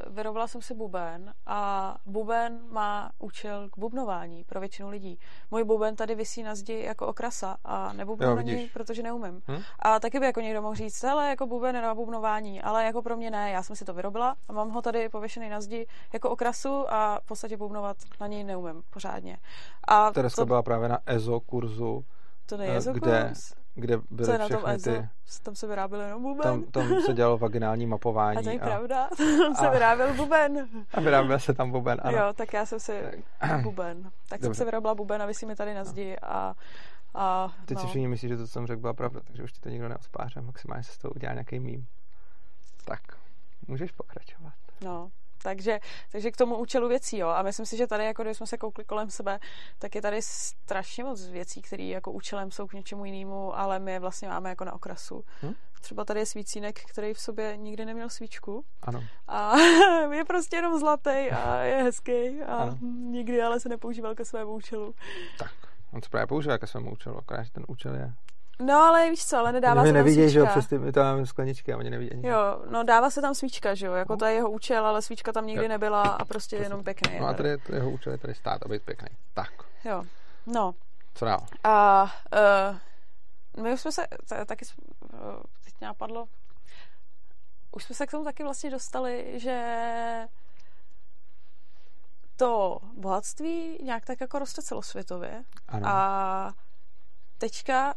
Uh, vyrobila jsem si buben a buben má účel k bubnování pro většinu lidí. Můj buben tady visí na zdi jako okrasa a nebubnu na něj, protože neumím. Hm? A taky by jako někdo mohl říct, ale jako buben na bubnování, ale jako pro mě ne. Já jsem si to vyrobila a mám ho tady pověšený na zdi jako okrasu a v podstatě bubnovat na něj neumím pořádně. A Tereska to... byla právě na EZO kurzu to EZO kde, kde byly Co je na tom EZO? Ty... Tam se vyráběl jenom buben. Tam, tam se dělalo vaginální mapování. A to je a... pravda, tam se a... vyráběl buben. A vyráběl se tam buben, ano. Jo, tak já jsem si buben. Tak Dobře. jsem se vyrobila buben a vysí mi tady na zdi a a, Teď no. si všichni myslí, že to, co jsem řekl, byla pravda, takže už ti to nikdo neospáře. Maximálně se z toho udělá nějaký mím. Tak, můžeš pokračovat. No, takže, takže k tomu účelu věcí, jo. A myslím si, že tady, jako když jsme se koukli kolem sebe, tak je tady strašně moc věcí, které jako účelem jsou k něčemu jinému, ale my je vlastně máme jako na okrasu. Hm? Třeba tady je svícínek, který v sobě nikdy neměl svíčku. Ano. A je prostě jenom zlatý a je hezký a ano. nikdy ale se nepoužíval ke svému účelu. Tak, on se právě používá ke svému účelu, akorát ten účel je No, ale víš co, ale nedává se tam nevidí, svíčka. že jo, přes ty, máme skleničky a oni nevidí. Ani. Jo, no dává se tam svíčka, že jo, jako no. to je jeho účel, ale svíčka tam nikdy jo. nebyla a prostě Přesně. jenom pěkný. No a tady to jeho účel je tady stát a být pěkný. Tak. Jo, no. Co dál? A uh, my už jsme se, taky uh, teď mě napadlo, už jsme se k tomu taky vlastně dostali, že to bohatství nějak tak jako roste celosvětově. Ano. A teďka,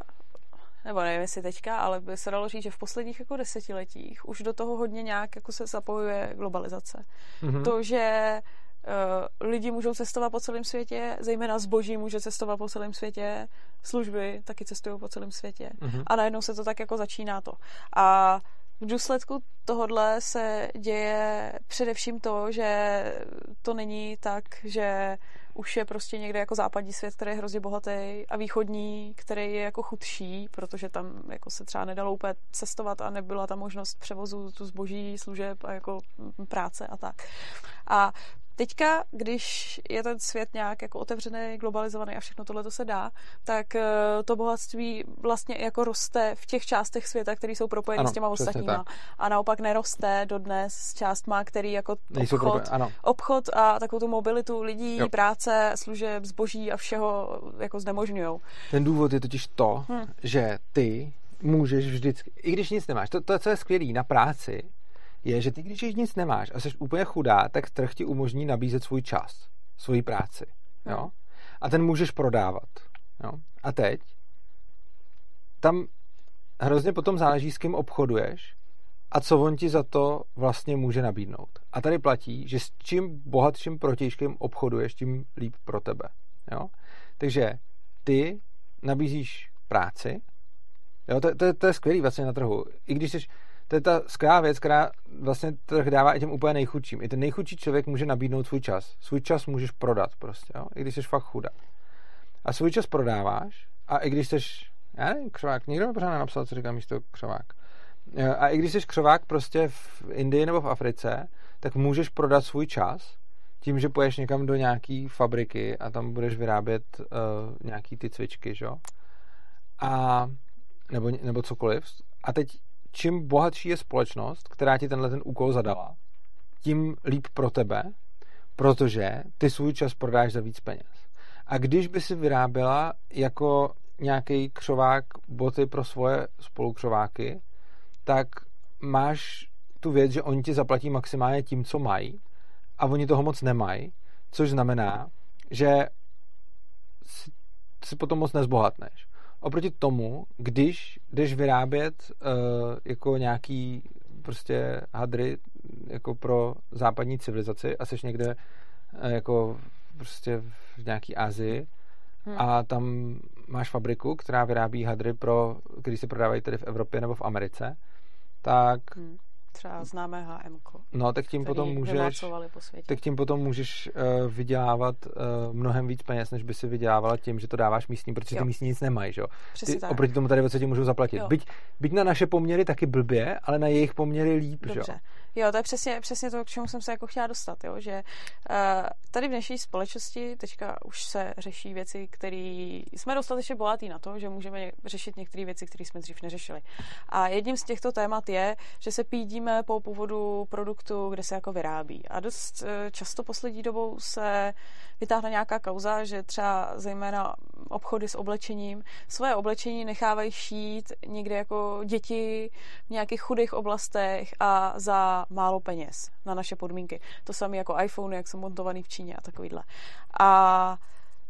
nebo nevím jestli teďka, ale by se dalo říct, že v posledních jako desetiletích už do toho hodně nějak jako se zapojuje globalizace. Mm-hmm. To, že uh, lidi můžou cestovat po celém světě, zejména zboží může cestovat po celém světě, služby taky cestují po celém světě. Mm-hmm. A najednou se to tak jako začíná to. A v důsledku tohodle se děje především to, že to není tak, že už je prostě někde jako západní svět, který je hrozně bohatý a východní, který je jako chudší, protože tam jako se třeba nedalo úplně cestovat a nebyla ta možnost převozu tu zboží, služeb a jako práce a tak. A Teďka, když je ten svět nějak jako otevřený, globalizovaný a všechno tohle to se dá, tak eh, to bohatství vlastně jako roste v těch částech světa, které jsou propojeny s těma ostatníma. Tak. A naopak neroste dodnes s částma, který jako obchod, obchod a takovou tu mobilitu lidí, jo. práce, služeb, zboží a všeho jako znemožňují. Ten důvod je totiž to, hmm. že ty můžeš vždycky, i když nic nemáš, to, to co je skvělé na práci, je, že ty, když nic nemáš a jsi úplně chudá, tak trh ti umožní nabízet svůj čas, svoji práci. Jo? A ten můžeš prodávat. Jo? A teď tam hrozně potom záleží, s kým obchoduješ a co on ti za to vlastně může nabídnout. A tady platí, že s čím bohatším protějškem obchoduješ, tím líp pro tebe. Jo? Takže ty nabízíš práci, jo? To, to, to je skvělý vlastně na trhu. I když jsi to je ta skvělá věc, která vlastně trh dává i těm úplně nejchudším. I ten nejchudší člověk může nabídnout svůj čas. Svůj čas můžeš prodat prostě, jo? i když jsi fakt chudá. A svůj čas prodáváš a i když jsi, já nevím, křovák, nikdo mi pořád nenapsal, co říká místo křovák. E, a i když jsi křovák prostě v Indii nebo v Africe, tak můžeš prodat svůj čas tím, že poješ někam do nějaký fabriky a tam budeš vyrábět uh, nějaký ty cvičky, že? A nebo, nebo cokoliv. A teď čím bohatší je společnost, která ti tenhle ten úkol zadala, tím líp pro tebe, protože ty svůj čas prodáš za víc peněz. A když by si vyráběla jako nějaký křovák boty pro svoje spolukřováky, tak máš tu věc, že oni ti zaplatí maximálně tím, co mají a oni toho moc nemají, což znamená, že si, si potom moc nezbohatneš. Oproti tomu, když jdeš vyrábět uh, jako nějaký prostě hadry jako pro západní civilizaci a jsi někde uh, jako prostě v nějaký Asii hmm. a tam máš fabriku, která vyrábí hadry pro, který se prodávají tedy v Evropě nebo v Americe, tak hmm třeba známé HM. No, tak tím potom můžeš, po světě. tak tím potom můžeš uh, vydělávat uh, mnohem víc peněz, než by si vydělávala tím, že to dáváš místní, protože jo. ty místní nic nemají, že jo? Ty, tak. oproti tomu tady ve ti můžou zaplatit. Byť, byť, na naše poměry taky blbě, ale na jejich poměry líp, Dobře. že jo? To je přesně, přesně to, k čemu jsem se jako chtěla dostat, jo? že uh, tady v dnešní společnosti teďka už se řeší věci, které jsme dostatečně bohatí na to, že můžeme řešit některé věci, které jsme dřív neřešili. A jedním z těchto témat je, že se pídíme po původu produktu, kde se jako vyrábí. A dost uh, často poslední dobou se vytáhne nějaká kauza, že třeba zejména obchody s oblečením svoje oblečení nechávají šít někde jako děti v nějakých chudých oblastech a za málo peněz na naše podmínky. To samé jako iPhone, jak jsou montovaný v Číně a takovýhle. A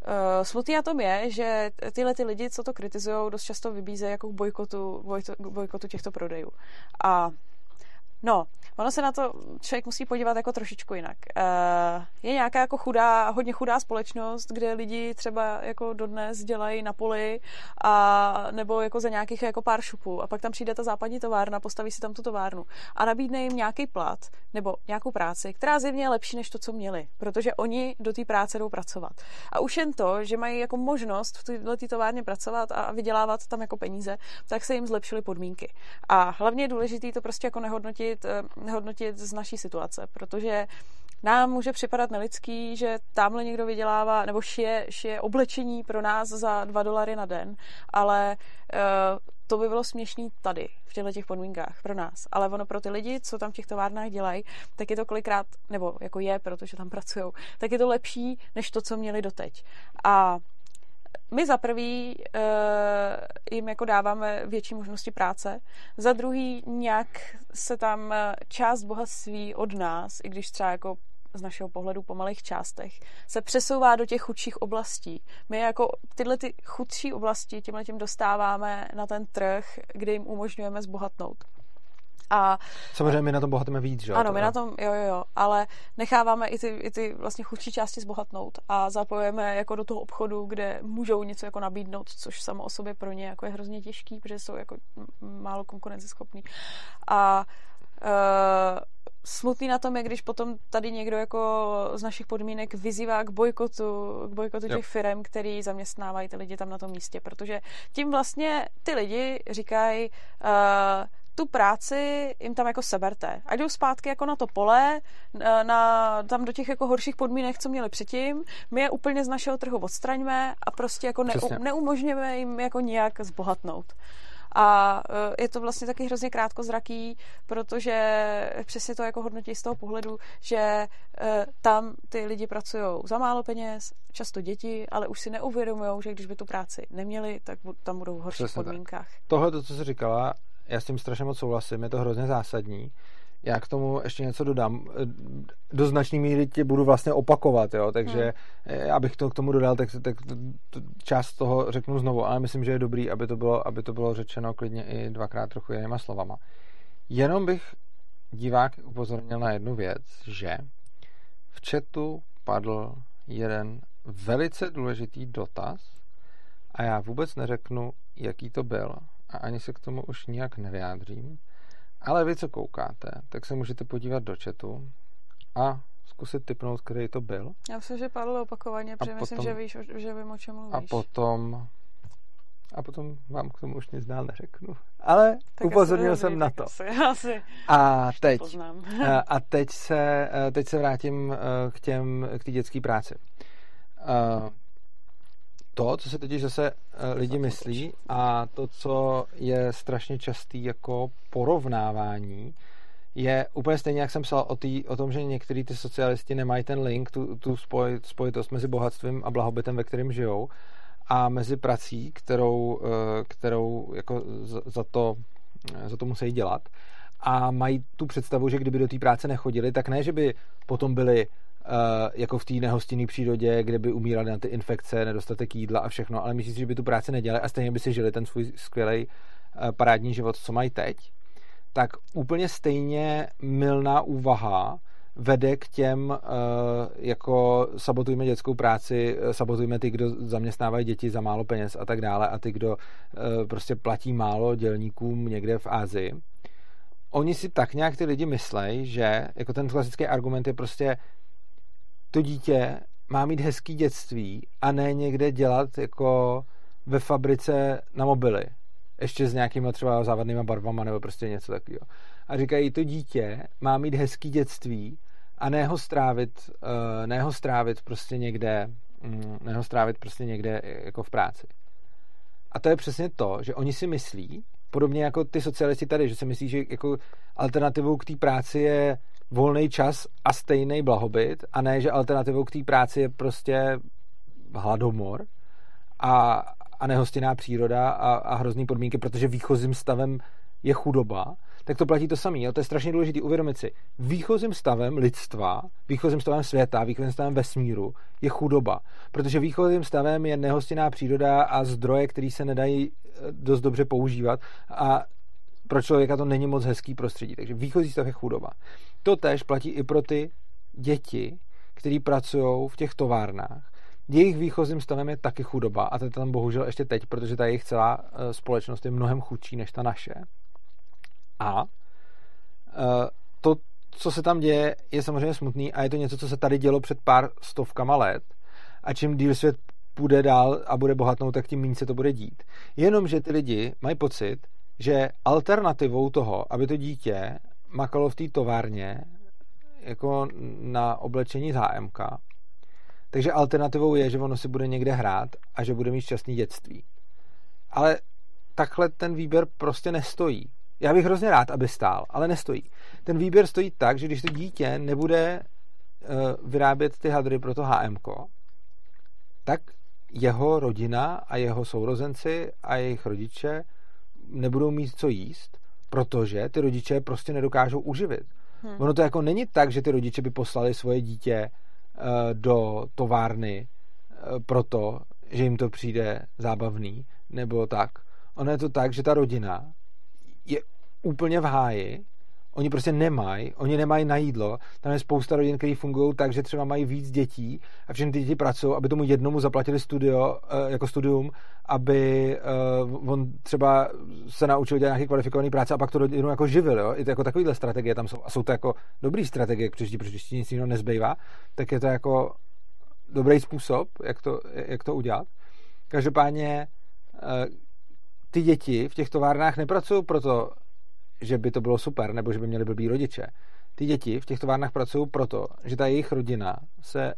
Uh, smutný na tom je, že tyhle ty lidi, co to kritizují, dost často vybízejí jako bojkotu, bojkotu těchto prodejů. A No, ono se na to člověk musí podívat jako trošičku jinak. Eh, je nějaká jako chudá, hodně chudá společnost, kde lidi třeba jako dodnes dělají na poli a nebo jako za nějakých jako pár šupů a pak tam přijde ta západní továrna, postaví si tam tu továrnu a nabídne jim nějaký plat nebo nějakou práci, která zjevně je lepší než to, co měli, protože oni do té práce jdou pracovat. A už jen to, že mají jako možnost v této továrně pracovat a vydělávat tam jako peníze, tak se jim zlepšily podmínky. A hlavně je důležité to prostě jako nehodnotit hodnotit, eh, hodnotit z naší situace, protože nám může připadat nelidský, že tamhle někdo vydělává nebo šije, šije oblečení pro nás za 2 dolary na den, ale uh, to by bylo směšný tady, v těchto těch podmínkách pro nás. Ale ono pro ty lidi, co tam v těch továrnách dělají, tak je to kolikrát, nebo jako je, protože tam pracují, tak je to lepší, než to, co měli doteď. A my za prvý uh, jim jako dáváme větší možnosti práce, za druhý nějak se tam eh, část bohatství od nás, i když třeba jako z našeho pohledu po malých částech, se přesouvá do těch chudších oblastí. My jako tyhle ty chudší oblasti tímhle tím dostáváme na ten trh, kde jim umožňujeme zbohatnout. A, Samozřejmě my na tom bohatíme víc, že Ano, my na tom, jo, jo, jo, ale necháváme i ty, i ty vlastně chudší části zbohatnout a zapojujeme jako do toho obchodu, kde můžou něco jako nabídnout, což samo o sobě pro ně jako je hrozně těžký, protože jsou jako málo konkurenceschopní. A uh, smutný na tom je, když potom tady někdo jako z našich podmínek vyzývá k bojkotu, k bojkotu těch firm, který zaměstnávají ty lidi tam na tom místě, protože tím vlastně ty lidi říkají, uh, tu práci jim tam jako seberte. A jdou zpátky jako na to pole, na, tam do těch jako horších podmínek, co měli předtím. My je úplně z našeho trhu odstraňme a prostě jako neu, neumožněme jim jako nějak zbohatnout. A e, je to vlastně taky hrozně krátkozraký, protože přesně to jako hodnotí z toho pohledu, že e, tam ty lidi pracují za málo peněz, často děti, ale už si neuvědomují, že když by tu práci neměli, tak tam budou v horších Přesně podmínkách. Tak. Tohle, to, co jsi říkala, já s tím strašně moc souhlasím, je to hrozně zásadní. Já k tomu ještě něco dodám. Do značné míry tě budu vlastně opakovat, jo? takže hmm. abych to k tomu dodal, tak, tak část toho řeknu znovu, ale myslím, že je dobrý, aby to bylo, aby to bylo řečeno klidně i dvakrát trochu jinýma slovama. Jenom bych divák upozornil na jednu věc, že v chatu padl jeden velice důležitý dotaz a já vůbec neřeknu, jaký to byl a ani se k tomu už nijak nevyjádřím, Ale vy, co koukáte, tak se můžete podívat do chatu a zkusit typnout, který to byl. Já myslím, že padlo opakovaně, protože myslím, že víš, že vím, o čem mluvíš. A potom a potom vám k tomu už nic dál neřeknu. Ale tak upozornil jsem na to. Asi, asi a teď, a teď se, teď se vrátím k těm, k té dětské práci. To, co se totiž zase lidi myslí a to, co je strašně častý jako porovnávání, je úplně stejně, jak jsem psal o, tý, o tom, že některý ty socialisti nemají ten link, tu, tu spoj, spojitost mezi bohatstvím a blahobytem, ve kterém žijou, a mezi prací, kterou, eh, kterou jako za to, eh, za to musí dělat. A mají tu představu, že kdyby do té práce nechodili, tak ne, že by potom byli jako v té nehostinné přírodě, kde by umírali na ty infekce, nedostatek jídla a všechno, ale myslím si, že by tu práci nedělali a stejně by si žili ten svůj skvělý uh, parádní život, co mají teď. Tak úplně stejně milná úvaha vede k těm, eh, jako sabotujme dětskou práci, eh, sabotujme ty, kdo zaměstnávají děti za málo peněz a tak dále a ty, kdo eh, prostě platí málo dělníkům někde v Ázii. Oni si tak nějak ty lidi myslejí, že jako ten klasický argument je prostě to dítě má mít hezký dětství a ne někde dělat jako ve fabrice na mobily. Ještě s nějakýma třeba závadnýma barvama nebo prostě něco takového. A říkají, to dítě má mít hezký dětství a ne ho strávit, uh, ne ho strávit prostě někde, um, ne ho strávit prostě někde jako v práci. A to je přesně to, že oni si myslí, podobně jako ty socialisti tady, že si myslí, že jako alternativou k té práci je volný čas a stejný blahobyt a ne, že alternativou k té práci je prostě hladomor a, a nehostinná příroda a, a hrozný podmínky, protože výchozím stavem je chudoba, tak to platí to samé. To je strašně důležité uvědomit si. Výchozím stavem lidstva, výchozím stavem světa, výchozím stavem vesmíru je chudoba. Protože výchozím stavem je nehostinná příroda a zdroje, které se nedají eh, dost dobře používat. A pro člověka to není moc hezký prostředí. Takže výchozí stav je chudoba. To tež platí i pro ty děti, které pracují v těch továrnách. Jejich výchozím stavem je taky chudoba a to je tam bohužel ještě teď, protože ta jejich celá eh, společnost je mnohem chudší než ta naše. A uh, to, co se tam děje, je samozřejmě smutný a je to něco, co se tady dělo před pár stovkama let. A čím díl svět půjde dál a bude bohatnout, tak tím méně se to bude dít. Jenomže ty lidi mají pocit, že alternativou toho, aby to dítě makalo v té továrně jako na oblečení z HMK, takže alternativou je, že ono si bude někde hrát a že bude mít šťastný dětství. Ale takhle ten výběr prostě nestojí. Já bych hrozně rád, aby stál, ale nestojí. Ten výběr stojí tak, že když to dítě nebude uh, vyrábět ty hadry pro to HMK, tak jeho rodina a jeho sourozenci a jejich rodiče nebudou mít co jíst, protože ty rodiče prostě nedokážou uživit. Hmm. Ono to jako není tak, že ty rodiče by poslali svoje dítě uh, do továrny uh, proto, že jim to přijde zábavný, nebo tak. Ono je to tak, že ta rodina je úplně v háji, oni prostě nemají, oni nemají na jídlo. Tam je spousta rodin, které fungují tak, že třeba mají víc dětí a všechny ty děti pracují, aby tomu jednomu zaplatili studio, eh, jako studium, aby uh, on třeba se naučil dělat nějaký kvalifikovaný práce a pak to rodinu jako živil. Jo? I to jako takovýhle strategie tam jsou. A jsou to jako dobrý strategie k přežití, protože nic jiného nezbývá, tak je to jako dobrý způsob, jak to, jak to udělat. Každopádně uh, ty děti v těch továrnách nepracují proto, že by to bylo super, nebo že by měli blbý rodiče. Ty děti v těch továrnách pracují proto, že ta jejich rodina se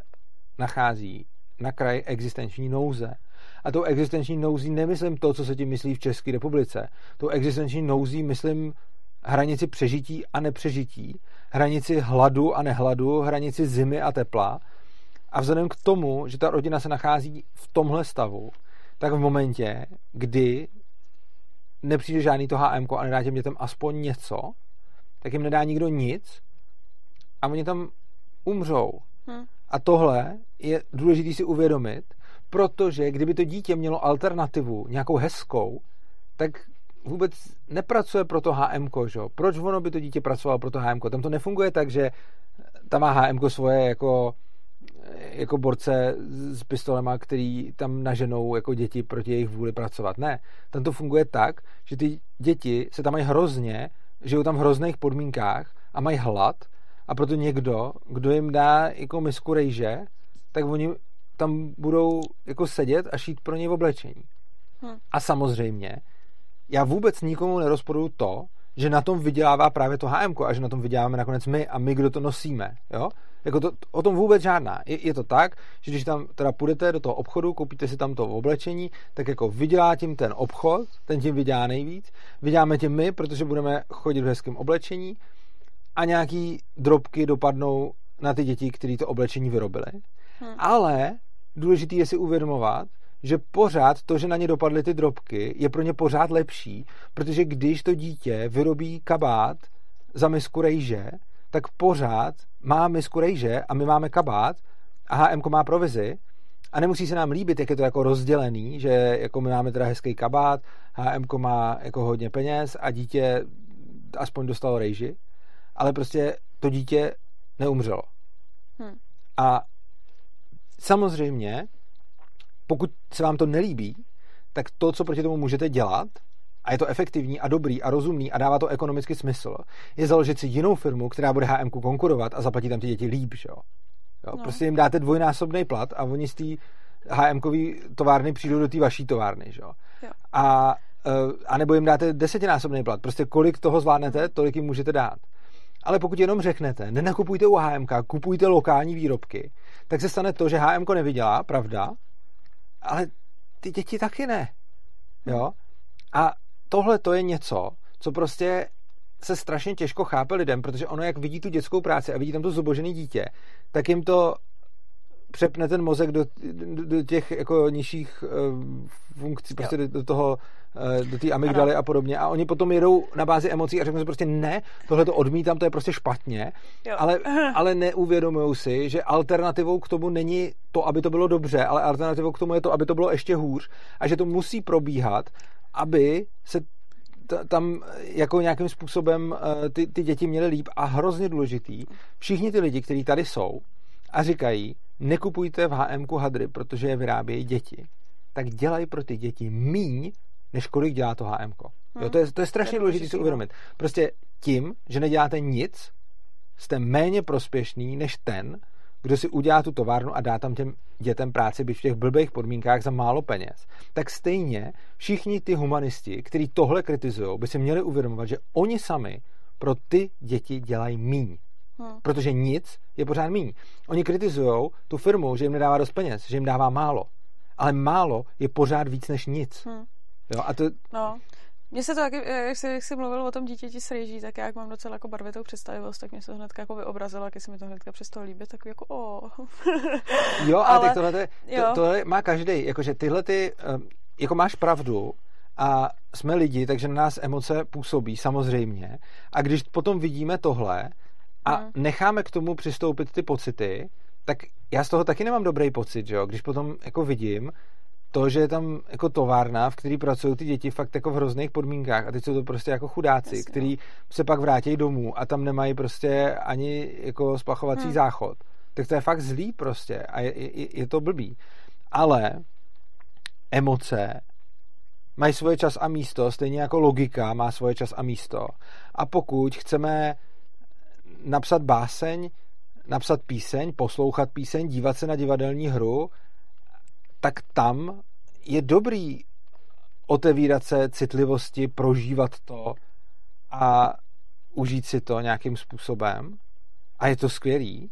nachází na kraji existenční nouze. A tou existenční nouzí nemyslím to, co se tím myslí v České republice. Tou existenční nouzí myslím hranici přežití a nepřežití, hranici hladu a nehladu, hranici zimy a tepla. A vzhledem k tomu, že ta rodina se nachází v tomhle stavu, tak v momentě, kdy nepřijde žádný to HM a nedá těm dětem aspoň něco, tak jim nedá nikdo nic a oni tam umřou. Hmm. A tohle je důležité si uvědomit, protože kdyby to dítě mělo alternativu, nějakou hezkou, tak vůbec nepracuje pro to HM. Proč ono by to dítě pracovalo pro to HM? Tam to nefunguje tak, že tam má HM svoje jako jako borce s pistolema, který tam naženou jako děti proti jejich vůli pracovat. Ne, tam to funguje tak, že ty děti se tam mají hrozně žijou tam v hrozných podmínkách a mají hlad a proto někdo, kdo jim dá jako misku rejže, tak oni tam budou jako sedět a šít pro ně v oblečení. Hmm. A samozřejmě, já vůbec nikomu nerozporuju to, že na tom vydělává právě to HM a že na tom vyděláváme nakonec my a my, kdo to nosíme. Jo? Jako to, o tom vůbec žádná. Je, je to tak, že když tam teda půjdete do toho obchodu, koupíte si tam to oblečení, tak jako vydělá tím ten obchod, ten tím vydělá nejvíc, vyděláme tím my, protože budeme chodit v hezkém oblečení a nějaký drobky dopadnou na ty děti, které to oblečení vyrobily. Hmm. Ale důležité je si uvědomovat, že pořád to, že na ně dopadly ty drobky, je pro ně pořád lepší, protože když to dítě vyrobí kabát za misku rejže, tak pořád má misku rejže a my máme kabát a HM má provizi a nemusí se nám líbit, jak je to jako rozdělený, že jako my máme teda hezký kabát, HM má jako hodně peněz a dítě aspoň dostalo rejži, ale prostě to dítě neumřelo. Hmm. A samozřejmě, pokud se vám to nelíbí, tak to, co proti tomu můžete dělat, a je to efektivní a dobrý a rozumný a dává to ekonomický smysl, je založit si jinou firmu, která bude HM konkurovat a zaplatí tam ty děti líp, že jo? jo? No. Prostě jim dáte dvojnásobný plat a oni z té HM továrny přijdou do té vaší továrny, že jo? jo. A, eh, a nebo jim dáte desetinásobný plat. Prostě kolik toho zvládnete, tolik jim můžete dát. Ale pokud jenom řeknete, nenakupujte u HMK, kupujte lokální výrobky, tak se stane to, že HMK nevydělá, pravda, ale ty děti taky ne. Jo? A tohle to je něco, co prostě se strašně těžko chápe lidem, protože ono, jak vidí tu dětskou práci a vidí tam to zubožené dítě, tak jim to přepne ten mozek do, do, do těch jako nižších uh, funkcí, prostě do, do toho, uh, do té amygdaly a podobně. A oni potom jedou na bázi emocí a řeknou si prostě ne, tohle to odmítám, to je prostě špatně. Ale, ale neuvědomují si, že alternativou k tomu není to, aby to bylo dobře, ale alternativou k tomu je to, aby to bylo ještě hůř a že to musí probíhat, aby se tam jako nějakým způsobem uh, ty, ty děti měly líp a hrozně důležitý. Všichni ty lidi, kteří tady jsou a říkají, nekupujte v HM hadry, protože je vyrábějí děti, tak dělají pro ty děti míň, než kolik dělá to HM. Hmm. Jo, to, je, to je strašně důležité si uvědomit. Prostě tím, že neděláte nic, jste méně prospěšný než ten, kdo si udělá tu továrnu a dá tam těm dětem práci, byť v těch blbých podmínkách za málo peněz, tak stejně všichni ty humanisti, kteří tohle kritizují, by si měli uvědomovat, že oni sami pro ty děti dělají míň. Hmm. Protože nic je pořád míň. Oni kritizují tu firmu, že jim nedává dost peněz, že jim dává málo. Ale málo je pořád víc než nic. Hmm. Jo, a to... No. Mně se to taky, jak jsi, jak jsi mluvil o tom dítěti s rejží, tak já jak mám docela jako barvitou představivost, tak mě se to hnedka jako vyobrazilo, jak se mi to hnedka přestalo líbit, tak jako o. jo, ale, ale tak tohle, to, tohle má každý, jakože tyhle ty, jako máš pravdu, a jsme lidi, takže na nás emoce působí samozřejmě. A když potom vidíme tohle a hmm. necháme k tomu přistoupit ty pocity, tak já z toho taky nemám dobrý pocit, že jo? Když potom jako vidím to, že je tam jako továrna, v který pracují ty děti fakt jako v hrozných podmínkách a teď jsou to prostě jako chudáci, Jasně. který se pak vrátí domů a tam nemají prostě ani jako splachovací hmm. záchod. Tak to je fakt zlý prostě a je, je, je to blbý. Ale emoce mají svoje čas a místo, stejně jako logika má svoje čas a místo. A pokud chceme napsat báseň, napsat píseň, poslouchat píseň, dívat se na divadelní hru, tak tam je dobrý otevírat se citlivosti, prožívat to a užít si to nějakým způsobem. A je to skvělý.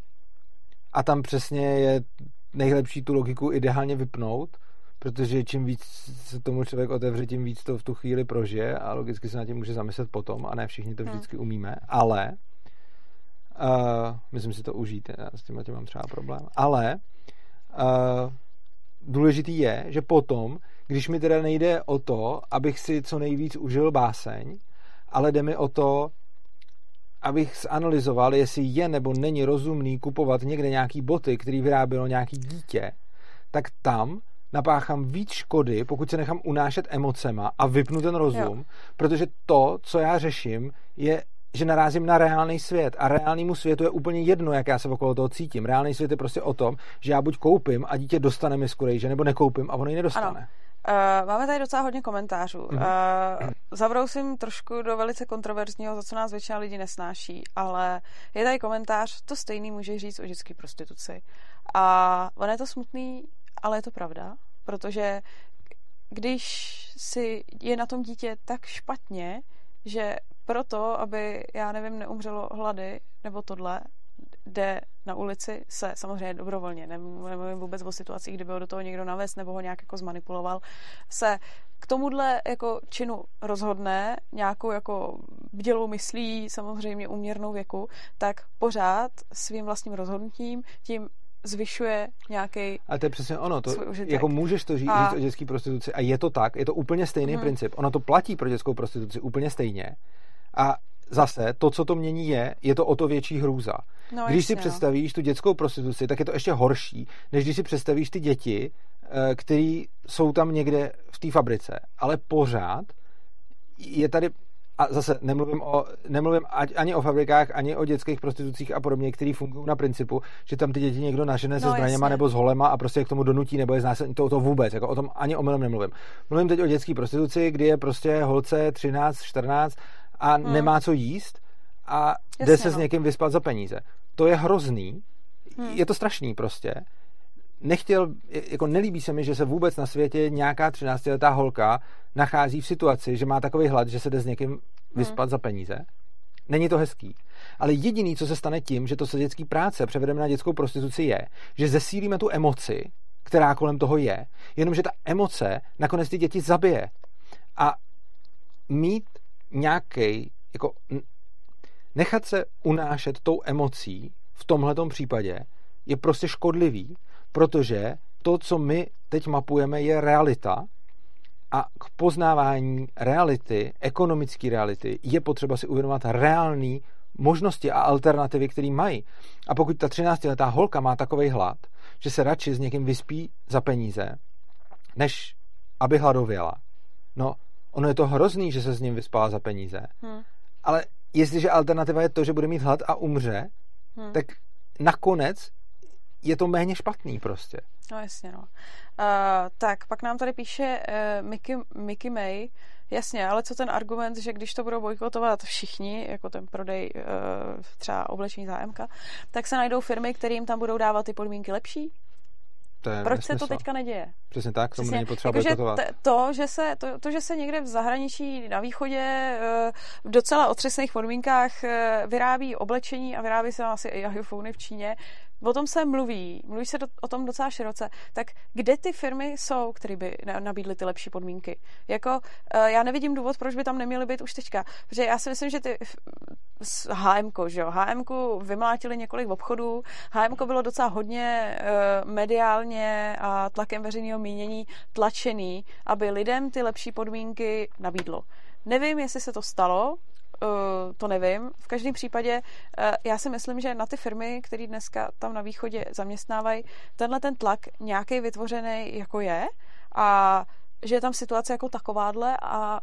A tam přesně je nejlepší tu logiku ideálně vypnout, protože čím víc se tomu člověk otevře, tím víc to v tu chvíli prožije a logicky se na tím může zamyslet potom a ne všichni to hmm. vždycky umíme, ale uh, myslím si to užít, já s tím mám třeba problém, ale uh, důležitý je, že potom, když mi teda nejde o to, abych si co nejvíc užil báseň, ale jde mi o to, abych zanalizoval, jestli je nebo není rozumný kupovat někde nějaký boty, který vyrábělo nějaký dítě, tak tam napáchám víc škody, pokud se nechám unášet emocema a vypnu ten rozum, jo. protože to, co já řeším, je že narazím na reálný svět a reálnému světu je úplně jedno, jak já se okolo toho cítím. Reálný svět je prostě o tom, že já buď koupím a dítě dostane mi že nebo nekoupím a ono ji nedostane. Ano. Uh, máme tady docela hodně komentářů. Uh, Zabrousím trošku do velice kontroverzního, za co nás většina lidí nesnáší, ale je tady komentář, to stejný může říct o dětské prostituci. A on je to smutný, ale je to pravda, protože když si je na tom dítě tak špatně, že proto, aby, já nevím, neumřelo hlady nebo tohle, jde na ulici se samozřejmě dobrovolně, nemluvím vůbec o situacích, kdyby ho do toho někdo navez nebo ho nějak jako zmanipuloval, se k tomuhle jako činu rozhodne nějakou jako bdělou myslí, samozřejmě uměrnou věku, tak pořád svým vlastním rozhodnutím tím zvyšuje nějaký. A to je přesně ono. To, jako můžeš to říct, a... o dětské prostituci a je to tak, je to úplně stejný hmm. princip. Ono to platí pro dětskou prostituci úplně stejně. A zase to, co to mění je, je to o to větší hrůza. No, když jasně, si no. představíš tu dětskou prostituci, tak je to ještě horší, než když si představíš ty děti, eh, které jsou tam někde v té fabrice. Ale pořád je tady a zase nemluvím, o, nemluvím ani o fabrikách, ani o dětských prostitucích a podobně, které fungují na principu, že tam ty děti někdo nažene se no, zbraněma jasně. nebo s holema a prostě k tomu donutí nebo je znásilní. To, to vůbec, jako o tom ani omylem nemluvím. Mluvím teď o dětské prostituci, kdy je prostě holce 13, 14 a hmm. nemá co jíst a Jasně, jde se no. s někým vyspat za peníze. To je hrozný, hmm. je to strašný prostě. Nechtěl, jako nelíbí se mi, že se vůbec na světě nějaká 13-letá holka nachází v situaci, že má takový hlad, že se jde s někým hmm. vyspat hmm. za peníze. Není to hezký. Ale jediný, co se stane tím, že to se dětský práce převedeme na dětskou prostituci, je, že zesílíme tu emoci, která kolem toho je, jenomže ta emoce nakonec ty děti zabije. A mít nějaký, jako nechat se unášet tou emocí v tomhletom případě je prostě škodlivý, protože to, co my teď mapujeme, je realita a k poznávání reality, ekonomické reality, je potřeba si uvědomovat reální možnosti a alternativy, které mají. A pokud ta 13-letá holka má takový hlad, že se radši s někým vyspí za peníze, než aby hladověla, no ono je to hrozný, že se s ním vyspala za peníze. Hmm. Ale jestliže alternativa je to, že bude mít hlad a umře, hmm. tak nakonec je to méně špatný prostě. No jasně, no. Uh, tak, pak nám tady píše uh, Mickey, Mickey May, jasně, ale co ten argument, že když to budou bojkotovat všichni, jako ten prodej uh, třeba oblečení zájemka, tak se najdou firmy, kterým tam budou dávat ty podmínky lepší? To je Proč nesmysl. se to teďka neděje? Přesně tak, Přesně. tomu není potřeba jako, bojkotovat. T- to, že se, to, to, že se někde v zahraničí na východě v docela otřesných podmínkách vyrábí oblečení a vyrábí se asi i iPhony v Číně, o tom se mluví, mluví se do, o tom docela široce, tak kde ty firmy jsou, které by nabídly ty lepší podmínky? Jako, eh, já nevidím důvod, proč by tam neměly být už teďka, protože já si myslím, že ty s HM, že jo, HM vymlátili několik obchodů, HM bylo docela hodně mediálně a tlakem veřejného mínění tlačený, aby lidem ty lepší podmínky nabídlo. Nevím, jestli se to stalo, Uh, to nevím. V každém případě uh, já si myslím, že na ty firmy, které dneska tam na východě zaměstnávají, tenhle ten tlak nějaký vytvořený jako je a že je tam situace jako takováhle a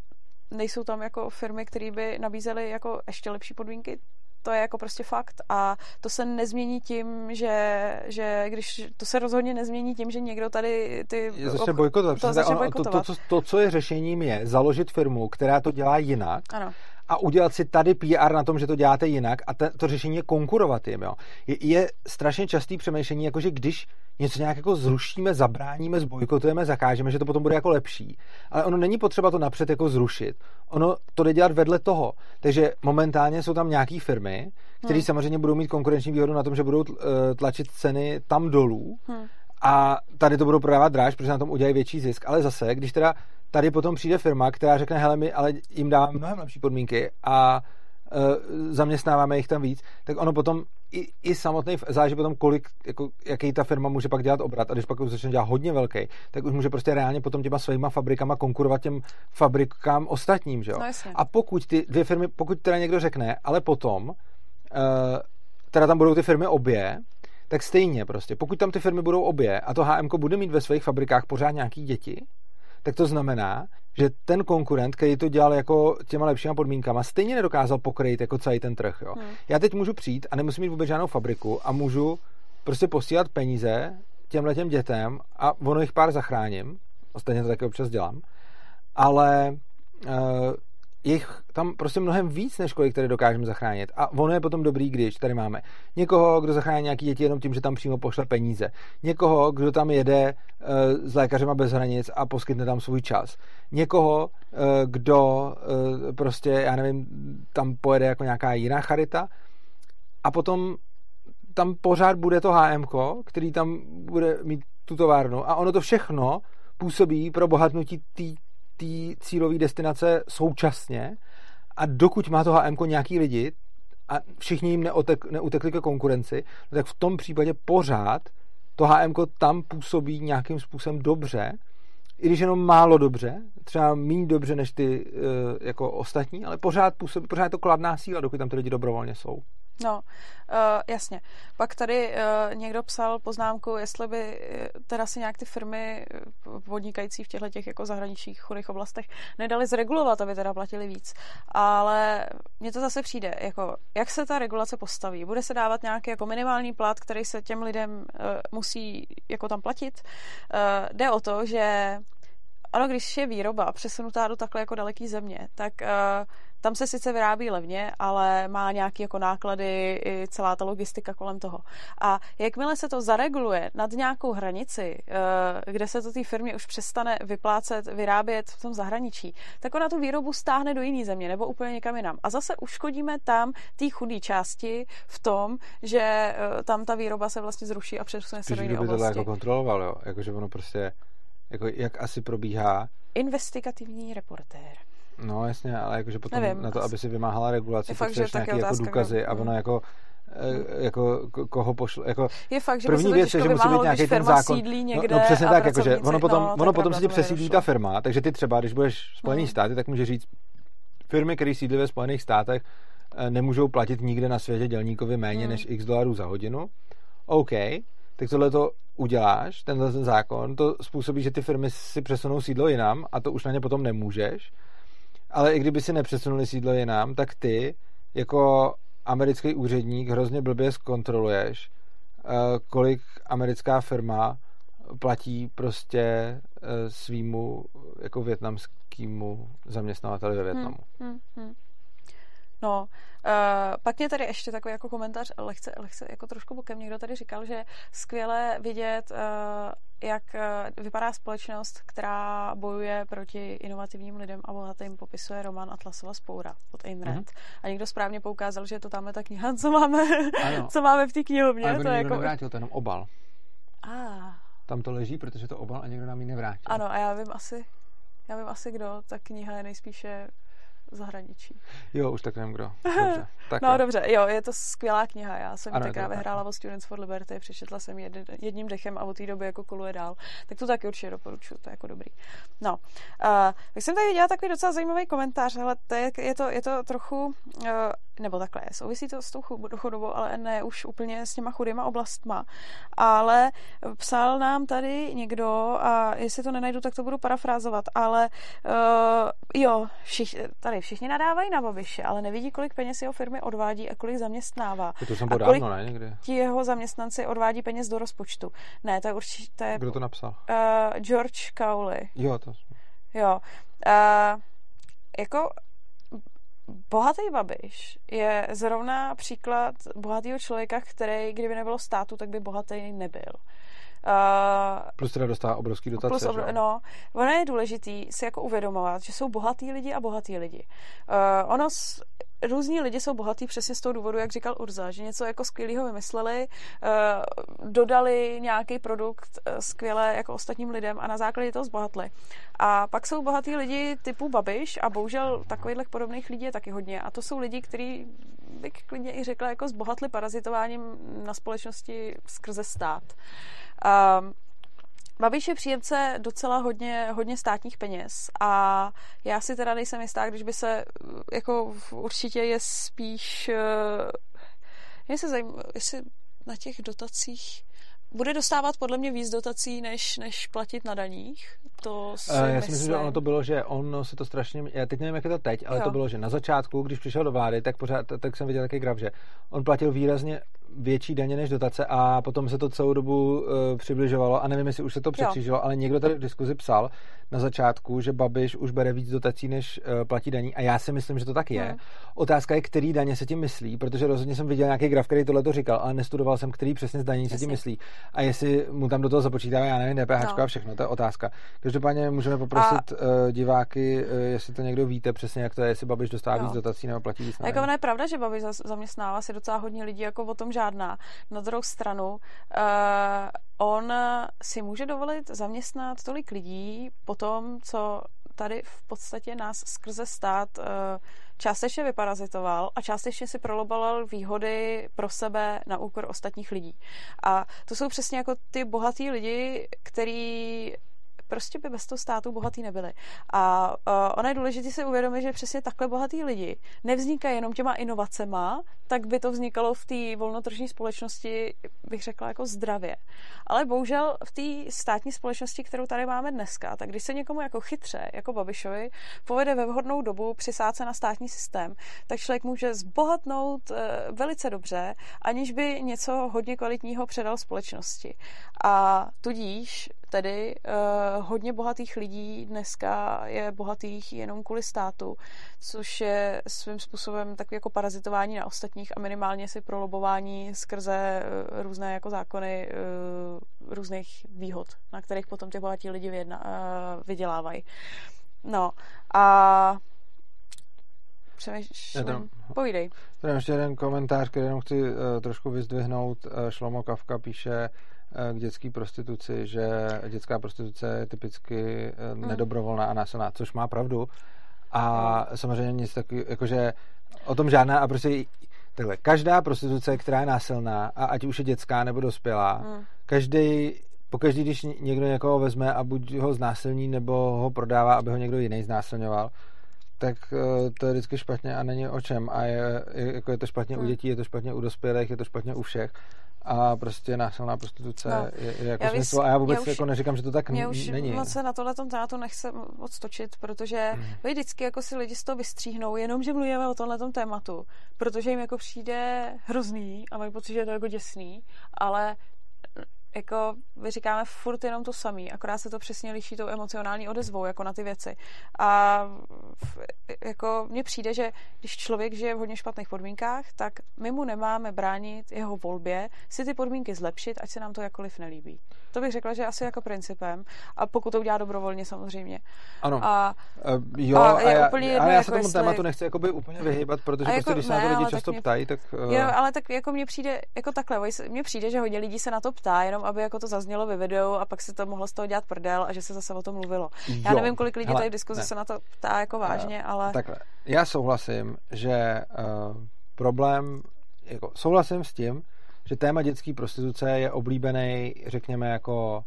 nejsou tam jako firmy, které by nabízely jako ještě lepší podmínky, to je jako prostě fakt a to se nezmění tím, že, že když to se rozhodně nezmění tím, že někdo tady ty... Začne bojkotovat. To, začne bojkotovat. To, to, to, co je řešením, je založit firmu, která to dělá jinak ano a udělat si tady PR na tom, že to děláte jinak a te, to řešení je konkurovat jim. Jo. Je, je strašně častý přemýšlení, jako že když něco nějak jako zrušíme, zabráníme, zbojkotujeme, zakážeme, že to potom bude jako lepší. Ale ono není potřeba to napřed jako zrušit. Ono to jde dělat vedle toho. Takže momentálně jsou tam nějaké firmy, které hmm. samozřejmě budou mít konkurenční výhodu na tom, že budou eh, tlačit ceny tam dolů. Hmm. A tady to budou prodávat dráž, protože na tom udělají větší zisk. Ale zase, když teda tady potom přijde firma, která řekne, hele, my ale jim dáváme mnohem lepší podmínky a uh, zaměstnáváme jich tam víc, tak ono potom i, i samotný, záleží potom, kolik, jako, jaký ta firma může pak dělat obrat a když pak už začne dělat hodně velký, tak už může prostě reálně potom těma svýma fabrikama konkurovat těm fabrikám ostatním, že jo? No, a pokud ty dvě firmy, pokud teda někdo řekne, ale potom, uh, teda tam budou ty firmy obě, tak stejně prostě, pokud tam ty firmy budou obě a to HM bude mít ve svých fabrikách pořád nějaký děti, tak to znamená, že ten konkurent, který to dělal jako těma lepšíma podmínkama, stejně nedokázal pokrýt jako celý ten trh. Jo. Hmm. Já teď můžu přijít a nemusím mít vůbec žádnou fabriku a můžu prostě posílat peníze těmhle těm dětem a ono jich pár zachráním. Ostatně to taky občas dělám. Ale uh, je tam prostě mnohem víc, než kolik tady dokážeme zachránit. A ono je potom dobrý, když tady máme někoho, kdo zachrání nějaký děti jenom tím, že tam přímo pošle peníze. Někoho, kdo tam jede uh, s lékařema bez hranic a poskytne tam svůj čas. Někoho, uh, kdo uh, prostě, já nevím, tam pojede jako nějaká jiná charita. A potom tam pořád bude to HM, který tam bude mít tu továrnu. A ono to všechno působí pro bohatnutí té cílové destinace současně a dokud má to HM nějaký lidi a všichni jim neotek, neutekli ke konkurenci, no tak v tom případě pořád to HM tam působí nějakým způsobem dobře, i když jenom málo dobře, třeba méně dobře než ty uh, jako ostatní, ale pořád působí, pořád je to kladná síla, dokud tam ty lidi dobrovolně jsou. No, uh, jasně. Pak tady uh, někdo psal poznámku, jestli by uh, teda si nějak ty firmy podnikající v těchto těch jako zahraničních chudých oblastech nedali zregulovat, aby teda platili víc. Ale mně to zase přijde, jako jak se ta regulace postaví? Bude se dávat nějaký jako minimální plat, který se těm lidem uh, musí jako tam platit? Uh, jde o to, že ano, když je výroba přesunutá do takhle jako daleký země, tak uh, tam se sice vyrábí levně, ale má nějaké jako náklady i celá ta logistika kolem toho. A jakmile se to zareguluje nad nějakou hranici, uh, kde se to té firmě už přestane vyplácet, vyrábět v tom zahraničí, tak ona tu výrobu stáhne do jiné země nebo úplně někam jinam. A zase uškodíme tam té chudé části v tom, že uh, tam ta výroba se vlastně zruší a přesune se do jiné oblasti. to jako kontroloval, jo? Jakože ono prostě jako jak asi probíhá? Investigativní reportér. No jasně, ale jakože potom Nevím, na to, aby si vymáhala regulaci, že nějaké jako důkazy a ono hmm. jako eh, jako koho pošle, jako je fakt, že první věc je, že musí být nějaký ten zákon. Někde no, no, přesně tak, jakože ono potom, no, ono potom se ti přesídlí ta firma, takže ty třeba, když budeš v Spojených hmm. státech, tak může říct, firmy, které sídlí ve Spojených státech, eh, nemůžou platit nikde na světě dělníkovi méně hmm. než x dolarů za hodinu. OK, tak tohle to uděláš, tenhle ten zákon, to způsobí, že ty firmy si přesunou sídlo jinam a to už na ně potom nemůžeš. Ale i kdyby si nepřesunuli sídlo jinam, tak ty jako americký úředník hrozně blbě zkontroluješ, eh, kolik americká firma platí prostě eh, svýmu jako větnamskému zaměstnavateli ve Větnamu. Hmm, hmm, hmm. No, uh, pak mě tady ještě takový jako komentář, lehce, lehce jako trošku bokem, někdo tady říkal, že skvěle vidět, uh, jak uh, vypadá společnost, která bojuje proti inovativním lidem a bohatým, popisuje Roman Atlasova spoura od Ayn Rand. Mm-hmm. A někdo správně poukázal, že je to tam ta kniha, co máme, co máme v té knihovně. Ale to je jako... nevrátil, to je jenom obal. Ah. Tam to leží, protože to obal a někdo nám ji nevrátil. Ano, a já vím asi, já vím asi kdo. Ta kniha je nejspíše zahraničí. Jo, už tak nevím kdo. Dobře. Tak no jo. dobře, jo, je to skvělá kniha. Já jsem ano, taká vyhrála o Students for Liberty, přečetla jsem jed, jedním dechem a od té doby jako koluje dál. Tak to taky určitě doporučuji, to je jako dobrý. No, uh, tak jsem tady viděla takový docela zajímavý komentář, ale to je, je, to, je to trochu, uh, nebo takhle, souvisí to s tou chudobou, ale ne už úplně s těma chudýma oblastma. Ale psal nám tady někdo, a jestli to nenajdu, tak to budu parafrázovat, ale uh, jo, všich, tady všichni nadávají na Babiše, ale nevidí, kolik peněz jeho firmy odvádí a kolik zaměstnává. To jsem dávno, ne? Někdy. Ti jeho zaměstnanci odvádí peněz do rozpočtu. Ne, to je určitě... Kdo to napsal? Uh, George Cowley. Jo, to Jo. Uh, jako bohatý Babiš je zrovna příklad bohatého člověka, který, kdyby nebylo státu, tak by bohatý nebyl. Uh, plus teda dostává obrovský dotace. Plus obr- no, ono je důležitý si jako uvědomovat, že jsou bohatý lidi a bohatý lidi. Uh, ono s, různí lidi jsou bohatí přesně z toho důvodu, jak říkal Urza, že něco jako skvělého vymysleli, uh, dodali nějaký produkt uh, skvěle jako ostatním lidem a na základě toho zbohatli. A pak jsou bohatí lidi typu Babiš a bohužel takových podobných lidí je taky hodně. A to jsou lidi, kteří bych klidně i řekla, jako zbohatli parazitováním na společnosti skrze stát. Um, Babiš je příjemce docela hodně, hodně státních peněz a já si teda nejsem jistá, když by se, jako určitě je spíš, mě se zajímá, jestli na těch dotacích bude dostávat podle mě víc dotací, než, než platit na daních. To si uh, já si myslím, že ono to bylo, že on se to strašně, já teď nevím, jak je to teď, ale jo. to bylo, že na začátku, když přišel do vlády, tak pořád, tak jsem viděl taky graf, že on platil výrazně větší daně než dotace a potom se to celou dobu uh, přibližovalo a nevím, jestli už se to překřížilo, ale někdo tady v diskuzi psal na začátku, že Babiš už bere víc dotací, než uh, platí daní a já si myslím, že to tak je. Hmm. Otázka je, který daně se tím myslí, protože rozhodně jsem viděl nějaký graf, který tohle to říkal, ale nestudoval jsem, který přesně zdanění se tím myslí. A jestli mu tam do toho započítá, já nevím, DPH no. a všechno, to je otázka. Každopádně můžeme poprosit a... uh, diváky, uh, jestli to někdo víte přesně, jak to je, jestli Babiš dostává no. víc dotací nebo platí víc. Jako je pravda, že Babiš zaměstnává si docela hodně lidí, jako o tom žádná. Na druhou stranu, uh, on si může dovolit zaměstnat tolik lidí po tom, co tady v podstatě nás skrze stát uh, částečně vyparazitoval a částečně si proloboval výhody pro sebe na úkor ostatních lidí. A to jsou přesně jako ty bohatý lidi, který prostě by bez toho státu bohatý nebyli. A uh, ono je důležité si uvědomit, že přesně takhle bohatý lidi nevznikají jenom těma inovacema, tak by to vznikalo v té volnotržní společnosti, bych řekla, jako zdravě. Ale bohužel v té státní společnosti, kterou tady máme dneska, tak když se někomu jako chytře, jako Babišovi, povede ve vhodnou dobu přisát se na státní systém, tak člověk může zbohatnout uh, velice dobře, aniž by něco hodně kvalitního předal společnosti. A tudíž tedy uh, hodně bohatých lidí dneska je bohatých jenom kvůli státu, což je svým způsobem takový jako parazitování na ostatních a minimálně si prolobování skrze uh, různé jako zákony uh, různých výhod, na kterých potom ty bohatí lidi vyjedna, uh, vydělávají. No a přemýšlím. Povídej. Tady ještě jeden komentář, který jenom chci uh, trošku vyzdvihnout. Uh, Šlomo Kavka píše, k dětské prostituci, že dětská prostituce je typicky mm. nedobrovolná a násilná, což má pravdu. A samozřejmě nic takového, jakože o tom žádná a prostě takhle, každá prostituce, která je násilná a ať už je dětská nebo dospělá, mm. každý pokaždý, když někdo někoho vezme a buď ho znásilní, nebo ho prodává, aby ho někdo jiný znásilňoval, tak to je vždycky špatně a není o čem. A je, je, jako je to špatně hmm. u dětí, je to špatně u dospělých, je to špatně u všech a prostě násilná prostituce no. je, je jako já smysl. A já vůbec já už, jako neříkám, že to tak mě už není. moc se na tohle tématu nechce odstočit, protože hmm. vždycky jako si lidi z toho vystříhnou, jenom že mluvíme o tomhle tématu, protože jim jako přijde hrozný a mají pocit, že je to jako děsný, ale jako my říkáme furt jenom to samý, akorát se to přesně liší tou emocionální odezvou, jako na ty věci. A jako mně přijde, že když člověk žije v hodně špatných podmínkách, tak my mu nemáme bránit jeho volbě si ty podmínky zlepšit, ať se nám to jakoliv nelíbí. To bych řekla, že asi jako principem. A pokud to udělá dobrovolně samozřejmě. Ano. A, uh, jo, a, je a já, úplně jedno, ale já se jako tomu jestli... tématu nechci jakoby úplně vyhýbat, protože jako, prostě, když se na to lidi často mě, ptají, tak... Uh... Jo, ale tak jako mně přijde, jako takhle, mně přijde, že hodně lidí se na to ptá, jenom aby jako to zaznělo ve videu a pak se to mohlo z toho dělat prdel a že se zase o tom mluvilo. Jo. Já nevím, kolik lidí tady v diskuzi ne. se na to ptá jako vážně, ale... Takhle, já souhlasím, že uh, problém, jako souhlasím s tím, že téma dětské prostituce je oblíbený, řekněme, jako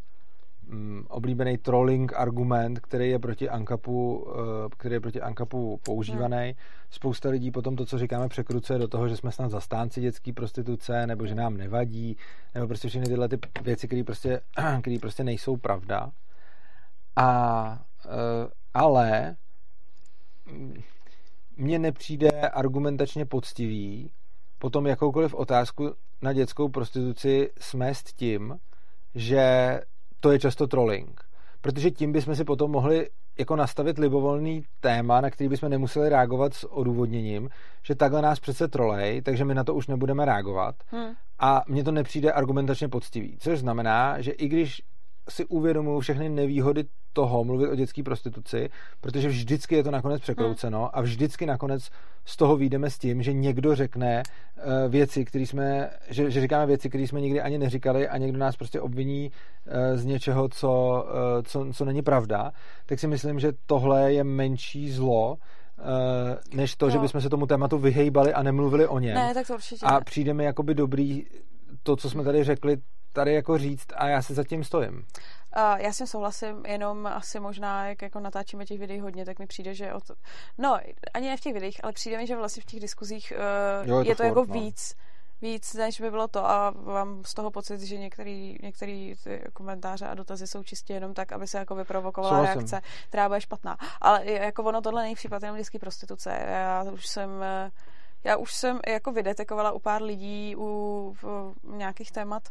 mm, oblíbený trolling argument, který je proti Ankapu, uh, který je proti Ankapu používaný. Hmm. Spousta lidí potom to, co říkáme, překrucuje do toho, že jsme snad zastánci dětské prostituce, nebo že nám nevadí, nebo prostě všechny tyhle ty věci, které prostě, které prostě nejsou pravda. A, uh, ale mm, mně nepřijde argumentačně poctivý potom jakoukoliv otázku na dětskou prostituci smést tím, že to je často trolling. Protože tím bychom si potom mohli jako nastavit libovolný téma, na který bychom nemuseli reagovat s odůvodněním, že takhle nás přece trolej, takže my na to už nebudeme reagovat. Hmm. A mně to nepřijde argumentačně poctivý. Což znamená, že i když si uvědomují všechny nevýhody toho mluvit o dětské prostituci, protože vždycky je to nakonec překrouceno hmm. a vždycky nakonec z toho výjdeme s tím, že někdo řekne uh, věci, které jsme, že, že říkáme věci, které jsme nikdy ani neříkali a někdo nás prostě obviní uh, z něčeho, co, uh, co, co není pravda, tak si myslím, že tohle je menší zlo, než to, no. že bychom se tomu tématu vyhejbali a nemluvili o něm. Ne, tak to určitě A přijde mi jakoby dobrý to, co jsme tady řekli, tady jako říct a já se zatím stojím. Uh, já s tím souhlasím, jenom asi možná, jak jako natáčíme těch videí hodně, tak mi přijde, že od... No, ani ne v těch videích, ale přijde mi, že vlastně v těch diskuzích uh, jo, je to, je to furt, jako no. víc víc, než by bylo to a mám z toho pocit, že některý, některý ty komentáře a dotazy jsou čistě jenom tak, aby se jako vyprovokovala Souhlasím. reakce, která bude špatná. Ale jako ono tohle není případ jenom dětský prostituce. Já už jsem já už jsem jako vydetekovala u pár lidí u v, nějakých témat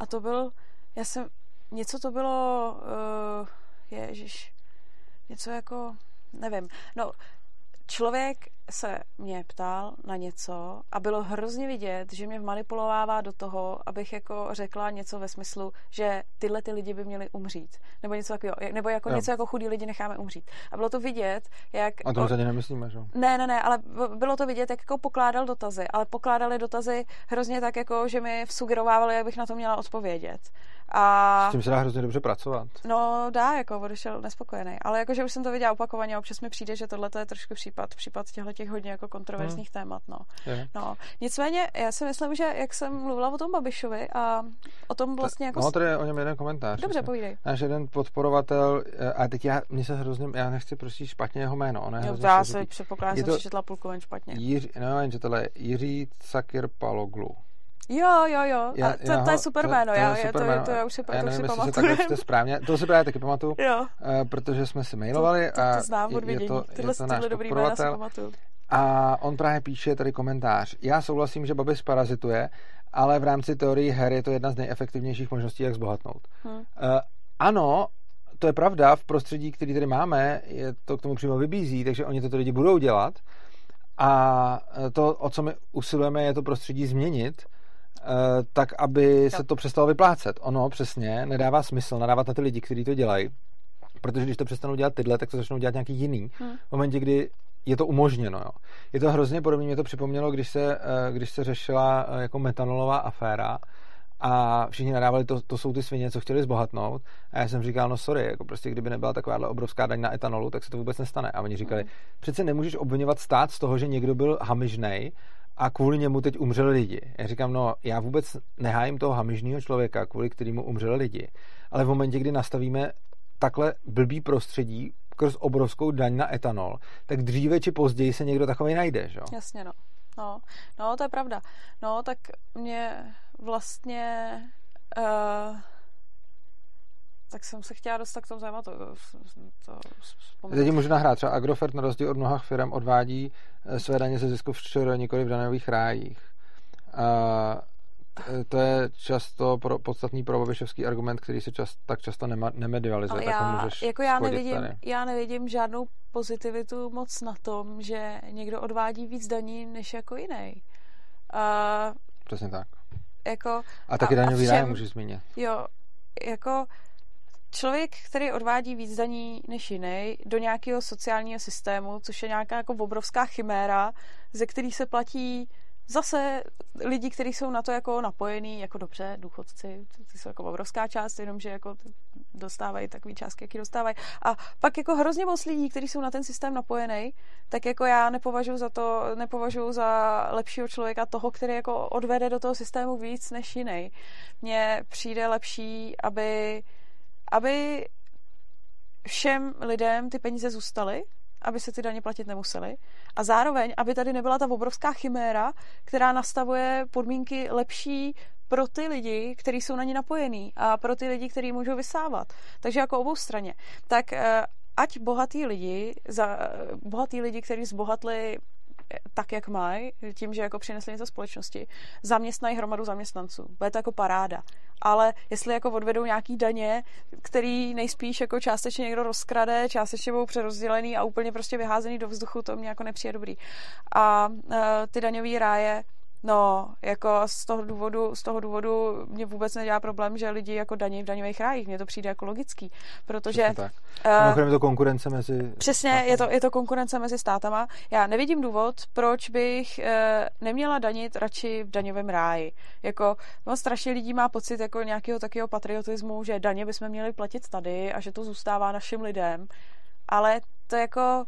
a to byl, já jsem, něco to bylo, uh, ježiš, něco jako, nevím, no, člověk se mě ptal na něco a bylo hrozně vidět, že mě manipulovává do toho, abych jako řekla něco ve smyslu, že tyhle ty lidi by měli umřít. Nebo něco takového, nebo jako jo. něco jako chudí lidi necháme umřít. A bylo to vidět, jak... A to ani nemyslíme, že? Ne, ne, ne, ale bylo to vidět, jak jako pokládal dotazy, ale pokládali dotazy hrozně tak, jako, že mi sugerovávali, jak bych na to měla odpovědět. A... S tím se dá hrozně dobře pracovat. No dá, jako odešel nespokojený. Ale jakože už jsem to viděla opakovaně, občas mi přijde, že tohle je trošku případ, případ těchto těch hodně jako kontroverzních hmm. témat. No. no. Nicméně, já si myslím, že jak jsem mluvila o tom Babišovi a o tom vlastně jako... No, tady je o něm jeden komentář. Dobře, povídej. Náš jeden podporovatel, eh, a teď já, mě se hrozně, já nechci prostě špatně jeho jméno. Ono je jo, já si předpokládám, že jsem četla půlku ven špatně. Jiří, no, jenže tohle je Jiří Sakir Paloglu. Jo, jo, jo. Já, a to, já to, je super jméno. To, já, je super to, jméno. to, já už si, já to nevím, si pamatuju. Se správně. To si právě taky pamatuju, jo. Uh, protože jsme si mailovali. To, to, to znám od vidění. Je to, Tyhle, je to tyhle dobrý jména si pamatuju. A on právě píše tady komentář. Já souhlasím, že Babiš parazituje, ale v rámci teorii her je to jedna z nejefektivnějších možností, jak zbohatnout. Hmm. Uh, ano, to je pravda, v prostředí, který tady máme, je to k tomu přímo vybízí, takže oni to ty lidi budou dělat. A to, o co my usilujeme, je to prostředí změnit, Eh, tak aby se to přestalo vyplácet. Ono přesně nedává smysl nadávat na ty lidi, kteří to dělají, protože když to přestanou dělat tyhle, tak to začnou dělat nějaký jiný. Hmm. V momentě, kdy je to umožněno. Jo. Je to hrozně podobně, mě to připomnělo, když se, eh, když se řešila eh, jako metanolová aféra, a všichni nadávali, to, to jsou ty svině, co chtěli zbohatnout. A já jsem říkal, no sorry, jako prostě kdyby nebyla takováhle obrovská daň na etanolu, tak se to vůbec nestane. A oni říkali, mm. přece nemůžeš obvinovat stát z toho, že někdo byl hamižnej a kvůli němu teď umřeli lidi. Já říkám, no já vůbec nehájím toho hamižného člověka, kvůli kterému umřeli lidi, ale v momentě, kdy nastavíme takhle blbý prostředí skrz obrovskou daň na etanol, tak dříve či později se někdo takový najde, že? Jasně, no. No, no, to je pravda. No, tak mě vlastně uh, tak jsem se chtěla dostat k tomu tématu. To, Teď můžu nahrát. Třeba Agrofert na rozdíl od mnoha firm odvádí eh, své daně ze zisku v nikoli v daňových rájích. A to je často pro, podstatný pro Babišovský argument, který se čas, tak často nema, nemedializuje. Ale já, můžeš jako já nevidím, tady. já nevidím žádnou pozitivitu moc na tom, že někdo odvádí víc daní než jako jiný. Uh, Přesně tak. Jako, a taky daňový ráj můžeš zmínit. Jo, jako člověk, který odvádí víc daní než jiný do nějakého sociálního systému, což je nějaká jako obrovská chiméra, ze který se platí zase lidi, kteří jsou na to jako napojení, jako dobře, důchodci, ty jsou jako obrovská část, jenomže jako dostávají takový částky, jaký dostávají. A pak jako hrozně moc lidí, kteří jsou na ten systém napojený, tak jako já nepovažuji za to, nepovažuji za lepšího člověka toho, který jako odvede do toho systému víc než jiný. Mně přijde lepší, aby aby všem lidem ty peníze zůstaly, aby se ty daně platit nemuseli. A zároveň, aby tady nebyla ta obrovská chiméra, která nastavuje podmínky lepší pro ty lidi, kteří jsou na ně napojení a pro ty lidi, kteří můžou vysávat. Takže jako obou straně. Tak eh, ať bohatí lidi, za, eh, bohatí lidi, kteří zbohatli tak, jak mají, tím, že jako přinesli něco společnosti, zaměstnají hromadu zaměstnanců. Bude to jako paráda. Ale jestli jako odvedou nějaký daně, který nejspíš jako částečně někdo rozkrade, částečně budou přerozdělený a úplně prostě vyházený do vzduchu, to mě jako nepřijde dobrý. A uh, ty daňové ráje No, jako z toho důvodu, z toho důvodu mě vůbec nedělá problém, že lidi jako daní v daňových rájích. Mně to přijde jako logický, protože... tak. Uh, je to konkurence mezi... Přesně, je to, je to konkurence mezi státama. Já nevidím důvod, proč bych uh, neměla danit radši v daňovém ráji. Jako, no, strašně lidí má pocit jako nějakého takového patriotismu, že daně bychom měli platit tady a že to zůstává našim lidem. Ale to jako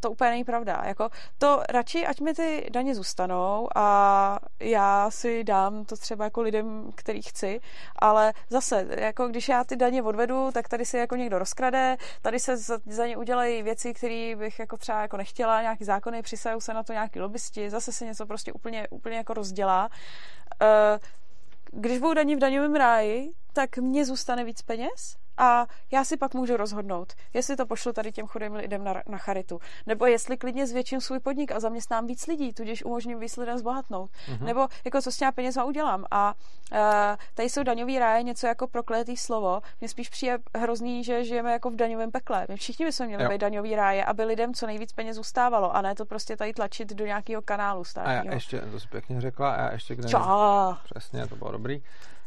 to úplně není pravda. Jako to radši, ať mi ty daně zůstanou a já si dám to třeba jako lidem, který chci, ale zase, jako když já ty daně odvedu, tak tady se jako někdo rozkrade, tady se za, za ně udělají věci, které bych jako třeba jako nechtěla, nějaký zákony, přisajou se na to nějaký lobbysti, zase se něco prostě úplně, úplně jako rozdělá. Uh, když budou daní v daňovém ráji, tak mně zůstane víc peněz a já si pak můžu rozhodnout, jestli to pošlu tady těm chudým lidem na, na charitu, nebo jestli klidně zvětším svůj podnik a zaměstnám víc lidí, tudíž umožním víc lidem zbohatnout, mm-hmm. nebo jako co s těma penězma udělám. A uh, tady jsou daňový ráje něco jako prokletý slovo. Mně spíš přijde hrozný, že žijeme jako v daňovém pekle. My všichni bychom měli jo. být daňový ráje, aby lidem co nejvíc peněz zůstávalo a ne to prostě tady tlačit do nějakého kanálu státního. A já ještě, to jsi pěkně řekla, a já ještě k daňovým, Přesně, to bylo dobrý.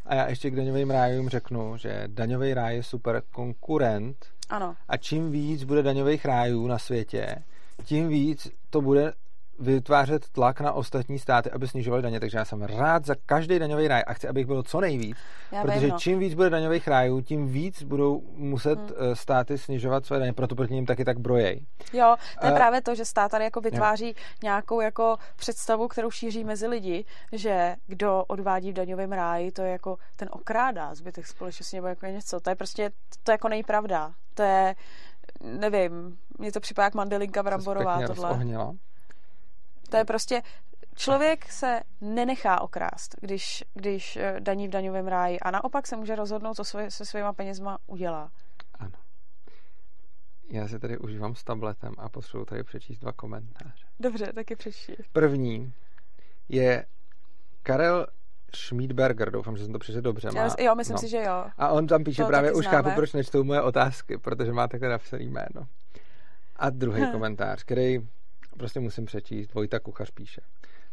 A já ještě k daňovým rájům řeknu, že daňový ráj je super konkurent. Ano. A čím víc bude daňových rájů na světě, tím víc to bude vytvářet tlak na ostatní státy, aby snižovali daně. Takže já jsem rád za každý daňový ráj a chci, aby jich bylo co nejvíc. Já protože vím, no. čím víc bude daňových rájů, tím víc budou muset hmm. Eh, státy snižovat své daně, proto proti ním taky tak brojej. Jo, to je uh, právě to, že stát tady jako vytváří jo. nějakou jako představu, kterou šíří mezi lidi, že kdo odvádí v daňovém ráji, to je jako ten okrádá zbytek společnosti nebo jako něco. To je prostě, to jako nejpravda. To je, nevím, mně to připadá jak mandelinka Bramborová tohle. Rozohnila. To je prostě, člověk se nenechá okrást, když, když eh, daní v daňovém ráji a naopak se může rozhodnout, co svoje, se svýma penězma udělá. Ano. Já si tady užívám s tabletem a potřebuji tady přečíst dva komentáře. Dobře, taky přečti. První je Karel Schmidberger, doufám, že jsem to přečetl dobře. Má, jo, myslím no. si, že jo. A on tam píše to právě, už chápu, proč nečtou moje otázky, protože má takhle napsaný jméno. A druhý hm. komentář, který prostě musím přečíst. Vojta Kuchař píše.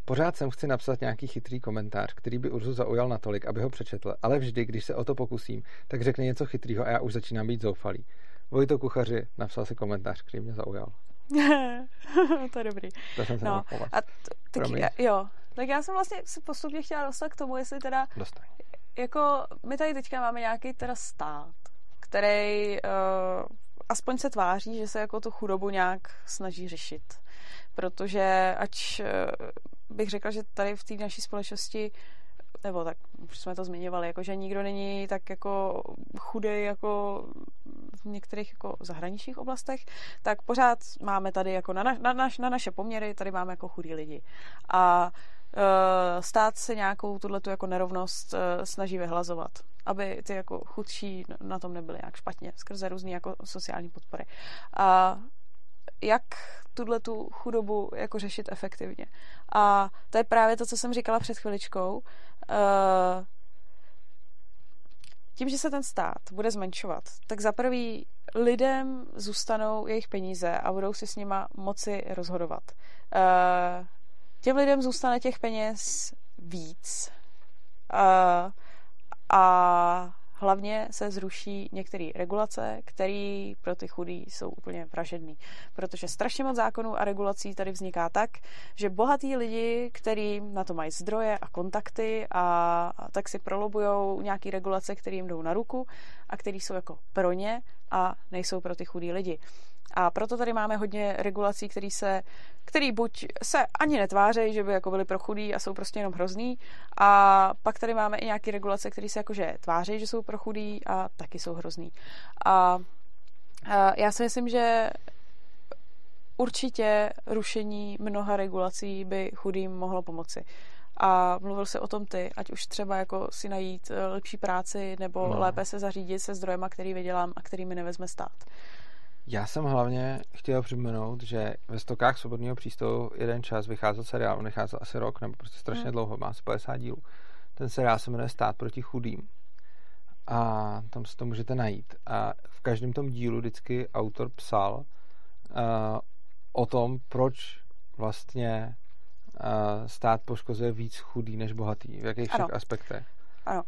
Pořád jsem chci napsat nějaký chytrý komentář, který by Urzu zaujal natolik, aby ho přečetl, ale vždy, když se o to pokusím, tak řekne něco chytrýho a já už začínám být zoufalý. Vojto Kuchaři napsal si komentář, který mě zaujal. to je dobrý. To jsem se no, a t- taky, jo. Tak já jsem vlastně si postupně chtěla dostat k tomu, jestli teda... Dostaň. Jako, my tady teďka máme nějaký teda stát, který uh, aspoň se tváří, že se jako tu chudobu nějak snaží řešit protože ač eh, bych řekla, že tady v té naší společnosti nebo tak už jsme to zmiňovali, jako že nikdo není tak jako chudý jako v některých jako zahraničních oblastech, tak pořád máme tady jako na, na, na, naš, na naše poměry, tady máme jako chudí lidi. A uh, stát se nějakou tuhle jako nerovnost uh, snaží vyhlazovat aby ty jako chudší na tom nebyly nějak špatně skrze různé jako sociální podpory. A jak tuhle tu chudobu jako řešit efektivně. A to je právě to, co jsem říkala před chviličkou. Eh, tím, že se ten stát bude zmenšovat, tak za prvý lidem zůstanou jejich peníze a budou si s nima moci rozhodovat. Eh, těm lidem zůstane těch peněz víc. Eh, a Hlavně se zruší některé regulace, které pro ty chudí jsou úplně vražedný. Protože strašně moc zákonů a regulací tady vzniká tak, že bohatí lidi, kteří na to mají zdroje a kontakty a, tak si prolobují nějaké regulace, které jim jdou na ruku a které jsou jako pro ně a nejsou pro ty chudí lidi. A proto tady máme hodně regulací, který se, který buď se ani netvářejí, že by jako byly pro chudý a jsou prostě jenom hrozný, a pak tady máme i nějaké regulace, které se jakože tvářejí, že jsou pro chudý a taky jsou hrozný. A, a já si myslím, že určitě rušení mnoha regulací by chudým mohlo pomoci. A mluvil se o tom ty, ať už třeba jako si najít eh, lepší práci nebo no. lépe se zařídit se zdrojema, který vydělám a který mi nevezme stát. Já jsem hlavně chtěl připomenout, že ve stokách svobodného přístavu jeden čas vycházel seriál, on vycházel asi rok, nebo prostě strašně hmm. dlouho, má asi 50 dílů. Ten seriál se jmenuje Stát proti chudým. A tam si to můžete najít. A v každém tom dílu vždycky autor psal uh, o tom, proč vlastně uh, stát poškozuje víc chudý než bohatý. V jakých všech ano. aspektech. Ano.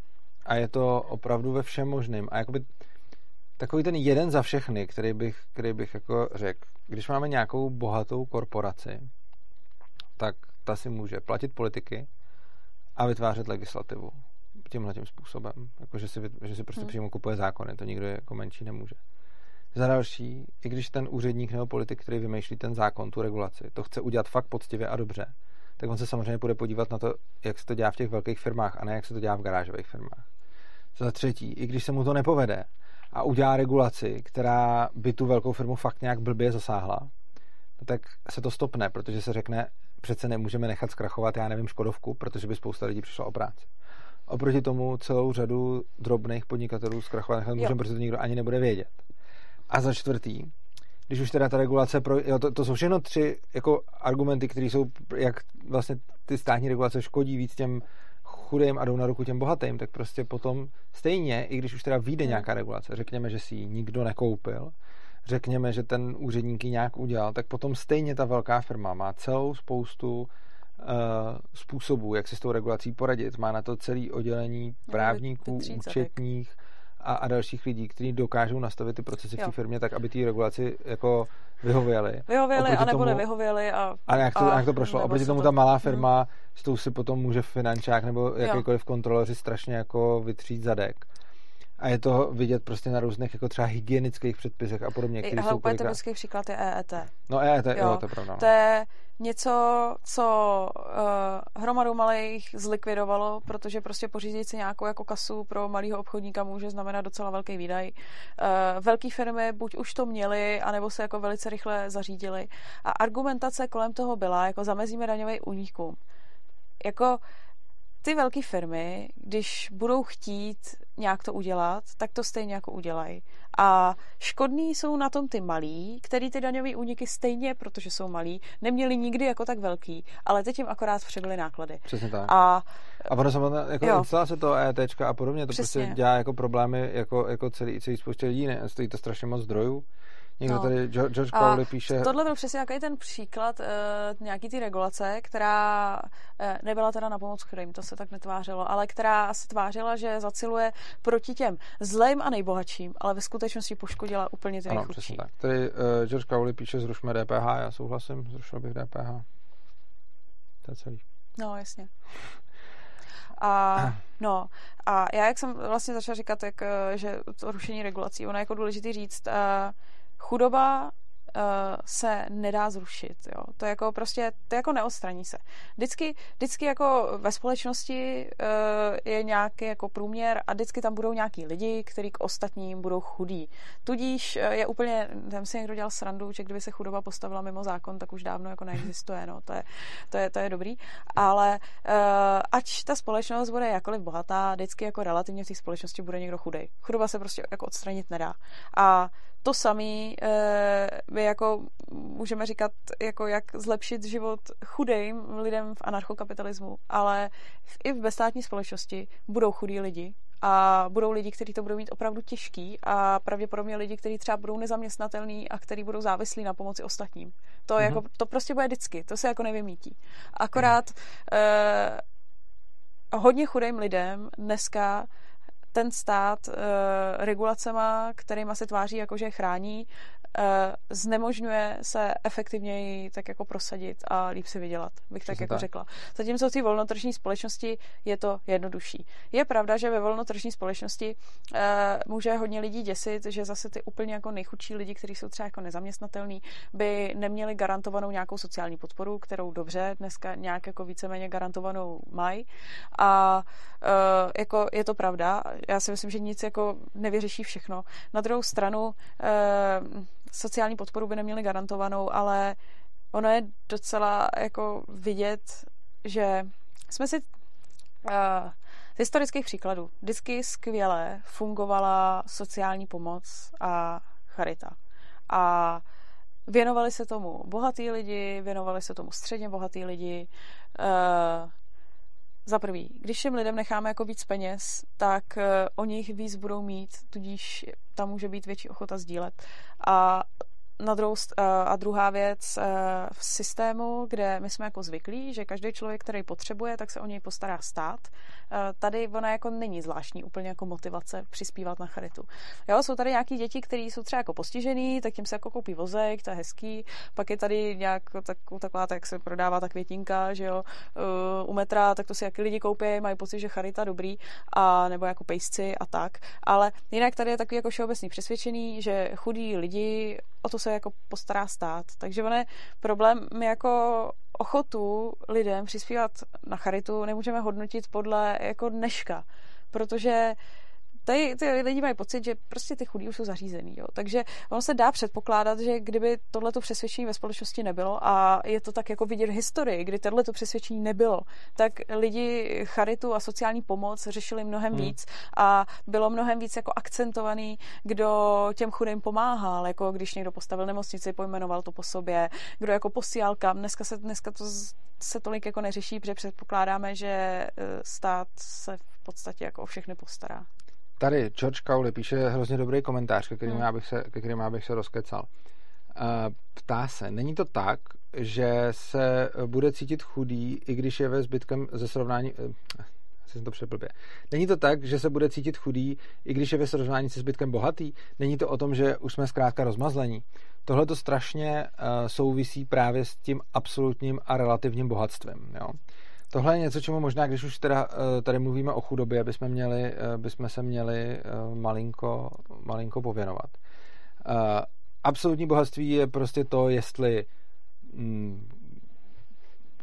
A je to opravdu ve všem možným. A jakoby takový ten jeden za všechny, který bych, který bych jako řekl, když máme nějakou bohatou korporaci, tak ta si může platit politiky a vytvářet legislativu tímhle tím způsobem. Jako, že si, že si prostě hmm. přímo kupuje zákony, to nikdo jako menší nemůže. Za další, i když ten úředník nebo politik, který vymýšlí ten zákon, tu regulaci, to chce udělat fakt poctivě a dobře, tak on se samozřejmě bude podívat na to, jak se to dělá v těch velkých firmách a ne jak se to dělá v garážových firmách. Za třetí, i když se mu to nepovede, a udělá regulaci, která by tu velkou firmu fakt nějak blbě zasáhla, no tak se to stopne, protože se řekne, přece nemůžeme nechat zkrachovat, já nevím, Škodovku, protože by spousta lidí přišla o práci. oproti tomu celou řadu drobných podnikatelů zkrachovat můžeme, protože to nikdo ani nebude vědět. A za čtvrtý, když už teda ta regulace, pro, jo, to, to jsou všechno tři jako argumenty, které jsou, jak vlastně ty státní regulace škodí víc těm chudým a jdou na ruku těm bohatým, tak prostě potom stejně, i když už teda vyjde hmm. nějaká regulace, řekněme, že si ji nikdo nekoupil, řekněme, že ten úředník ji nějak udělal, tak potom stejně ta velká firma má celou spoustu uh, způsobů, jak si s tou regulací poradit. Má na to celý oddělení právníků, účetních, a, a dalších lidí, kteří dokážou nastavit ty procesy v té firmě tak, aby ty regulaci jako vyhověly. Vyhověly, anebo tomu, nevyhověly. A, a jak to, a jak to prošlo? Oproti tomu ta malá firma, hmm. s tou si potom může finančák nebo jakýkoliv kontroloři strašně jako vytřít zadek. A je to vidět prostě na různých jako třeba hygienických předpisech a podobně. I, ale úplně typický příklad je EET. No EET, jo, jo to je pravda. No. To je něco, co uh, hromadu malých zlikvidovalo, protože prostě pořídit si nějakou jako kasu pro malého obchodníka může znamenat docela velký výdaj. Uh, velké firmy buď už to měly, anebo se jako velice rychle zařídily. A argumentace kolem toho byla, jako zamezíme daňový únikům. Jako ty velké firmy, když budou chtít nějak to udělat, tak to stejně jako udělají. A škodní jsou na tom ty malí, který ty daňové úniky stejně, protože jsou malí, neměli nikdy jako tak velký, ale teď jim akorát přebyly náklady. Přesně tak. A, a ono samotné, jako jo. instalace toho ET a podobně, to Přesně. prostě dělá jako problémy jako, jako celý, celý spoustě lidí, ne? stojí to strašně moc zdrojů. Někdo no. tady, George Crowley píše... Tohle byl přesně jaký ten příklad uh, nějaký ty regulace, která uh, nebyla teda na pomoc chudým, to se tak netvářilo, ale která se tvářila, že zaciluje proti těm zlým a nejbohatším, ale ve skutečnosti poškodila úplně ty nejchudší. tak. Tady uh, George Crowley píše, zrušme DPH, já souhlasím, zrušil bych DPH. To je celý. No, jasně. A, no, a já, jak jsem vlastně začala říkat, jak, že to rušení regulací, ono je jako důležité říct, uh, chudoba uh, se nedá zrušit. Jo. To je jako prostě, to jako neodstraní se. Vždycky, vždycky jako ve společnosti uh, je nějaký jako průměr a vždycky tam budou nějaký lidi, kteří k ostatním budou chudí. Tudíž uh, je úplně, tam si někdo dělal srandu, že kdyby se chudoba postavila mimo zákon, tak už dávno jako neexistuje. No. To, je, to, je, to je dobrý. Ale ať ta společnost bude jakoliv bohatá, vždycky jako relativně v té společnosti bude někdo chudej. Chudoba se prostě jako odstranit nedá. A to samé my jako můžeme říkat, jako jak zlepšit život chudým lidem v anarchokapitalismu, ale i v bezstátní společnosti budou chudí lidi a budou lidi, kteří to budou mít opravdu těžký a pravděpodobně lidi, kteří třeba budou nezaměstnatelní a kteří budou závislí na pomoci ostatním. To, mm-hmm. jako, to prostě bude vždycky, to se jako nevymítí. Akorát eh, hodně chudým lidem dneska ten stát uh, regulacema, kterýma se tváří jako, že chrání, znemožňuje se efektivněji tak jako prosadit a líp si vydělat, bych tak jako tak. řekla. Zatímco v té volnotržní společnosti je to jednodušší. Je pravda, že ve volnotržní společnosti uh, může hodně lidí děsit, že zase ty úplně jako nejchudší lidi, kteří jsou třeba jako nezaměstnatelní, by neměli garantovanou nějakou sociální podporu, kterou dobře dneska nějak jako víceméně garantovanou mají. A uh, jako je to pravda. Já si myslím, že nic jako nevyřeší všechno. Na druhou stranu uh, sociální podporu by neměli garantovanou, ale ono je docela jako vidět, že jsme si uh, z historických příkladů vždycky skvěle fungovala sociální pomoc a charita. A věnovali se tomu bohatí lidi, věnovali se tomu středně bohatí lidi. Uh, za prvý, když těm lidem necháme jako víc peněz, tak uh, o nich víc budou mít, tudíž tam může být větší ochota sdílet. A na druhou, a druhá věc e, v systému, kde my jsme jako zvyklí, že každý člověk, který potřebuje, tak se o něj postará stát. E, tady ona jako není zvláštní úplně jako motivace přispívat na charitu. Jo, jsou tady nějaký děti, které jsou třeba jako postižený, tak tím se jako koupí vozek, to je hezký. Pak je tady nějak tak, taková, tak se prodává ta květinka, že jo, u metra, tak to si jaký lidi koupí, mají pocit, že charita dobrý, a nebo jako pejsci a tak. Ale jinak tady je takový jako všeobecný přesvědčený, že chudí lidi o to se jako postará stát. Takže on je problém, my jako ochotu lidem přispívat na charitu nemůžeme hodnotit podle jako dneška, protože tady ty lidi mají pocit, že prostě ty chudí už jsou zařízený. Jo. Takže ono se dá předpokládat, že kdyby tohleto přesvědčení ve společnosti nebylo a je to tak jako vidět v historii, kdy tohleto přesvědčení nebylo, tak lidi charitu a sociální pomoc řešili mnohem hmm. víc a bylo mnohem víc jako akcentovaný, kdo těm chudým pomáhal, jako když někdo postavil nemocnici, pojmenoval to po sobě, kdo jako posílal kam. Dneska se, dneska to se tolik jako neřeší, protože předpokládáme, že e, stát se v podstatě jako o všechny postará. Tady George Cowley píše hrozně dobrý komentář, ke kterým, hmm. já, bych se, ke kterým já bych se rozkecal. E, ptá se, není to tak, že se bude cítit chudý, i když je ve zbytkem ze srovnání, e, jsem to přeblbě. Není to tak, že se bude cítit chudý, i když je ve srovnání se zbytkem bohatý? Není to o tom, že už jsme zkrátka rozmazlení? Tohle to strašně uh, souvisí právě s tím absolutním a relativním bohatstvím. Jo? Tohle je něco, čemu možná, když už teda, uh, tady mluvíme o chudobě, bychom, měli, uh, bychom se měli uh, malinko, malinko pověnovat. Absolutní bohatství je prostě to, jestli mm,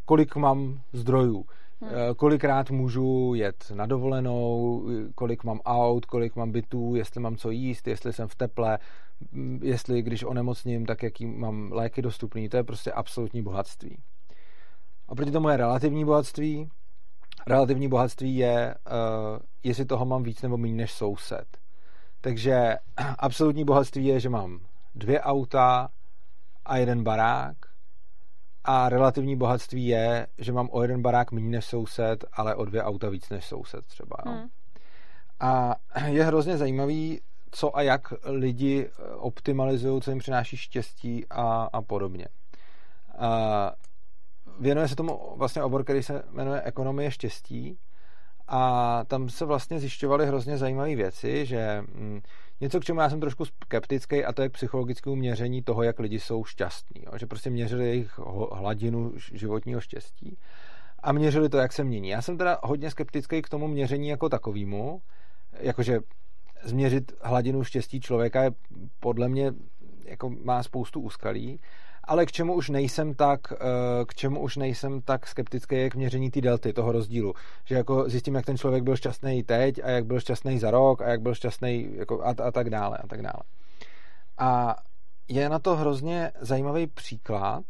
kolik mám zdrojů, Hmm. Kolikrát můžu jet na dovolenou, kolik mám aut, kolik mám bytů, jestli mám co jíst, jestli jsem v teple, mm, jestli když onemocním, tak jaký mám léky dostupný. To je prostě absolutní bohatství. A proti tomu je relativní bohatství. Relativní bohatství je, uh, jestli toho mám víc nebo méně než soused. Takže absolutní bohatství je, že mám dvě auta a jeden barák a relativní bohatství je, že mám o jeden barák méně než soused, ale o dvě auta víc než soused třeba. Jo? Hmm. A je hrozně zajímavý, co a jak lidi optimalizují, co jim přináší štěstí a, a podobně. A věnuje se tomu vlastně obor, který se jmenuje ekonomie štěstí a tam se vlastně zjišťovaly hrozně zajímavé věci, že mm, něco, k čemu já jsem trošku skeptický, a to je k psychologickému měření toho, jak lidi jsou šťastní. Jo? Že prostě měřili jejich hladinu životního štěstí a měřili to, jak se mění. Já jsem teda hodně skeptický k tomu měření jako takovému, jakože změřit hladinu štěstí člověka je podle mě jako má spoustu úskalí, ale k čemu už nejsem tak, eh, k čemu už nejsem tak skeptický, je k měření té delty, toho rozdílu. Že jako zjistím, jak ten člověk byl šťastný teď a jak byl šťastný za rok a jak byl šťastný jako a, a tak dále a tak dále. A je na to hrozně zajímavý příklad.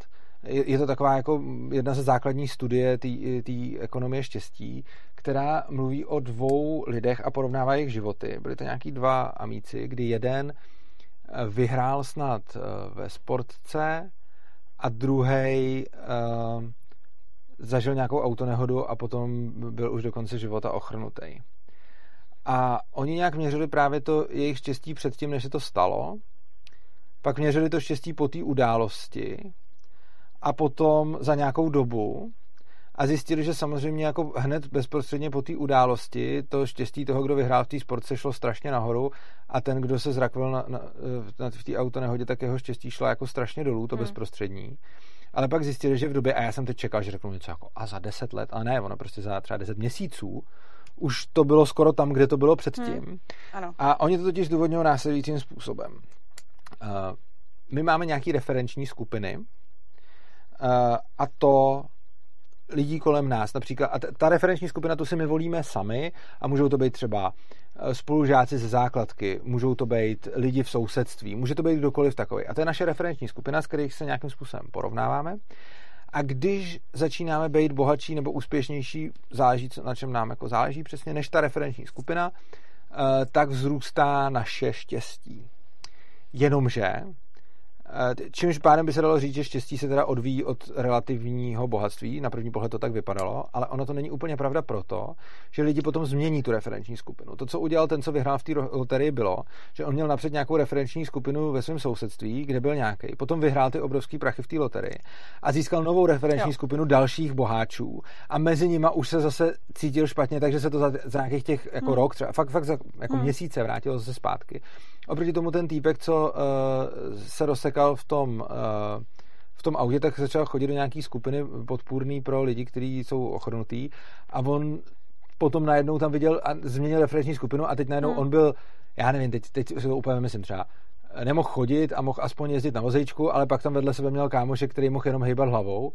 Je, to taková jako jedna ze základních studie té ekonomie štěstí, která mluví o dvou lidech a porovnává jejich životy. Byli to nějaký dva amíci, kdy jeden eh, vyhrál snad eh, ve sportce a druhý uh, zažil nějakou autonehodu a potom byl už do konce života ochrnutý. A oni nějak měřili právě to jejich štěstí předtím, než se to stalo, pak měřili to štěstí po té události a potom za nějakou dobu a zjistili, že samozřejmě jako hned bezprostředně po té události to štěstí toho, kdo vyhrál v té sportce, šlo strašně nahoru a ten, kdo se zrakvil na, na, na, v té autonehodě, tak jeho štěstí šlo jako strašně dolů, to hmm. bezprostřední. Ale pak zjistili, že v době, a já jsem teď čekal, že řeknu něco jako a za deset let, ale ne, ono prostě za třeba deset měsíců, už to bylo skoro tam, kde to bylo předtím. Hmm. Ano. A oni to totiž důvodňují následujícím způsobem. Uh, my máme nějaké referenční skupiny uh, a to lidí kolem nás. Například, a ta referenční skupina, tu si my volíme sami a můžou to být třeba eh, spolužáci ze základky, můžou to být lidi v sousedství, může to být kdokoliv takový. A to je naše referenční skupina, s kterých se nějakým způsobem porovnáváme. A když začínáme být bohatší nebo úspěšnější, záleží, na čem nám jako záleží přesně, než ta referenční skupina, eh, tak vzrůstá naše štěstí. Jenomže Čímž pádem by se dalo říct, že štěstí se teda odvíjí od relativního bohatství. Na první pohled to tak vypadalo, ale ono to není úplně pravda proto, že lidi potom změní tu referenční skupinu. To, co udělal ten, co vyhrál v té loterii, bylo, že on měl napřed nějakou referenční skupinu ve svém sousedství, kde byl nějaký. Potom vyhrál ty obrovský prachy v té loterii a získal novou referenční jo. skupinu dalších boháčů. A mezi nimi už se zase cítil špatně, takže se to za, za nějakých těch jako hmm. rok, třeba fakt, fakt za jako hmm. měsíce vrátilo zase zpátky. Oproti tomu ten týpek, co uh, se rozsekal v tom, uh, v tom autě, tak začal chodit do nějaký skupiny podpůrný pro lidi, kteří jsou ochrnutý a on potom najednou tam viděl a změnil referenční skupinu a teď najednou hmm. on byl, já nevím, teď, teď si to úplně myslím třeba, nemohl chodit a mohl aspoň jezdit na vozejčku, ale pak tam vedle sebe měl kámoše, který mohl jenom hýbat hlavou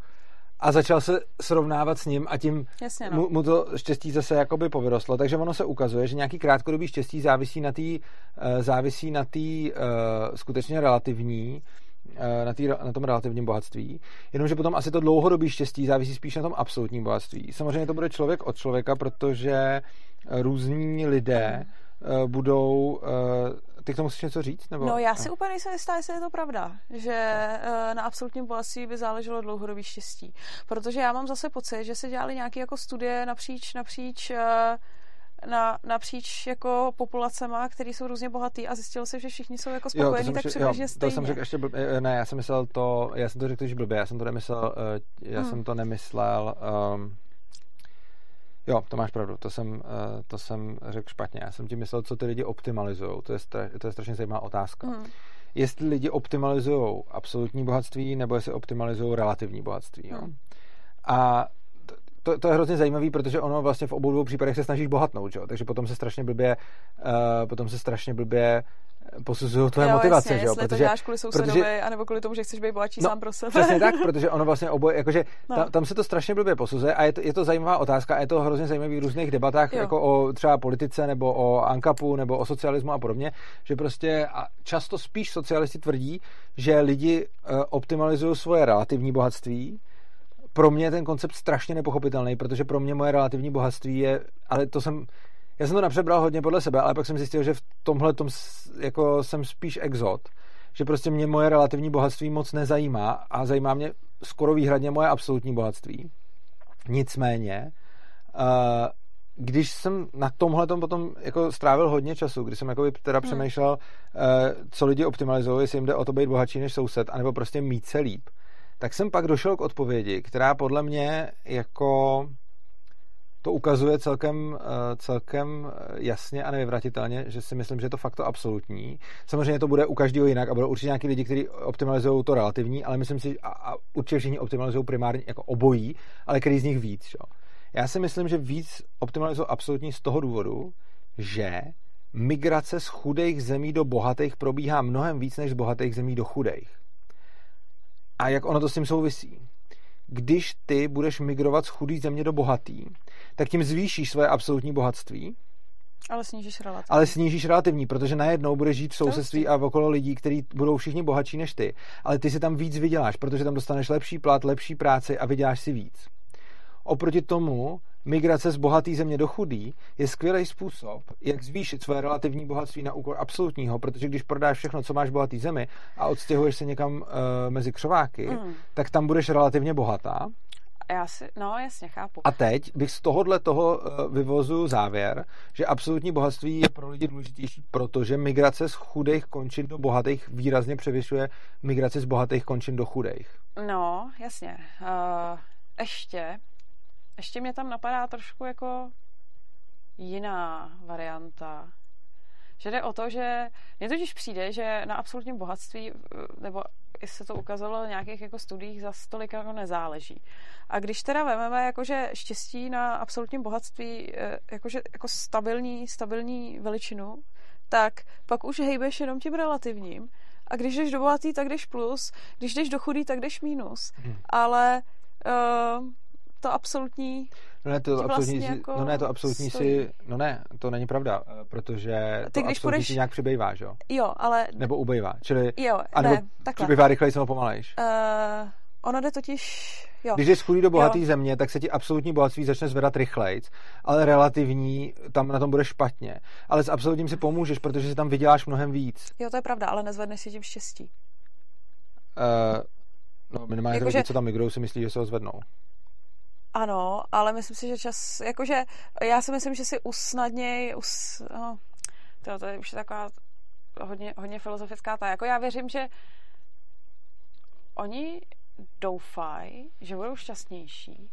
a začal se srovnávat s ním a tím Jasně, no. mu, mu to štěstí zase jakoby povyrostlo. Takže ono se ukazuje, že nějaký krátkodobý štěstí závisí na té uh, závisí na té uh, skutečně relativní uh, na, tý, na tom relativním bohatství, jenomže potom asi to dlouhodobý štěstí závisí spíš na tom absolutním bohatství. Samozřejmě to bude člověk od člověka, protože různí lidé budou ty k tomu musíš něco říct? Nebo? No já si no. úplně nejsem jistá, jestli je to pravda, že uh, na absolutním bohatství by záleželo dlouhodobý štěstí. Protože já mám zase pocit, že se dělali nějaké jako studie napříč, napříč uh, na, napříč jako populacema, který jsou různě bohatý a zjistilo se, že všichni jsou jako spokojení, jo, tak přibližně stejně. To jsem řekl ještě blbě, eh, ne, já jsem myslel to, já jsem to řekl že blbě, já jsem to nemyslel, já hmm. jsem to nemyslel, um, Jo, to máš pravdu, to jsem, eh, to jsem řekl špatně. Já jsem ti myslel, co ty lidi optimalizují. To je, to je strašně zajímavá otázka. Mm. Jestli lidi optimalizují absolutní bohatství, nebo jestli optimalizují relativní bohatství. Jo? Mm. A to, to je hrozně zajímavý, protože ono vlastně v obou dvou případech se snažíš bohatnout, že? takže potom se strašně blbě, uh, potom se strašně blbě posuzují tvoje jo, motivace, jasně, že jo? Protože, to děláš kvůli sousedovi, protože, anebo kvůli tomu, že chceš být bohatší no, sám pro sebe. Přesně tak, protože ono vlastně oboje, jakože no. tam, tam, se to strašně blbě posuzuje a je to, je to zajímavá otázka a je to hrozně zajímavý v různých debatách, jo. jako o třeba politice nebo o Ankapu nebo o socialismu a podobně, že prostě a často spíš socialisti tvrdí, že lidi uh, optimalizují svoje relativní bohatství, pro mě je ten koncept strašně nepochopitelný, protože pro mě moje relativní bohatství je, ale to jsem, já jsem to napřebral hodně podle sebe, ale pak jsem zjistil, že v tomhle tom jako jsem spíš exot, že prostě mě moje relativní bohatství moc nezajímá a zajímá mě skoro výhradně moje absolutní bohatství. Nicméně, uh, když jsem na tomhle potom jako strávil hodně času, když jsem jako teda hmm. přemýšlel, uh, co lidi optimalizují, jestli jim jde o to být bohatší než soused, anebo prostě mít se líp, tak jsem pak došel k odpovědi, která podle mě jako to ukazuje celkem, eh, celkem jasně a nevyvratitelně, že si myslím, že je to fakt to absolutní. Samozřejmě to bude u každého jinak a budou určitě nějaký lidi, kteří optimalizují to relativní, ale myslím si, a, a určitě všichni optimalizují primárně jako obojí, ale který z nich víc. Jo. Já si myslím, že víc optimalizují absolutní z toho důvodu, že migrace z chudých zemí do bohatých probíhá mnohem víc než z bohatých zemí do chudých. A jak ono to s tím souvisí? Když ty budeš migrovat z chudý země do bohatý, tak tím zvýšíš své absolutní bohatství, ale snížíš relativní. Ale snížíš relativní, protože najednou budeš žít v sousedství a v okolo lidí, kteří budou všichni bohatší než ty. Ale ty si tam víc vyděláš, protože tam dostaneš lepší plat, lepší práci a vyděláš si víc. Oproti tomu migrace z bohatý země do chudý je skvělý způsob, jak zvýšit své relativní bohatství na úkor absolutního, protože když prodáš všechno, co máš v bohatý zemi a odstěhuješ se někam uh, mezi křováky, mm. tak tam budeš relativně bohatá. Já si, no jasně, chápu. A teď bych z tohohle toho uh, vyvozu závěr, že absolutní bohatství je pro lidi důležitější, protože migrace z chudých končin do bohatých výrazně převyšuje migraci z bohatých končin do chudých. No, jasně. Uh, ještě ještě mě tam napadá trošku jako jiná varianta. Že jde o to, že mně totiž přijde, že na absolutním bohatství, nebo se to ukázalo v nějakých jako studiích, za stolik jako nezáleží. A když teda vezmeme jakože štěstí na absolutním bohatství eh, jakože jako stabilní, stabilní veličinu, tak pak už hejbeš jenom tím relativním. A když jdeš do bohatý, tak jdeš plus, když jdeš do chudý, tak jdeš minus. Hmm. Ale uh, to absolutní No ne, to absolutní vlastně si, jako no ne, to absolutní stojí. si, no ne, to není pravda, eh, protože Ty, to když absolutní půjdeš... si nějak přibývá, že jo? Jo, ale... Nebo ubejvá, čili... Jo, a nebo ne, takhle. přibývá rychleji nebo pomalejš? Uh, ono jde totiž... Jo. Když jsi chudý do bohaté země, tak se ti absolutní bohatství začne zvedat rychlejc, ale relativní tam na tom bude špatně. Ale s absolutním si pomůžeš, protože si tam vyděláš mnohem víc. Jo, to je pravda, ale nezvedneš si tím štěstí. Uh, no minimálně jako, lidi, že... co tam migrují, si myslí, že se ho zvednou. Ano, ale myslím si, že čas, jakože já si myslím, že si usnadněj, us, no, to, to je už taková hodně, hodně filozofická ta. Jako já věřím, že oni doufají, že budou šťastnější,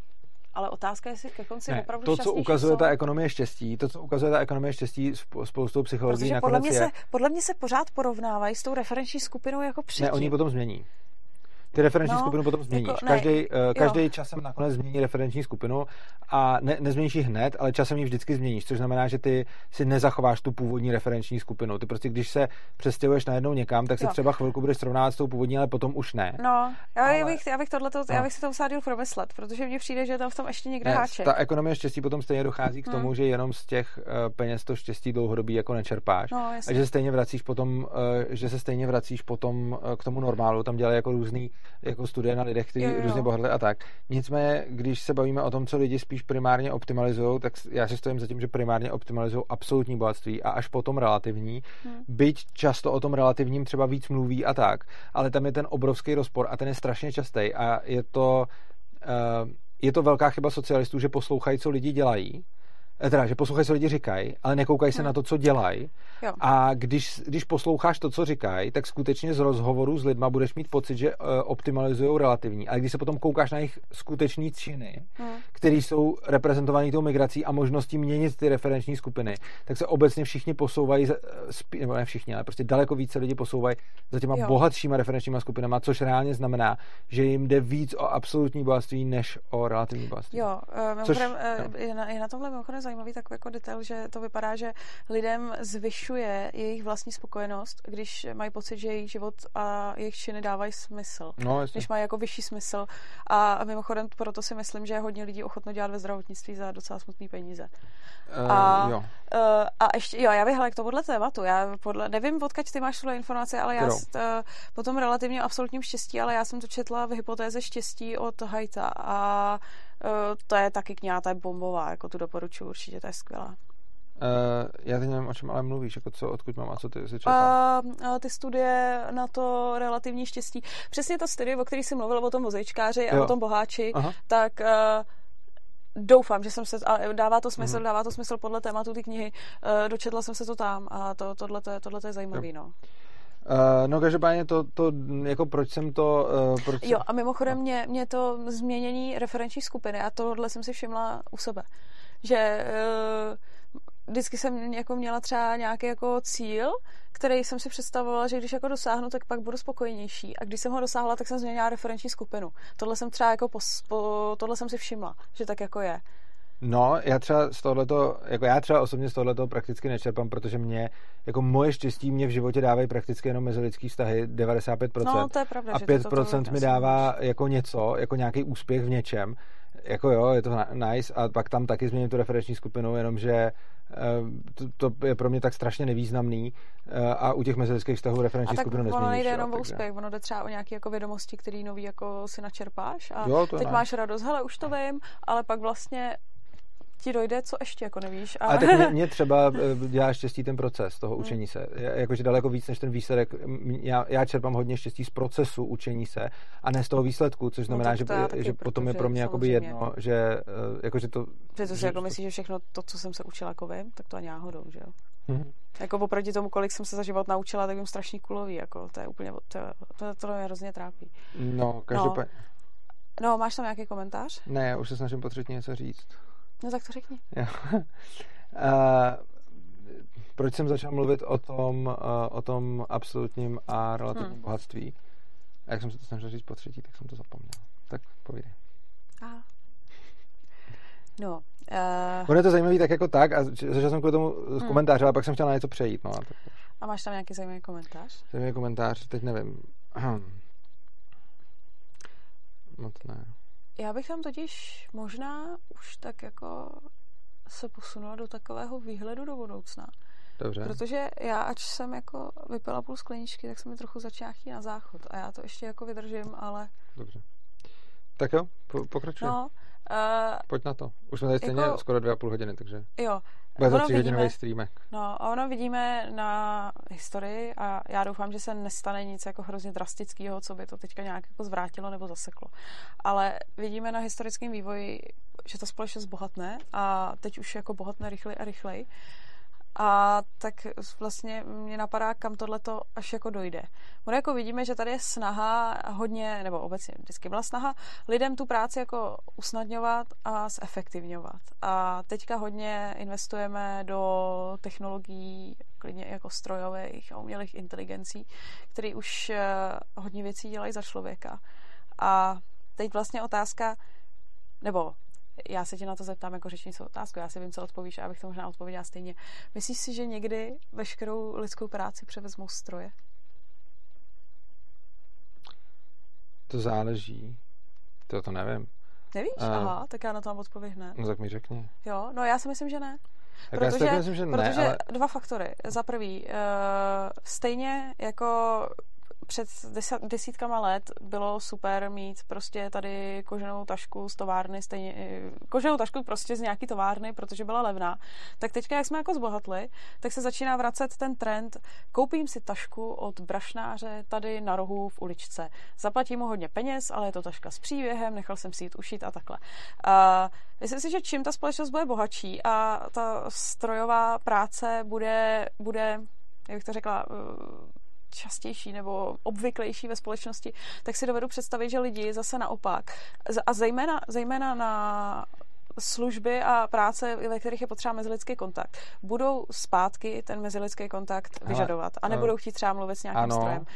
ale otázka je, jestli ke konci ne, opravdu To, co ukazuje jsou. ta ekonomie štěstí, to, co ukazuje ta ekonomie štěstí spoustu psychologií podle mě, je... se, podle mě se pořád porovnávají s tou referenční skupinou jako předtím. Ne, oni potom změní. Ty referenční no, skupinu potom změníš. Jako, každý, každý časem nakonec změní referenční skupinu a ne, nezměníš ji hned, ale časem ji vždycky změníš, což znamená, že ty si nezachováš tu původní referenční skupinu. Ty prostě, když se přestěhuješ najednou někam, tak se jo. třeba chvilku budeš srovnávat s tou původní, ale potom už ne. No, já, ale... bych, já bych tohleto, no. já bych si to musela promyslet, protože mně přijde, že tam v tom ještě někde ne, háček. Ta ekonomie štěstí potom stejně dochází k tomu, hmm. že jenom z těch uh, peněz to štěstí dlouhodobí jako nečerpáš. No, a že stejně vracíš potom, uh, že se stejně vracíš potom k tomu normálu. Tam dělají jako různý jako studie na lidech, kteří různě bohatli a tak. Nicméně, když se bavíme o tom, co lidi spíš primárně optimalizují, tak já si stojím za tím, že primárně optimalizují absolutní bohatství a až potom relativní. Hmm. Byť často o tom relativním třeba víc mluví a tak, ale tam je ten obrovský rozpor a ten je strašně častý a je to, uh, je to velká chyba socialistů, že poslouchají, co lidi dělají teda, že poslouchají, co lidi říkají, ale nekoukají se hmm. na to, co dělají. A když, když posloucháš to, co říkají, tak skutečně z rozhovoru s lidma budeš mít pocit, že uh, optimalizují relativní. Ale když se potom koukáš na jejich skutečné činy, hmm. které jsou reprezentované tou migrací a možností měnit ty referenční skupiny, tak se obecně všichni posouvají, eh, nebo ne všichni, ale prostě daleko více lidi posouvají za těma jo. bohatšíma referenčníma skupinama, což reálně znamená, že jim jde víc o absolutní bohatství, než o relativní bohatství. Jo, uh, což, uh, je, na, je na tomhle mimochodem zajímavý takový jako detail, že to vypadá, že lidem zvyšuje jejich vlastní spokojenost, když mají pocit, že jejich život a jejich činy dávají smysl. No, když mají jako vyšší smysl. A mimochodem proto si myslím, že je hodně lidí ochotno dělat ve zdravotnictví za docela smutné peníze. Uh, a, jo. Uh, a ještě, jo, já bych k tomuhle tématu, já podle, nevím, odkud ty máš tuhle informace, ale já uh, po tom relativně absolutním štěstí, ale já jsem to četla v hypotéze štěstí od Hajta a to je taky kniha, ta je bombová, jako tu doporučuji určitě, to je skvělá. Uh, já teď nevím, o čem ale mluvíš, jako co, odkud mám a co ty si četla? Uh, ty studie na to relativní štěstí. Přesně ta studie, o které jsi mluvil, o tom vozejčkáři a jo. o tom boháči, Aha. tak uh, doufám, že jsem se, a dává to smysl, mm. dává to smysl podle tématu té knihy, uh, dočetla jsem se to tam a to, tohle, tohle je zajímavý, no. Uh, no každopádně to, to, jako proč jsem to... Uh, proč jo a mimochodem no. mě, mě to změnění referenční skupiny a tohle jsem si všimla u sebe, že uh, vždycky jsem jako měla třeba nějaký jako cíl, který jsem si představovala, že když jako dosáhnu, tak pak budu spokojenější. A když jsem ho dosáhla, tak jsem změnila referenční skupinu. Tohle jsem třeba jako po, po, tohle jsem si všimla, že tak jako je. No, já třeba z tohleto, jako já třeba osobně z tohleto prakticky nečerpám, protože mě, jako moje štěstí mě v životě dávají prakticky jenom mezilidský vztahy 95%. No, to je pravda, a 5% to mi dává jako něco, jako nějaký úspěch v něčem. Jako jo, je to nice a pak tam taky změním tu referenční skupinu, jenomže eh, to, to je pro mě tak strašně nevýznamný eh, a u těch mezilidských vztahů referenční skupinu nezměníš. ono nejde jenom o úspěch, ono jde třeba o nějaké jako vědomosti, které nový jako si načerpáš a jo, teď máš radost, hele, už to vím, ale pak vlastně ti dojde, co ještě jako nevíš. A, a tak mě, mě třeba eh, dělá štěstí ten proces toho hmm. učení se. Jakože daleko víc než ten výsledek. Já, já čerpám hodně štěstí z procesu učení se a ne z toho výsledku, což no znamená, no, že, taky, že potom je pro mě jakoby jedno, že eh, jakože to... Že to si jako myslíš, že všechno to, co jsem se učila jako vím, tak to ani náhodou, že jo? Hmm. Jako oproti tomu, kolik jsem se za život naučila, tak jsem strašný kulový, jako to je úplně, to, to, to mě hrozně trápí. No, každopádně. No. no, máš tam nějaký komentář? Ne, já už se snažím potřebně něco říct. No tak to řekni. uh, proč jsem začal mluvit o tom, uh, o tom absolutním a relativním hmm. bohatství? A jak jsem se to snažil říct po třetí, tak jsem to zapomněl. Tak povídej. Aha. No. Uh... Ono je to zajímavý tak jako tak a začal jsem kvůli tomu z hmm. komentáře, ale pak jsem chtěl na něco přejít. No, a, tak... a máš tam nějaký zajímavý komentář? Zajímavý komentář, teď nevím. Moc ne. Já bych tam totiž možná už tak jako se posunula do takového výhledu do budoucna. Dobře. Protože já, ač jsem jako vypila půl skleničky, tak se mi trochu začíná chtít na záchod. A já to ještě jako vydržím, ale... Dobře. Tak jo, po, pokračuj. No, uh, Pojď na to. Už jsme tady stejně jako, skoro dvě a půl hodiny, takže... Jo. Bude to hodinový streamek. No a ono vidíme na historii a já doufám, že se nestane nic jako hrozně drastického, co by to teďka nějak jako zvrátilo nebo zaseklo. Ale vidíme na historickém vývoji, že ta společnost bohatne a teď už jako bohatne rychleji a rychleji. A tak vlastně mě napadá, kam tohle to až jako dojde. Ono jako vidíme, že tady je snaha hodně, nebo obecně vždycky byla snaha lidem tu práci jako usnadňovat a zefektivňovat. A teďka hodně investujeme do technologií, klidně jako strojových a umělých inteligencí, které už eh, hodně věcí dělají za člověka. A teď vlastně otázka, nebo já se tě na to zeptám jako řečnickou otázku, já si vím, co odpovíš a abych to možná odpověděla stejně. Myslíš si, že někdy veškerou lidskou práci převezmou stroje? To záleží. To to nevím. Nevíš? Uh, Aha, tak já na to mám odpověď hned. No tak mi řekni. Jo, no já si myslím, že ne. Tak protože, já si myslím, že ne, protože ale... dva faktory. Za prvý, uh, stejně jako před desítkama let bylo super mít prostě tady koženou tašku z továrny, stejně, eh, koženou tašku prostě z nějaký továrny, protože byla levná. Tak teďka, jak jsme jako zbohatli, tak se začíná vracet ten trend, koupím si tašku od brašnáře tady na rohu v uličce. Zaplatím mu hodně peněz, ale je to taška s příběhem, nechal jsem si jít ušít a takhle. Uh, myslím si, že čím ta společnost bude bohatší a ta strojová práce bude, bude jak bych to řekla, častější nebo obvyklejší ve společnosti, tak si dovedu představit, že lidi zase naopak a zejména, zejména na služby a práce, ve kterých je potřeba mezilidský kontakt, budou zpátky ten mezilidský kontakt vyžadovat a nebudou chtít třeba mluvit s nějakým ano. strojem.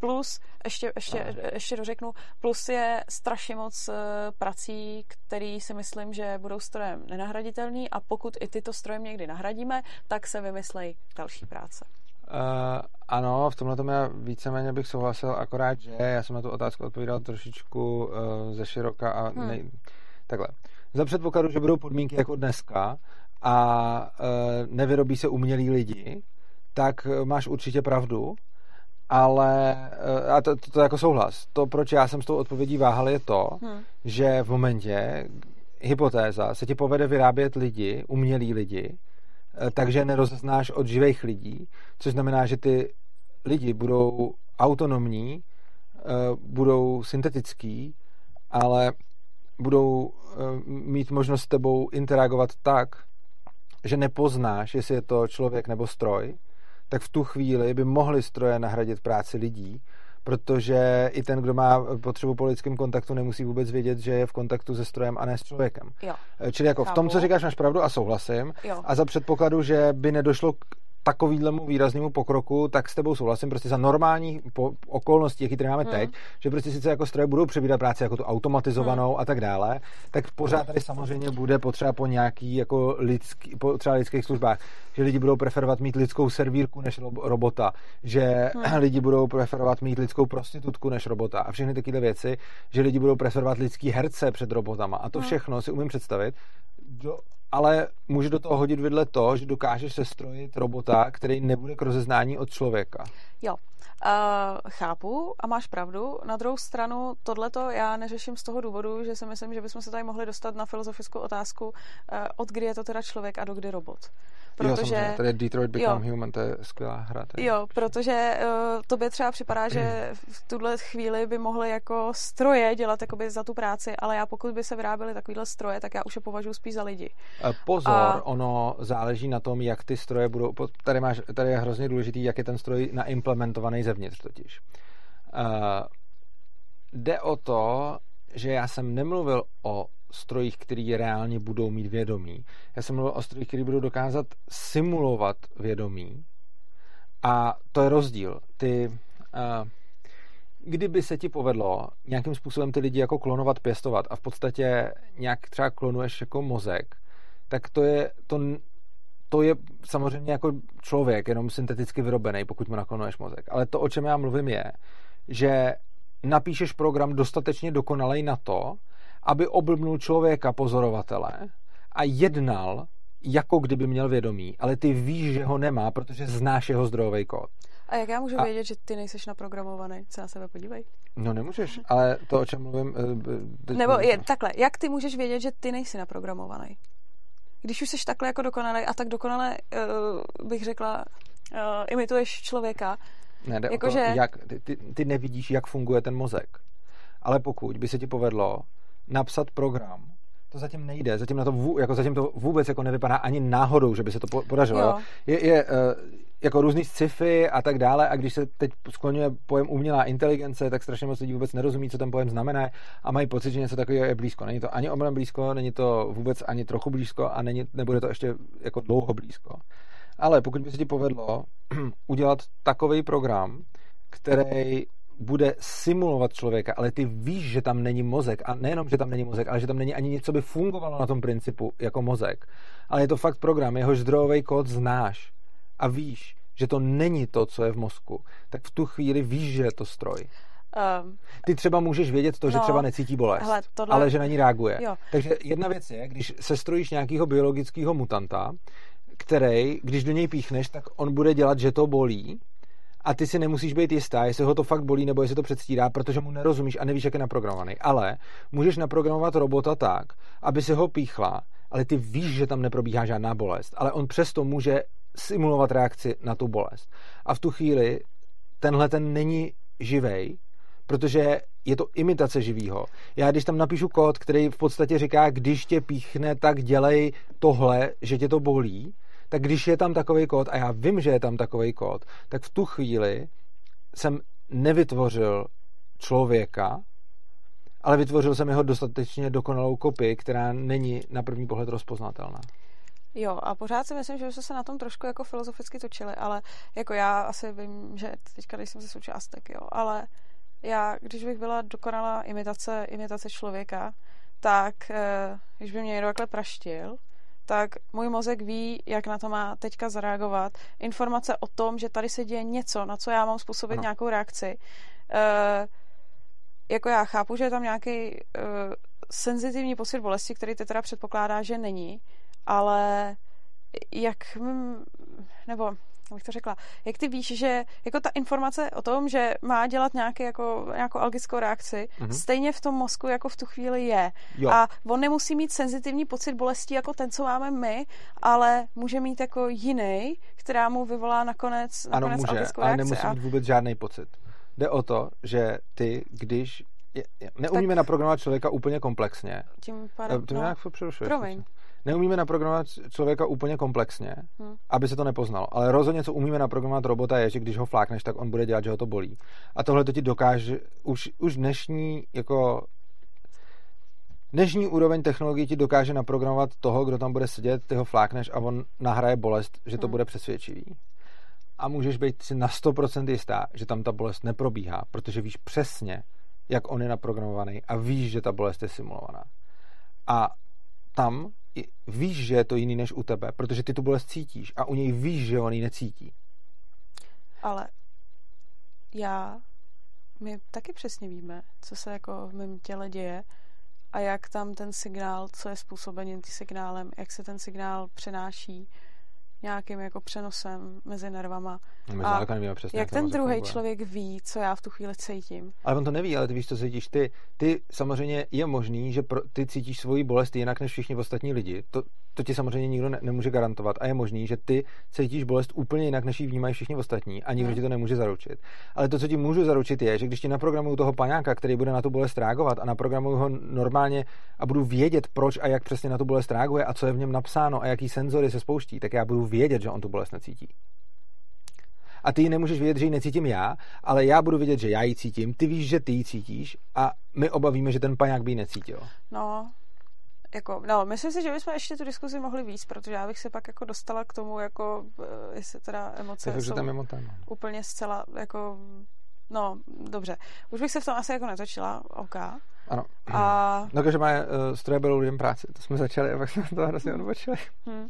Plus, ještě, ještě, ještě dořeknu, plus je strašně moc eh, prací, který si myslím, že budou strojem nenahraditelný a pokud i tyto stroje někdy nahradíme, tak se vymyslejí další práce. Uh, ano, v tomhle tomu já víceméně bych souhlasil, akorát, že já jsem na tu otázku odpovídal trošičku uh, ze široka a hmm. nej... takhle. Za předpokladu, že budou podmínky jako dneska a uh, nevyrobí se umělí lidi, tak máš určitě pravdu, ale uh, a to, to, to jako souhlas. To, proč já jsem s tou odpovědí váhal, je to, hmm. že v momentě, hypotéza, se ti povede vyrábět lidi, umělí lidi, takže nerozeznáš od živých lidí, což znamená, že ty lidi budou autonomní, eh, budou syntetický, ale budou eh, mít možnost s tebou interagovat tak, že nepoznáš, jestli je to člověk nebo stroj, tak v tu chvíli by mohly stroje nahradit práci lidí protože i ten, kdo má potřebu po lidském kontaktu, nemusí vůbec vědět, že je v kontaktu se strojem a ne s člověkem. Jo. Čili jako Chápu. v tom, co říkáš, máš pravdu a souhlasím. Jo. A za předpokladu, že by nedošlo k takovýhlemu výraznému pokroku, tak s tebou souhlasím prostě za normální po, okolností, jaký tady máme hmm. teď, že prostě sice jako stroje budou přebírat práci jako tu automatizovanou hmm. a tak dále, tak pořád tady samozřejmě bude potřeba po nějaký jako lidský, po třeba lidských službách, že lidi budou preferovat mít lidskou servírku než robota, že hmm. lidi budou preferovat mít lidskou prostitutku než robota a všechny takové věci, že lidi budou preferovat lidský herce před robotama a to hmm. všechno si umím představit. Do, ale může do toho hodit vidle to, že dokážeš sestrojit robota, který nebude k rozeznání od člověka. Jo, uh, chápu a máš pravdu. Na druhou stranu, tohleto já neřeším z toho důvodu, že si myslím, že bychom se tady mohli dostat na filozofickou otázku, uh, od kdy je to teda člověk a do kdy robot. Protože, jo, tady Detroit Become jo, Human, to je skvělá hra. je jo, protože uh, tobě třeba připadá, že v tuhle chvíli by mohly jako stroje dělat jakoby za tu práci, ale já pokud by se vyráběly takovýhle stroje, tak já už je považuji spíš za lidi. Pozor, a... ono záleží na tom, jak ty stroje budou, tady, máš, tady je hrozně důležitý, jak je ten stroj naimplementovaný zevnitř totiž. Uh, jde o to, že já jsem nemluvil o strojích, který reálně budou mít vědomí. Já jsem mluvil o strojích, který budou dokázat simulovat vědomí. A to je rozdíl. Ty, uh, kdyby se ti povedlo nějakým způsobem ty lidi jako klonovat, pěstovat a v podstatě nějak třeba klonuješ jako mozek, tak to je, to, to je samozřejmě jako člověk, jenom synteticky vyrobený, pokud mu naklonuješ mozek. Ale to, o čem já mluvím, je, že napíšeš program dostatečně dokonalej na to, aby oblbnul člověka pozorovatele a jednal, jako kdyby měl vědomí, ale ty víš, že ho nemá, protože znáš jeho zdrojový kód. A jak já můžu a... vědět, že ty nejseš naprogramovaný? Se na sebe podívej. No nemůžeš, ale to, o čem mluvím... Eh, teď Nebo je, takhle, jak ty můžeš vědět, že ty nejsi naprogramovaný? Když už jsi takhle jako dokonalý a tak dokonale, uh, bych řekla, uh, imituješ člověka, ne, jde jako, o to, že... jak, ty, ty, ty nevidíš, jak funguje ten mozek. Ale pokud by se ti povedlo napsat program, to zatím nejde. Zatím, na to, vů, jako zatím to vůbec jako nevypadá ani náhodou, že by se to podařilo. Jo. Je, je uh, jako různý sci-fi a tak dále a když se teď skloňuje pojem umělá inteligence, tak strašně moc lidí vůbec nerozumí, co ten pojem znamená a mají pocit, že něco takového je blízko. Není to ani omylem blízko, není to vůbec ani trochu blízko a není, nebude to ještě jako dlouho blízko. Ale pokud by se ti povedlo udělat takový program, který bude simulovat člověka, ale ty víš, že tam není mozek a nejenom, že tam není mozek, ale že tam není ani nic, co by fungovalo na tom principu jako mozek, ale je to fakt program, jehož zdrojový kód znáš a víš, že to není to, co je v mozku, tak v tu chvíli víš, že je to stroj. Um, Ty třeba můžeš vědět to, že no, třeba necítí bolest, hele, tohle... ale že na ní reaguje. Jo. Takže jedna věc je, když se strojíš nějakého biologického mutanta, který, když do něj píchneš, tak on bude dělat, že to bolí, a ty si nemusíš být jistá, jestli ho to fakt bolí nebo jestli to předstírá, protože mu nerozumíš a nevíš, jak je naprogramovaný. Ale můžeš naprogramovat robota tak, aby si ho píchla, ale ty víš, že tam neprobíhá žádná bolest, ale on přesto může simulovat reakci na tu bolest. A v tu chvíli tenhle ten není živej, protože je to imitace živýho. Já když tam napíšu kód, který v podstatě říká, když tě píchne, tak dělej tohle, že tě to bolí, tak když je tam takový kód a já vím, že je tam takový kód, tak v tu chvíli jsem nevytvořil člověka, ale vytvořil jsem jeho dostatečně dokonalou kopii, která není na první pohled rozpoznatelná. Jo, a pořád si myslím, že jsme se na tom trošku jako filozoficky točili, ale jako já asi vím, že teďka nejsem ze součástek, jo, ale já, když bych byla dokonalá imitace, imitace člověka, tak eh, když by mě někdo takhle praštil, tak můj mozek ví, jak na to má teďka zareagovat. Informace o tom, že tady se děje něco, na co já mám způsobit ano. nějakou reakci. E, jako já chápu, že je tam nějaký e, senzitivní pocit bolesti, který ty teda předpokládá, že není, ale jak, nebo jak to řekla, jak ty víš, že jako ta informace o tom, že má dělat nějaký, jako, nějakou algickou reakci, mm-hmm. stejně v tom mozku jako v tu chvíli je. Jo. A on nemusí mít senzitivní pocit bolesti jako ten, co máme my, ale může mít jako jiný, která mu vyvolá nakonec, nakonec ano, může, algickou reakci. ale nemusí mít vůbec žádný pocit. Jde o to, že ty, když neumíme tak... naprogramovat člověka úplně komplexně. Tím pádem, to no. nějak přerušuješ. Promiň neumíme naprogramovat člověka úplně komplexně, hmm. aby se to nepoznalo. Ale rozhodně, co umíme naprogramovat robota, je, že když ho flákneš, tak on bude dělat, že ho to bolí. A tohle to ti dokáže, už, už dnešní jako Dnešní úroveň technologií ti dokáže naprogramovat toho, kdo tam bude sedět, ty ho flákneš a on nahraje bolest, že to hmm. bude přesvědčivý. A můžeš být si na 100% jistá, že tam ta bolest neprobíhá, protože víš přesně, jak on je naprogramovaný a víš, že ta bolest je simulovaná. A tam víš, že je to jiný než u tebe, protože ty tu bolest cítíš a u něj víš, že on ji necítí. Ale já, my taky přesně víme, co se jako v mém těle děje a jak tam ten signál, co je způsobený tím signálem, jak se ten signál přenáší nějakým jako přenosem mezi nervama. My a nevíme přesně, jak ten druhý člověk ví, co já v tu chvíli cítím. Ale on to neví, ale ty víš, co cítíš ty. Ty samozřejmě je možný, že pro, ty cítíš svoji bolest jinak než všichni ostatní lidi. To, to ti samozřejmě nikdo ne, nemůže garantovat. A je možný, že ty cítíš bolest úplně jinak, než ji vnímají všichni ostatní a nikdo hmm. ti to nemůže zaručit. Ale to, co ti můžu zaručit, je, že když ti naprogramuju toho paňáka, který bude na tu bolest reagovat a naprogramuju ho normálně a budu vědět, proč a jak přesně na tu bolest reaguje a co je v něm napsáno a jaký senzory se spouští, tak já budu vědět, že on tu bolest necítí. A ty nemůžeš vědět, že ji necítím já, ale já budu vědět, že já ji cítím, ty víš, že ty ji cítíš a my oba víme, že ten paňák by ji necítil. No, jako, no, myslím si, že bychom ještě tu diskuzi mohli víc, protože já bych se pak jako dostala k tomu, jako, eh, jestli teda emoce je jsou tam úplně zcela, jako, no, dobře. Už bych se v tom asi jako netočila, OK. Ano. A... No, takže má uh, stroje berou lidem práci. To jsme začali a pak jsme to hrozně odbočili. Hmm.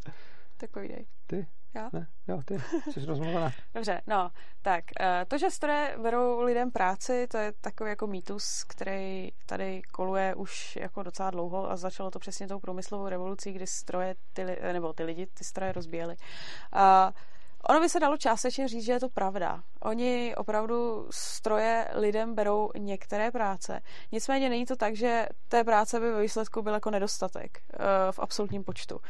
Tak povídej. Ty? Já? Ne, jo, ty jsi rozmluvená. Dobře, no, tak eh, to, že stroje berou lidem práci, to je takový jako mýtus, který tady koluje už jako docela dlouho a začalo to přesně tou průmyslovou revolucí, kdy stroje, ty, nebo ty lidi, ty stroje rozbíjeli. A Ono by se dalo částečně říct, že je to pravda. Oni opravdu stroje lidem berou některé práce. Nicméně není to tak, že té práce by ve výsledku byl jako nedostatek uh, v absolutním počtu.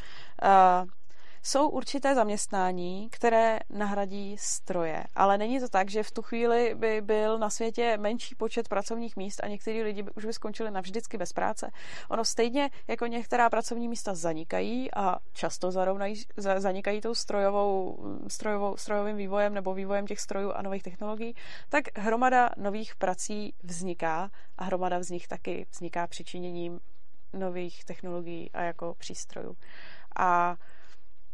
Jsou určité zaměstnání, které nahradí stroje, ale není to tak, že v tu chvíli by byl na světě menší počet pracovních míst a někteří lidi by už by skončili navždycky bez práce. Ono stejně jako některá pracovní místa zanikají a často zarovnají, zanikají tou strojovou, strojovou, strojovým vývojem nebo vývojem těch strojů a nových technologií, tak hromada nových prací vzniká a hromada z nich taky vzniká přičiněním nových technologií a jako přístrojů. A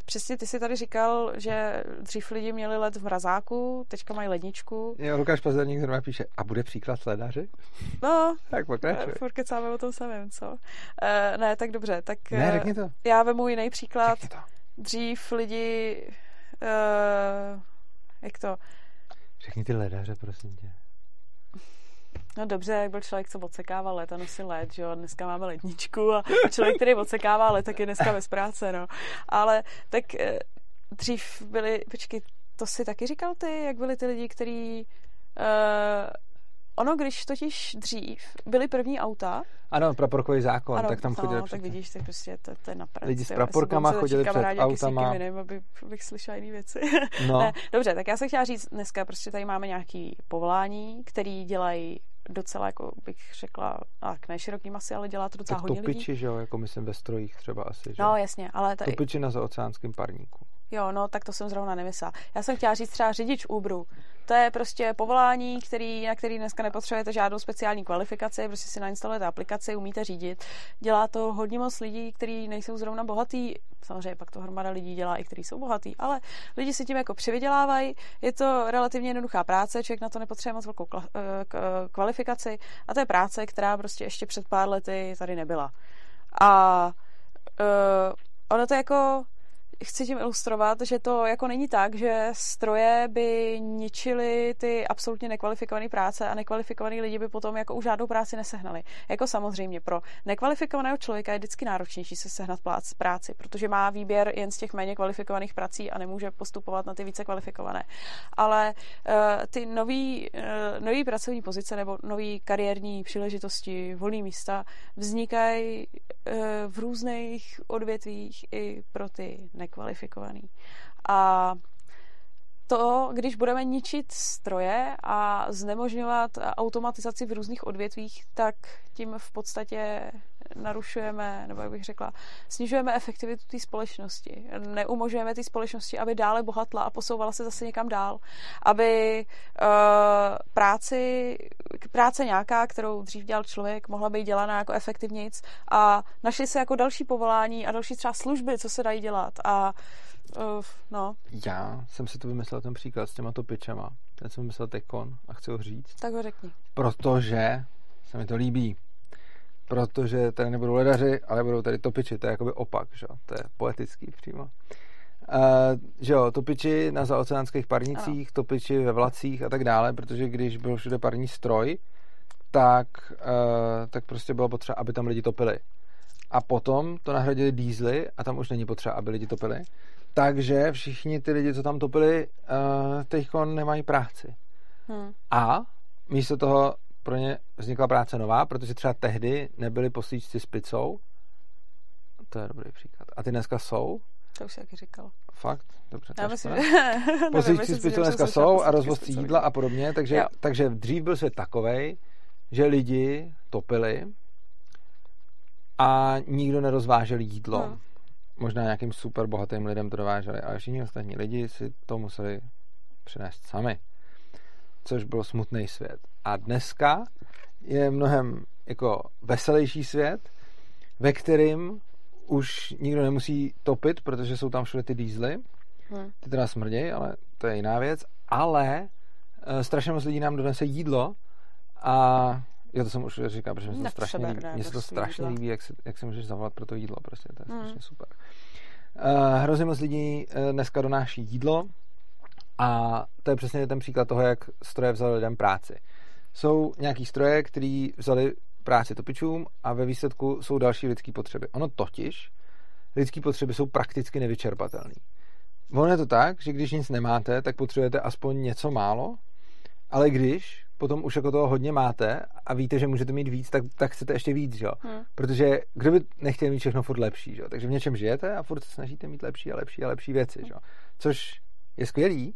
Přesně ty si tady říkal, že dřív lidi měli led v mrazáku, teďka mají ledničku. Jo, Lukáš Pazerník zrovna píše, a bude příklad sledaři? No, tak pokračuj. Furt kecáme o tom samém, co? Uh, ne, tak dobře, tak ne, řekni to. já vemu jiný příklad. Řekni to. Dřív lidi, uh, jak to? Řekni ty ledaře, prosím tě. No dobře, jak byl člověk, co odsekával let a nosil let, že jo, dneska máme letničku a člověk, který odsekává let, tak je dneska bez práce, no. Ale tak eh, dřív byli, počkej, to si taky říkal ty, jak byli ty lidi, kteří uh, Ono, když totiž dřív byly první auta. Ano, praporkový zákon, ano, tak tam chodili no, tak vidíš, tak prostě to, to je naprd. Lidi s praporkama chodili před autama. Jiným, aby, abych slyšela jiné věci. No. ne, dobře, tak já se chtěla říct, dneska prostě tady máme nějaký povolání, který dělají docela, jako bych řekla, tak ne široký masy, ale dělá to docela tak hodně topiči, lidí. že jo, jako myslím ve strojích třeba asi, že? No, jasně, ale tady... Topiči na zaoceánském parníku. Jo, no, tak to jsem zrovna nemyslela. Já jsem chtěla říct třeba řidič Uberu. To je prostě povolání, který, na který dneska nepotřebujete žádnou speciální kvalifikaci, prostě si nainstalujete aplikaci, umíte řídit. Dělá to hodně moc lidí, kteří nejsou zrovna bohatý. Samozřejmě pak to hromada lidí dělá i kteří jsou bohatý, ale lidi si tím jako přivydělávají. Je to relativně jednoduchá práce, člověk na to nepotřebuje moc velkou eh, kvalifikaci a to je práce, která prostě ještě před pár lety tady nebyla. A uh, ono to jako chci tím ilustrovat, že to jako není tak, že stroje by ničily ty absolutně nekvalifikované práce a nekvalifikovaní lidi by potom jako už žádnou práci nesehnali. Jako samozřejmě pro nekvalifikovaného člověka je vždycky náročnější se sehnat práci, protože má výběr jen z těch méně kvalifikovaných prací a nemůže postupovat na ty více kvalifikované. Ale uh, ty nový, uh, nový pracovní pozice nebo nový kariérní příležitosti, volné místa vznikají uh, v různých odvětvích i pro ty nekvalifikované nekvalifikovaný. A to, když budeme ničit stroje a znemožňovat automatizaci v různých odvětvích, tak tím v podstatě narušujeme, nebo jak bych řekla, snižujeme efektivitu té společnosti. Neumožňujeme té společnosti, aby dále bohatla a posouvala se zase někam dál. Aby uh, práci, práce nějaká, kterou dřív dělal člověk, mohla být dělána jako efektivnějc a našli se jako další povolání a další třeba služby, co se dají dělat. A Uh, no. Já jsem si to vymyslel ten příklad s těma topičema. Ten jsem vymyslel tekon a chci ho říct. Tak ho řekni. Protože se mi to líbí protože tady nebudou ledaři, ale budou tady topiči, to je jakoby opak, že? to je poetický přímo. Uh, že jo, topiči na zaoceánských parnicích, ano. topiči ve vlacích a tak dále, protože když byl všude parní stroj, tak, uh, tak prostě bylo potřeba, aby tam lidi topili. A potom to nahradili dýzly a tam už není potřeba, aby lidi topili. Takže všichni ty lidi, co tam topili, uh, teď nemají práci. Hmm. A místo toho pro ně vznikla práce nová, protože třeba tehdy nebyli poslíčci s picou. To je dobrý příklad. A ty dneska jsou? To už jak říkal. Fakt? Dobře. Já myslím, že... Poslíčci s picou dneska jsou a rozvozci jídla a podobně, takže, takže dřív byl svět takovej, že lidi topili a nikdo nerozvážel jídlo. Hmm. Možná nějakým super bohatým lidem to dováželi, ale všichni ostatní lidi si to museli přinést sami což byl smutný svět. A dneska je mnohem jako veselější svět, ve kterým už nikdo nemusí topit, protože jsou tam všude ty dýzly. Hmm. Ty teda smrdějí, ale to je jiná věc. Ale e, strašně moc lidí nám donese jídlo a jo, to jsem už říkal, protože mi se to strašně líbí. Mně se to strašně líbí, jak se, jak se můžeš zavolat pro to jídlo, prostě to je hmm. strašně super. Uh, hrozně moc lidí uh, dneska donáší jídlo, a to je přesně ten příklad toho, jak stroje vzali lidem práci. Jsou nějaký stroje, které vzali práci topičům a ve výsledku jsou další lidské potřeby. Ono totiž, lidské potřeby jsou prakticky nevyčerpatelné. Ono je to tak, že když nic nemáte, tak potřebujete aspoň něco málo, ale když potom už jako toho hodně máte a víte, že můžete mít víc, tak, tak chcete ještě víc, jo. Hmm. Protože kdo by nechtěl mít všechno furt lepší, jo. Takže v něčem žijete a furt se snažíte mít lepší a lepší a lepší věci, jo. Což je skvělý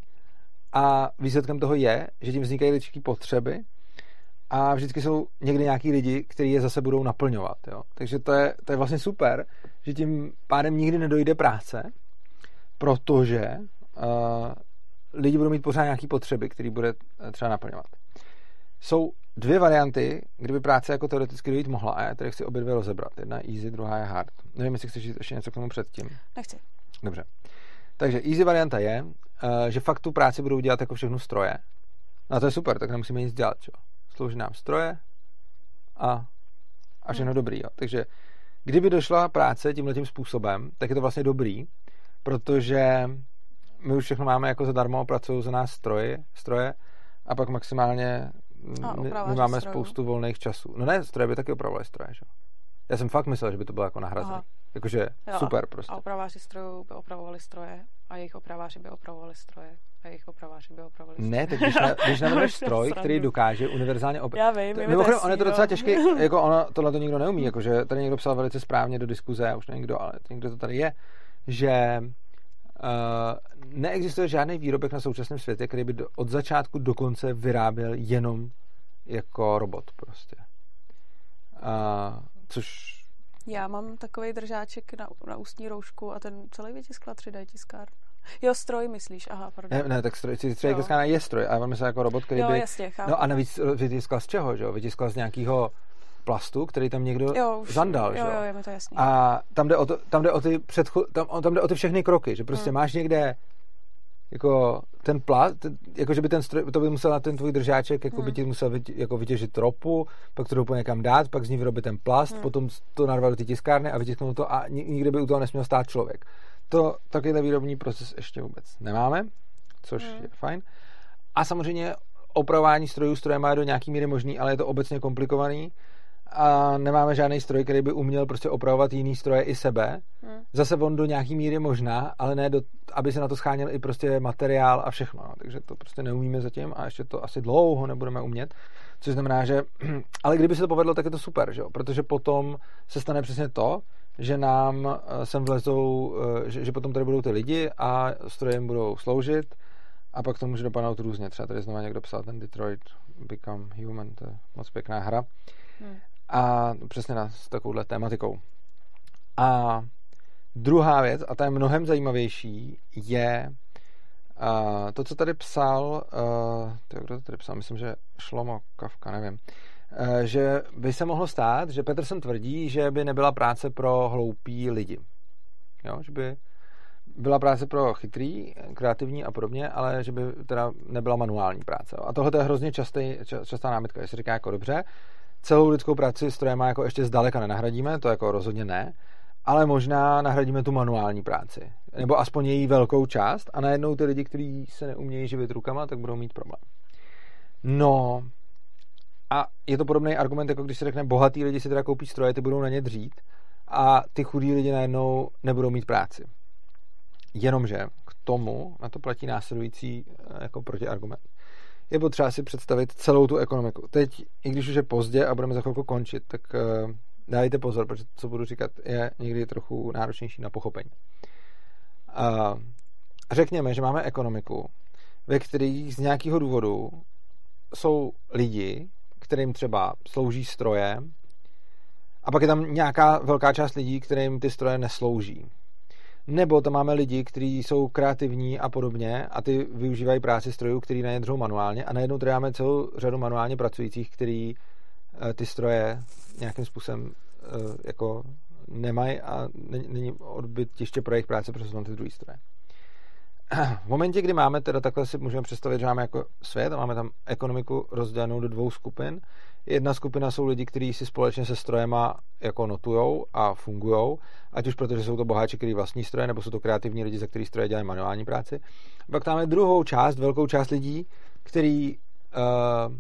a výsledkem toho je, že tím vznikají lidské potřeby a vždycky jsou někdy nějaký lidi, kteří je zase budou naplňovat, jo. Takže to je, to je vlastně super, že tím pádem nikdy nedojde práce, protože uh, lidi budou mít pořád nějaké potřeby, které bude eh, třeba naplňovat. Jsou dvě varianty, kdyby práce jako teoreticky dojít mohla a já tady chci obě dvě rozebrat. Jedna je easy, druhá je hard. Nevím, jestli chceš ještě něco k tomu předtím. Nechci. Dobře. Takže easy varianta je, eh, že fakt tu práci budou dělat jako všechno stroje. No a to je super, tak nemusíme nic dělat. Čo? Slouží nám stroje a, a všechno hmm. dobrý. Jo. Takže kdyby došla práce tímhle tím způsobem, tak je to vlastně dobrý, protože my už všechno máme jako zadarmo, pracují za nás stroje, stroje a pak maximálně a my, máme strojů. spoustu volných časů. No ne, stroje by taky opravovaly stroje, že? Já jsem fakt myslel, že by to bylo jako nahrazený. Jakože jo, super prostě. A opraváři strojů by opravovali stroje a jejich opraváři by opravovali stroje a jejich opraváři by opravovali stroje. Ne, teď když, na, když navrhneš stroj, který dokáže univerzálně opravovat. Já vím, Mimochodem, ono je to docela těžké, jako ono, tohle to nikdo neumí, jakože tady někdo psal velice správně do diskuze, už někdo, ale někdo to tady je, že neexistuje žádný výrobek na současném světě, který by od začátku do konce vyráběl jenom jako robot prostě. Uh, což... Já mám takový držáček na, na ústní roušku a ten celý vytiskla 3D tiskár. Jo, stroj myslíš, aha, pardon. Ne, ne tak stroj, 3D tiskárna je stroj, ale on myslel jako robot, který jo, by... jasně, chápu. No a navíc vytiskla z čeho, že jo? Vytiskla z nějakého plastu, který tam někdo jo, už, zandal. Jo, že? jo, je mi to jasný. A tam jde o, to, tam jde o ty předcho, tam, tam jde o ty všechny kroky, že prostě hmm. máš někde jako ten plast, jako že by ten stroj, to by musel na ten tvůj držáček, jako hmm. by ti musel vytě, jako vytěžit ropu, pak to ropu někam dát, pak z ní vyrobit ten plast, hmm. potom to narvat do ty tiskárny a vytisknout to a nikdy by u toho nesměl stát člověk. To takovýhle výrobní proces ještě vůbec nemáme, což hmm. je fajn. A samozřejmě opravování strojů stroje má do nějaký míry možný, ale je to obecně komplikovaný a nemáme žádný stroj, který by uměl prostě opravovat jiný stroje i sebe. Hmm. Zase on do nějaký míry možná, ale ne, do, aby se na to scháněl i prostě materiál a všechno. No. Takže to prostě neumíme zatím a ještě to asi dlouho nebudeme umět. Což znamená, že ale kdyby se to povedlo, tak je to super, že jo? protože potom se stane přesně to, že nám eh, sem vlezou, eh, že, že potom tady budou ty lidi a stroje jim budou sloužit a pak to může dopadnout různě. Třeba tady znovu někdo psal ten Detroit Become Human, to je moc pěkná hra. Hmm. A přesně na, s takovouhle tématikou. A druhá věc, a ta je mnohem zajímavější, je uh, to, co tady psal, uh, to, kdo to tady psal, myslím, že Šlomo Kafka, nevím, že by se mohlo stát, že Peterson tvrdí, že by nebyla práce pro hloupí lidi. Jo, že by byla práce pro chytrý, kreativní a podobně, ale že by teda nebyla manuální práce. A tohle je hrozně častý, častá námitka, že se říká jako dobře, celou lidskou práci strojema jako ještě zdaleka nenahradíme, to jako rozhodně ne, ale možná nahradíme tu manuální práci. Nebo aspoň její velkou část a najednou ty lidi, kteří se neumějí živit rukama, tak budou mít problém. No, a je to podobný argument, jako když se řekne, bohatý lidi si teda koupí stroje, ty budou na ně dřít a ty chudí lidi najednou nebudou mít práci. Jenomže k tomu na to platí následující eh, jako protiargument je potřeba si představit celou tu ekonomiku. Teď, i když už je pozdě a budeme za chvilku končit, tak uh, pozor, protože co budu říkat je někdy trochu náročnější na pochopení. Uh, řekněme, že máme ekonomiku, ve kterých z nějakého důvodu jsou lidi, kterým třeba slouží stroje, a pak je tam nějaká velká část lidí, kterým ty stroje neslouží. Nebo tam máme lidi, kteří jsou kreativní a podobně a ty využívají práci strojů, který držou manuálně a najednou tady máme celou řadu manuálně pracujících, který eh, ty stroje nějakým způsobem eh, jako nemají a není odbytiště pro jejich práce, protože jsou ty druhý stroje. V momentě, kdy máme teda takhle si můžeme představit, že máme jako svět a máme tam ekonomiku rozdělenou do dvou skupin. Jedna skupina jsou lidi, kteří si společně se strojema jako notujou a fungujou, ať už protože jsou to boháči, kteří vlastní stroje, nebo jsou to kreativní lidi, za který stroje dělají manuální práci. Pak tam máme druhou část, velkou část lidí, který, uh,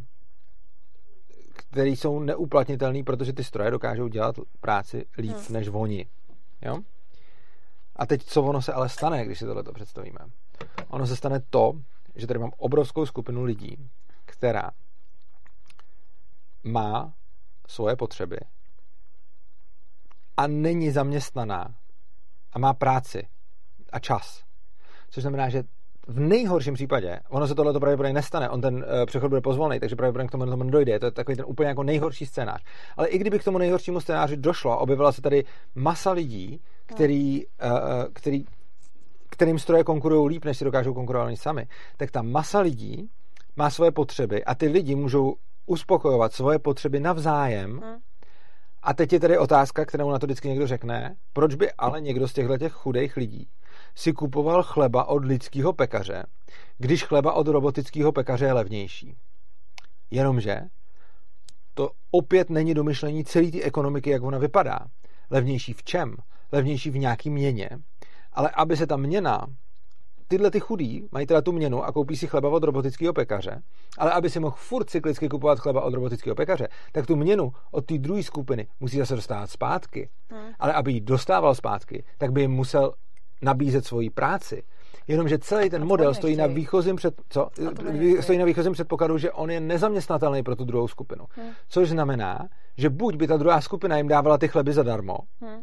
který jsou neuplatnitelný, protože ty stroje dokážou dělat práci líp hmm. než oni. Jo? A teď, co ono se ale stane, když si tohle představíme? Ono se stane to, že tady mám obrovskou skupinu lidí, která má svoje potřeby a není zaměstnaná a má práci a čas. Což znamená, že v nejhorším případě, ono se tohle pravděpodobně nestane, on ten uh, přechod bude pozvolný, takže pravděpodobně k tomu, tomu nedojde. To je takový ten úplně jako nejhorší scénář. Ale i kdyby k tomu nejhoršímu scénáři došlo, objevila se tady masa lidí, který, uh, který, kterým stroje konkurují líp, než si dokážou konkurovat oni sami, tak ta masa lidí má svoje potřeby a ty lidi můžou uspokojovat svoje potřeby navzájem. Hmm. A teď je tady otázka, kterou na to vždycky někdo řekne, proč by ale někdo z těchto těch chudých lidí si kupoval chleba od lidského pekaře, když chleba od robotického pekaře je levnější. Jenomže to opět není domyšlení celé té ekonomiky, jak ona vypadá. Levnější v čem? Levnější v nějaký měně. Ale aby se ta měna tyhle ty chudí mají teda tu měnu a koupí si chleba od robotického pekaře, ale aby si mohl furt cyklicky kupovat chleba od robotického pekaře, tak tu měnu od té druhé skupiny musí zase dostávat zpátky. Hmm. Ale aby ji dostával zpátky, tak by jim musel nabízet svoji práci. Jenomže celý ten model stojí na výchozím před, co? stojí na výchozím předpokladu, že on je nezaměstnatelný pro tu druhou skupinu. Hmm. Což znamená, že buď by ta druhá skupina jim dávala ty chleby zadarmo, hmm.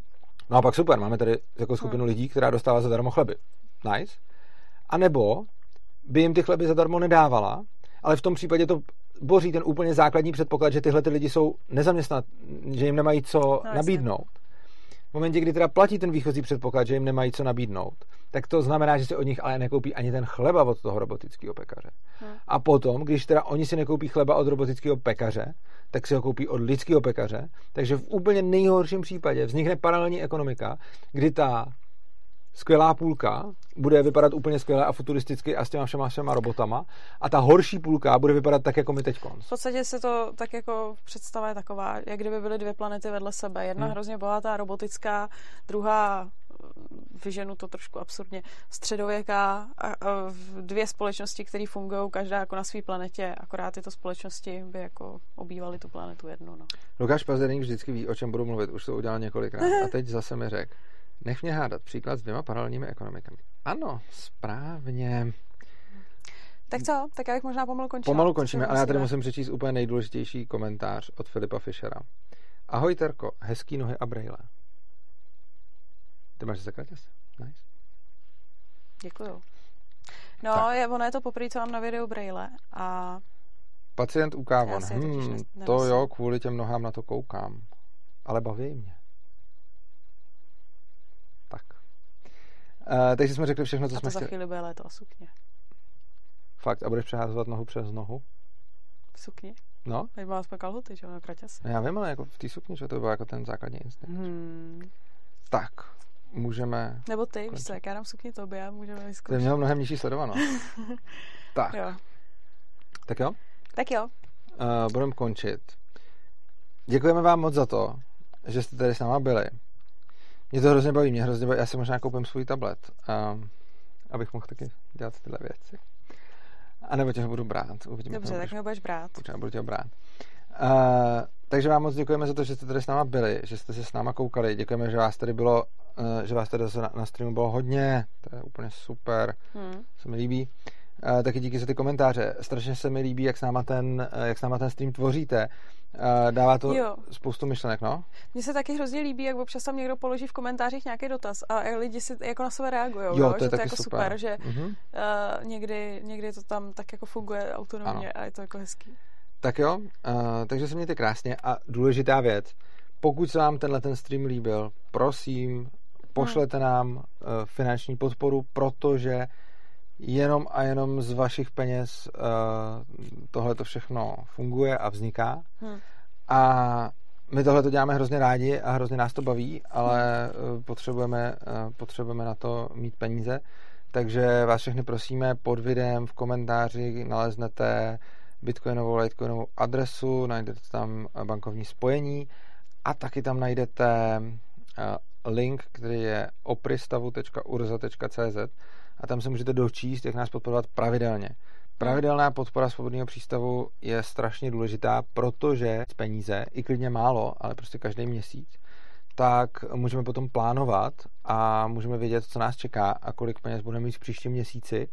no a pak super, máme tady jako skupinu hmm. lidí, která dostává zadarmo chleby. Nice. A nebo by jim ty chleby zadarmo nedávala, ale v tom případě to boří ten úplně základní předpoklad, že tyhle ty lidi jsou nezaměstnat, že jim nemají co no, nabídnout. V momentě, kdy teda platí ten výchozí předpoklad, že jim nemají co nabídnout, tak to znamená, že si od nich ale nekoupí ani ten chleba od toho robotického pekaře. Hmm. A potom, když teda oni si nekoupí chleba od robotického pekaře, tak si ho koupí od lidského pekaře. Takže v úplně nejhorším případě vznikne paralelní ekonomika, kdy ta skvělá půlka bude vypadat úplně skvěle a futuristicky a s těma všema, všema robotama a ta horší půlka bude vypadat tak, jako my teď. V podstatě se to tak jako představa je taková, jak kdyby byly dvě planety vedle sebe. Jedna hmm. hrozně bohatá robotická, druhá vyženu to trošku absurdně, středověká a, a dvě společnosti, které fungují každá jako na své planetě, akorát tyto společnosti by jako obývaly tu planetu jednu. No. Lukáš Pazerník vždycky ví, o čem budu mluvit, už to udělal několikrát a teď zase mi řekl, Nech mě hádat příklad s dvěma paralelními ekonomikami. Ano, správně. Tak co? Tak já bych možná pomalu končila. Pomalu končíme, ale já tady musím přečíst úplně nejdůležitější komentář od Filipa Fischera. Ahoj Terko, hezký nohy a brejle. Ty máš zakratěs? Nice. Děkuju. No, je, ono je to poprvé, co mám na videu brejle a... Pacient u kávon. Hmm, to jo, kvůli těm nohám na to koukám. Ale baví mě. Uh, takže jsme řekli všechno, co a jsme chtěli. za chvíli bude léto a sukně. Fakt, a budeš přeházovat nohu přes nohu? V sukni? No. Teď má aspoň kalhoty, že na kraťase. Já vím, ale jako v té sukni, že to byl jako ten základní instinkt. Hmm. Tak, můžeme... Nebo ty, víš co, jak já dám sukni tobě a můžeme vyzkoušet. Ty měl mnohem nižší sledovanost. tak. Jo. Tak jo? Tak jo. Uh, budeme končit. Děkujeme vám moc za to, že jste tady s náma byli. Mě to hrozně baví, mě hrozně baví. Já si možná koupím svůj tablet, um, abych mohl taky dělat tyhle věci. A nebo tě ho budu brát. Uvidíme, Dobře, tak mě ho budeš brát. Určitě budu tě ho brát. Uh, takže vám moc děkujeme za to, že jste tady s náma byli, že jste se s náma koukali. Děkujeme, že vás tady bylo, uh, že vás tady na, na streamu bylo hodně. To je úplně super. Hmm. Se mi líbí. Taky díky za ty komentáře. Strašně se mi líbí, jak s náma ten, jak s náma ten stream tvoříte. Dává to jo. spoustu myšlenek, no? Mně se taky hrozně líbí, jak občas tam někdo položí v komentářích nějaký dotaz a lidi si jako na sebe reagují, jo, no? to je že to je jako super, super že uh, někdy, někdy to tam tak jako funguje autonomně ano. a je to jako hezký. Tak jo, uh, takže se mějte krásně a důležitá věc, pokud se vám tenhle ten stream líbil, prosím, pošlete hmm. nám uh, finanční podporu, protože jenom a jenom z vašich peněz uh, tohle to všechno funguje a vzniká. Hmm. A my tohle to děláme hrozně rádi a hrozně nás to baví, ale uh, potřebujeme, uh, potřebujeme na to mít peníze. Takže vás všechny prosíme, pod videem v komentáři naleznete bitcoinovou, litecoinovou adresu, najdete tam bankovní spojení a taky tam najdete link, který je opristavu.urza.cz a tam se můžete dočíst, jak nás podporovat pravidelně. Pravidelná podpora svobodného přístavu je strašně důležitá, protože peníze, i klidně málo, ale prostě každý měsíc, tak můžeme potom plánovat a můžeme vědět, co nás čeká a kolik peněz budeme mít v příštím měsíci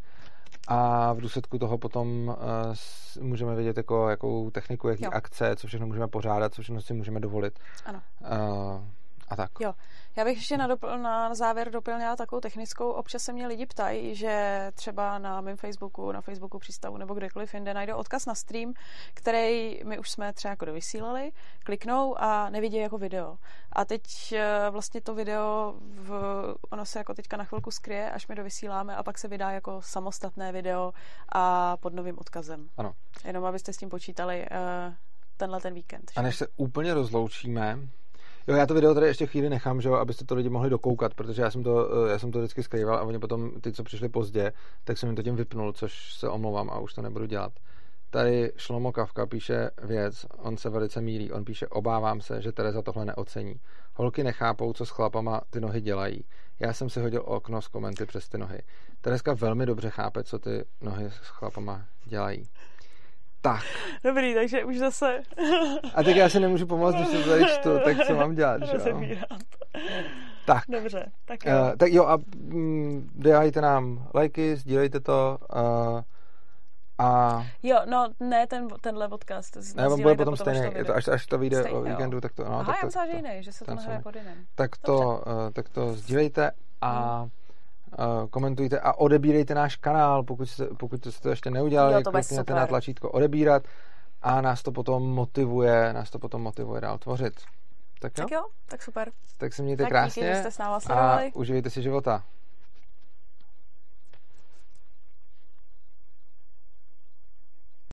a v důsledku toho potom uh, můžeme vědět, jako, jakou techniku, jaký jo. akce, co všechno můžeme pořádat, co všechno si můžeme dovolit. Ano. Uh, a tak. Jo. Já bych ještě na, dopl- na závěr doplnila takovou technickou. Občas se mě lidi ptají, že třeba na mém Facebooku, na Facebooku přístavu nebo kdekoliv jinde najdou odkaz na stream, který my už jsme třeba jako dovysílali, kliknou a nevidí jako video. A teď eh, vlastně to video, v, ono se jako teďka na chvilku skryje, až my dovysíláme a pak se vydá jako samostatné video a pod novým odkazem. Ano. Jenom abyste s tím počítali eh, tenhle ten víkend. A než se úplně rozloučíme, Jo, já to video tady ještě chvíli nechám, že jo, abyste to lidi mohli dokoukat, protože já jsem to, eh, já jsem to vždycky skrýval a oni potom, ty, co přišli pozdě, tak jsem jim to tím vypnul, což se omlouvám a už to nebudu dělat. Tady Šlomo Kavka píše věc, on se velice mílí, on píše, obávám se, že Tereza tohle neocení. Holky nechápou, co s chlapama ty nohy dělají. Já jsem si hodil okno z komenty přes ty nohy. Tereska velmi dobře chápe, co ty nohy s chlapama dělají. Tak. Dobrý, takže už zase... A tak já si nemůžu pomoct, když se tady čtu, tak co mám dělat, že jo? Tak. Dobře, tak jo. Uh, tak jo a mm, dejte nám lajky, sdílejte to uh, a... Jo, no ne ten, tenhle podcast. Ne, on bude potom, potom stejný, to, až, až to vyjde o víkendu, tak to... No, Aha, tak já to, myslím, že jiný, že se to nahraje pod jiným. Tak to, uh, tak to sdílejte a... Hmm Eh, komentujte a odebírejte náš kanál, pokud jste, pokud jste to ještě neudělali, jo, to klikněte na tlačítko odebírat a nás to potom motivuje, nás to potom motivuje dál tvořit. Tak jo? Tak jo, tak super. Tak se mějte tak krásně díky, že jste s náma a užijte si života.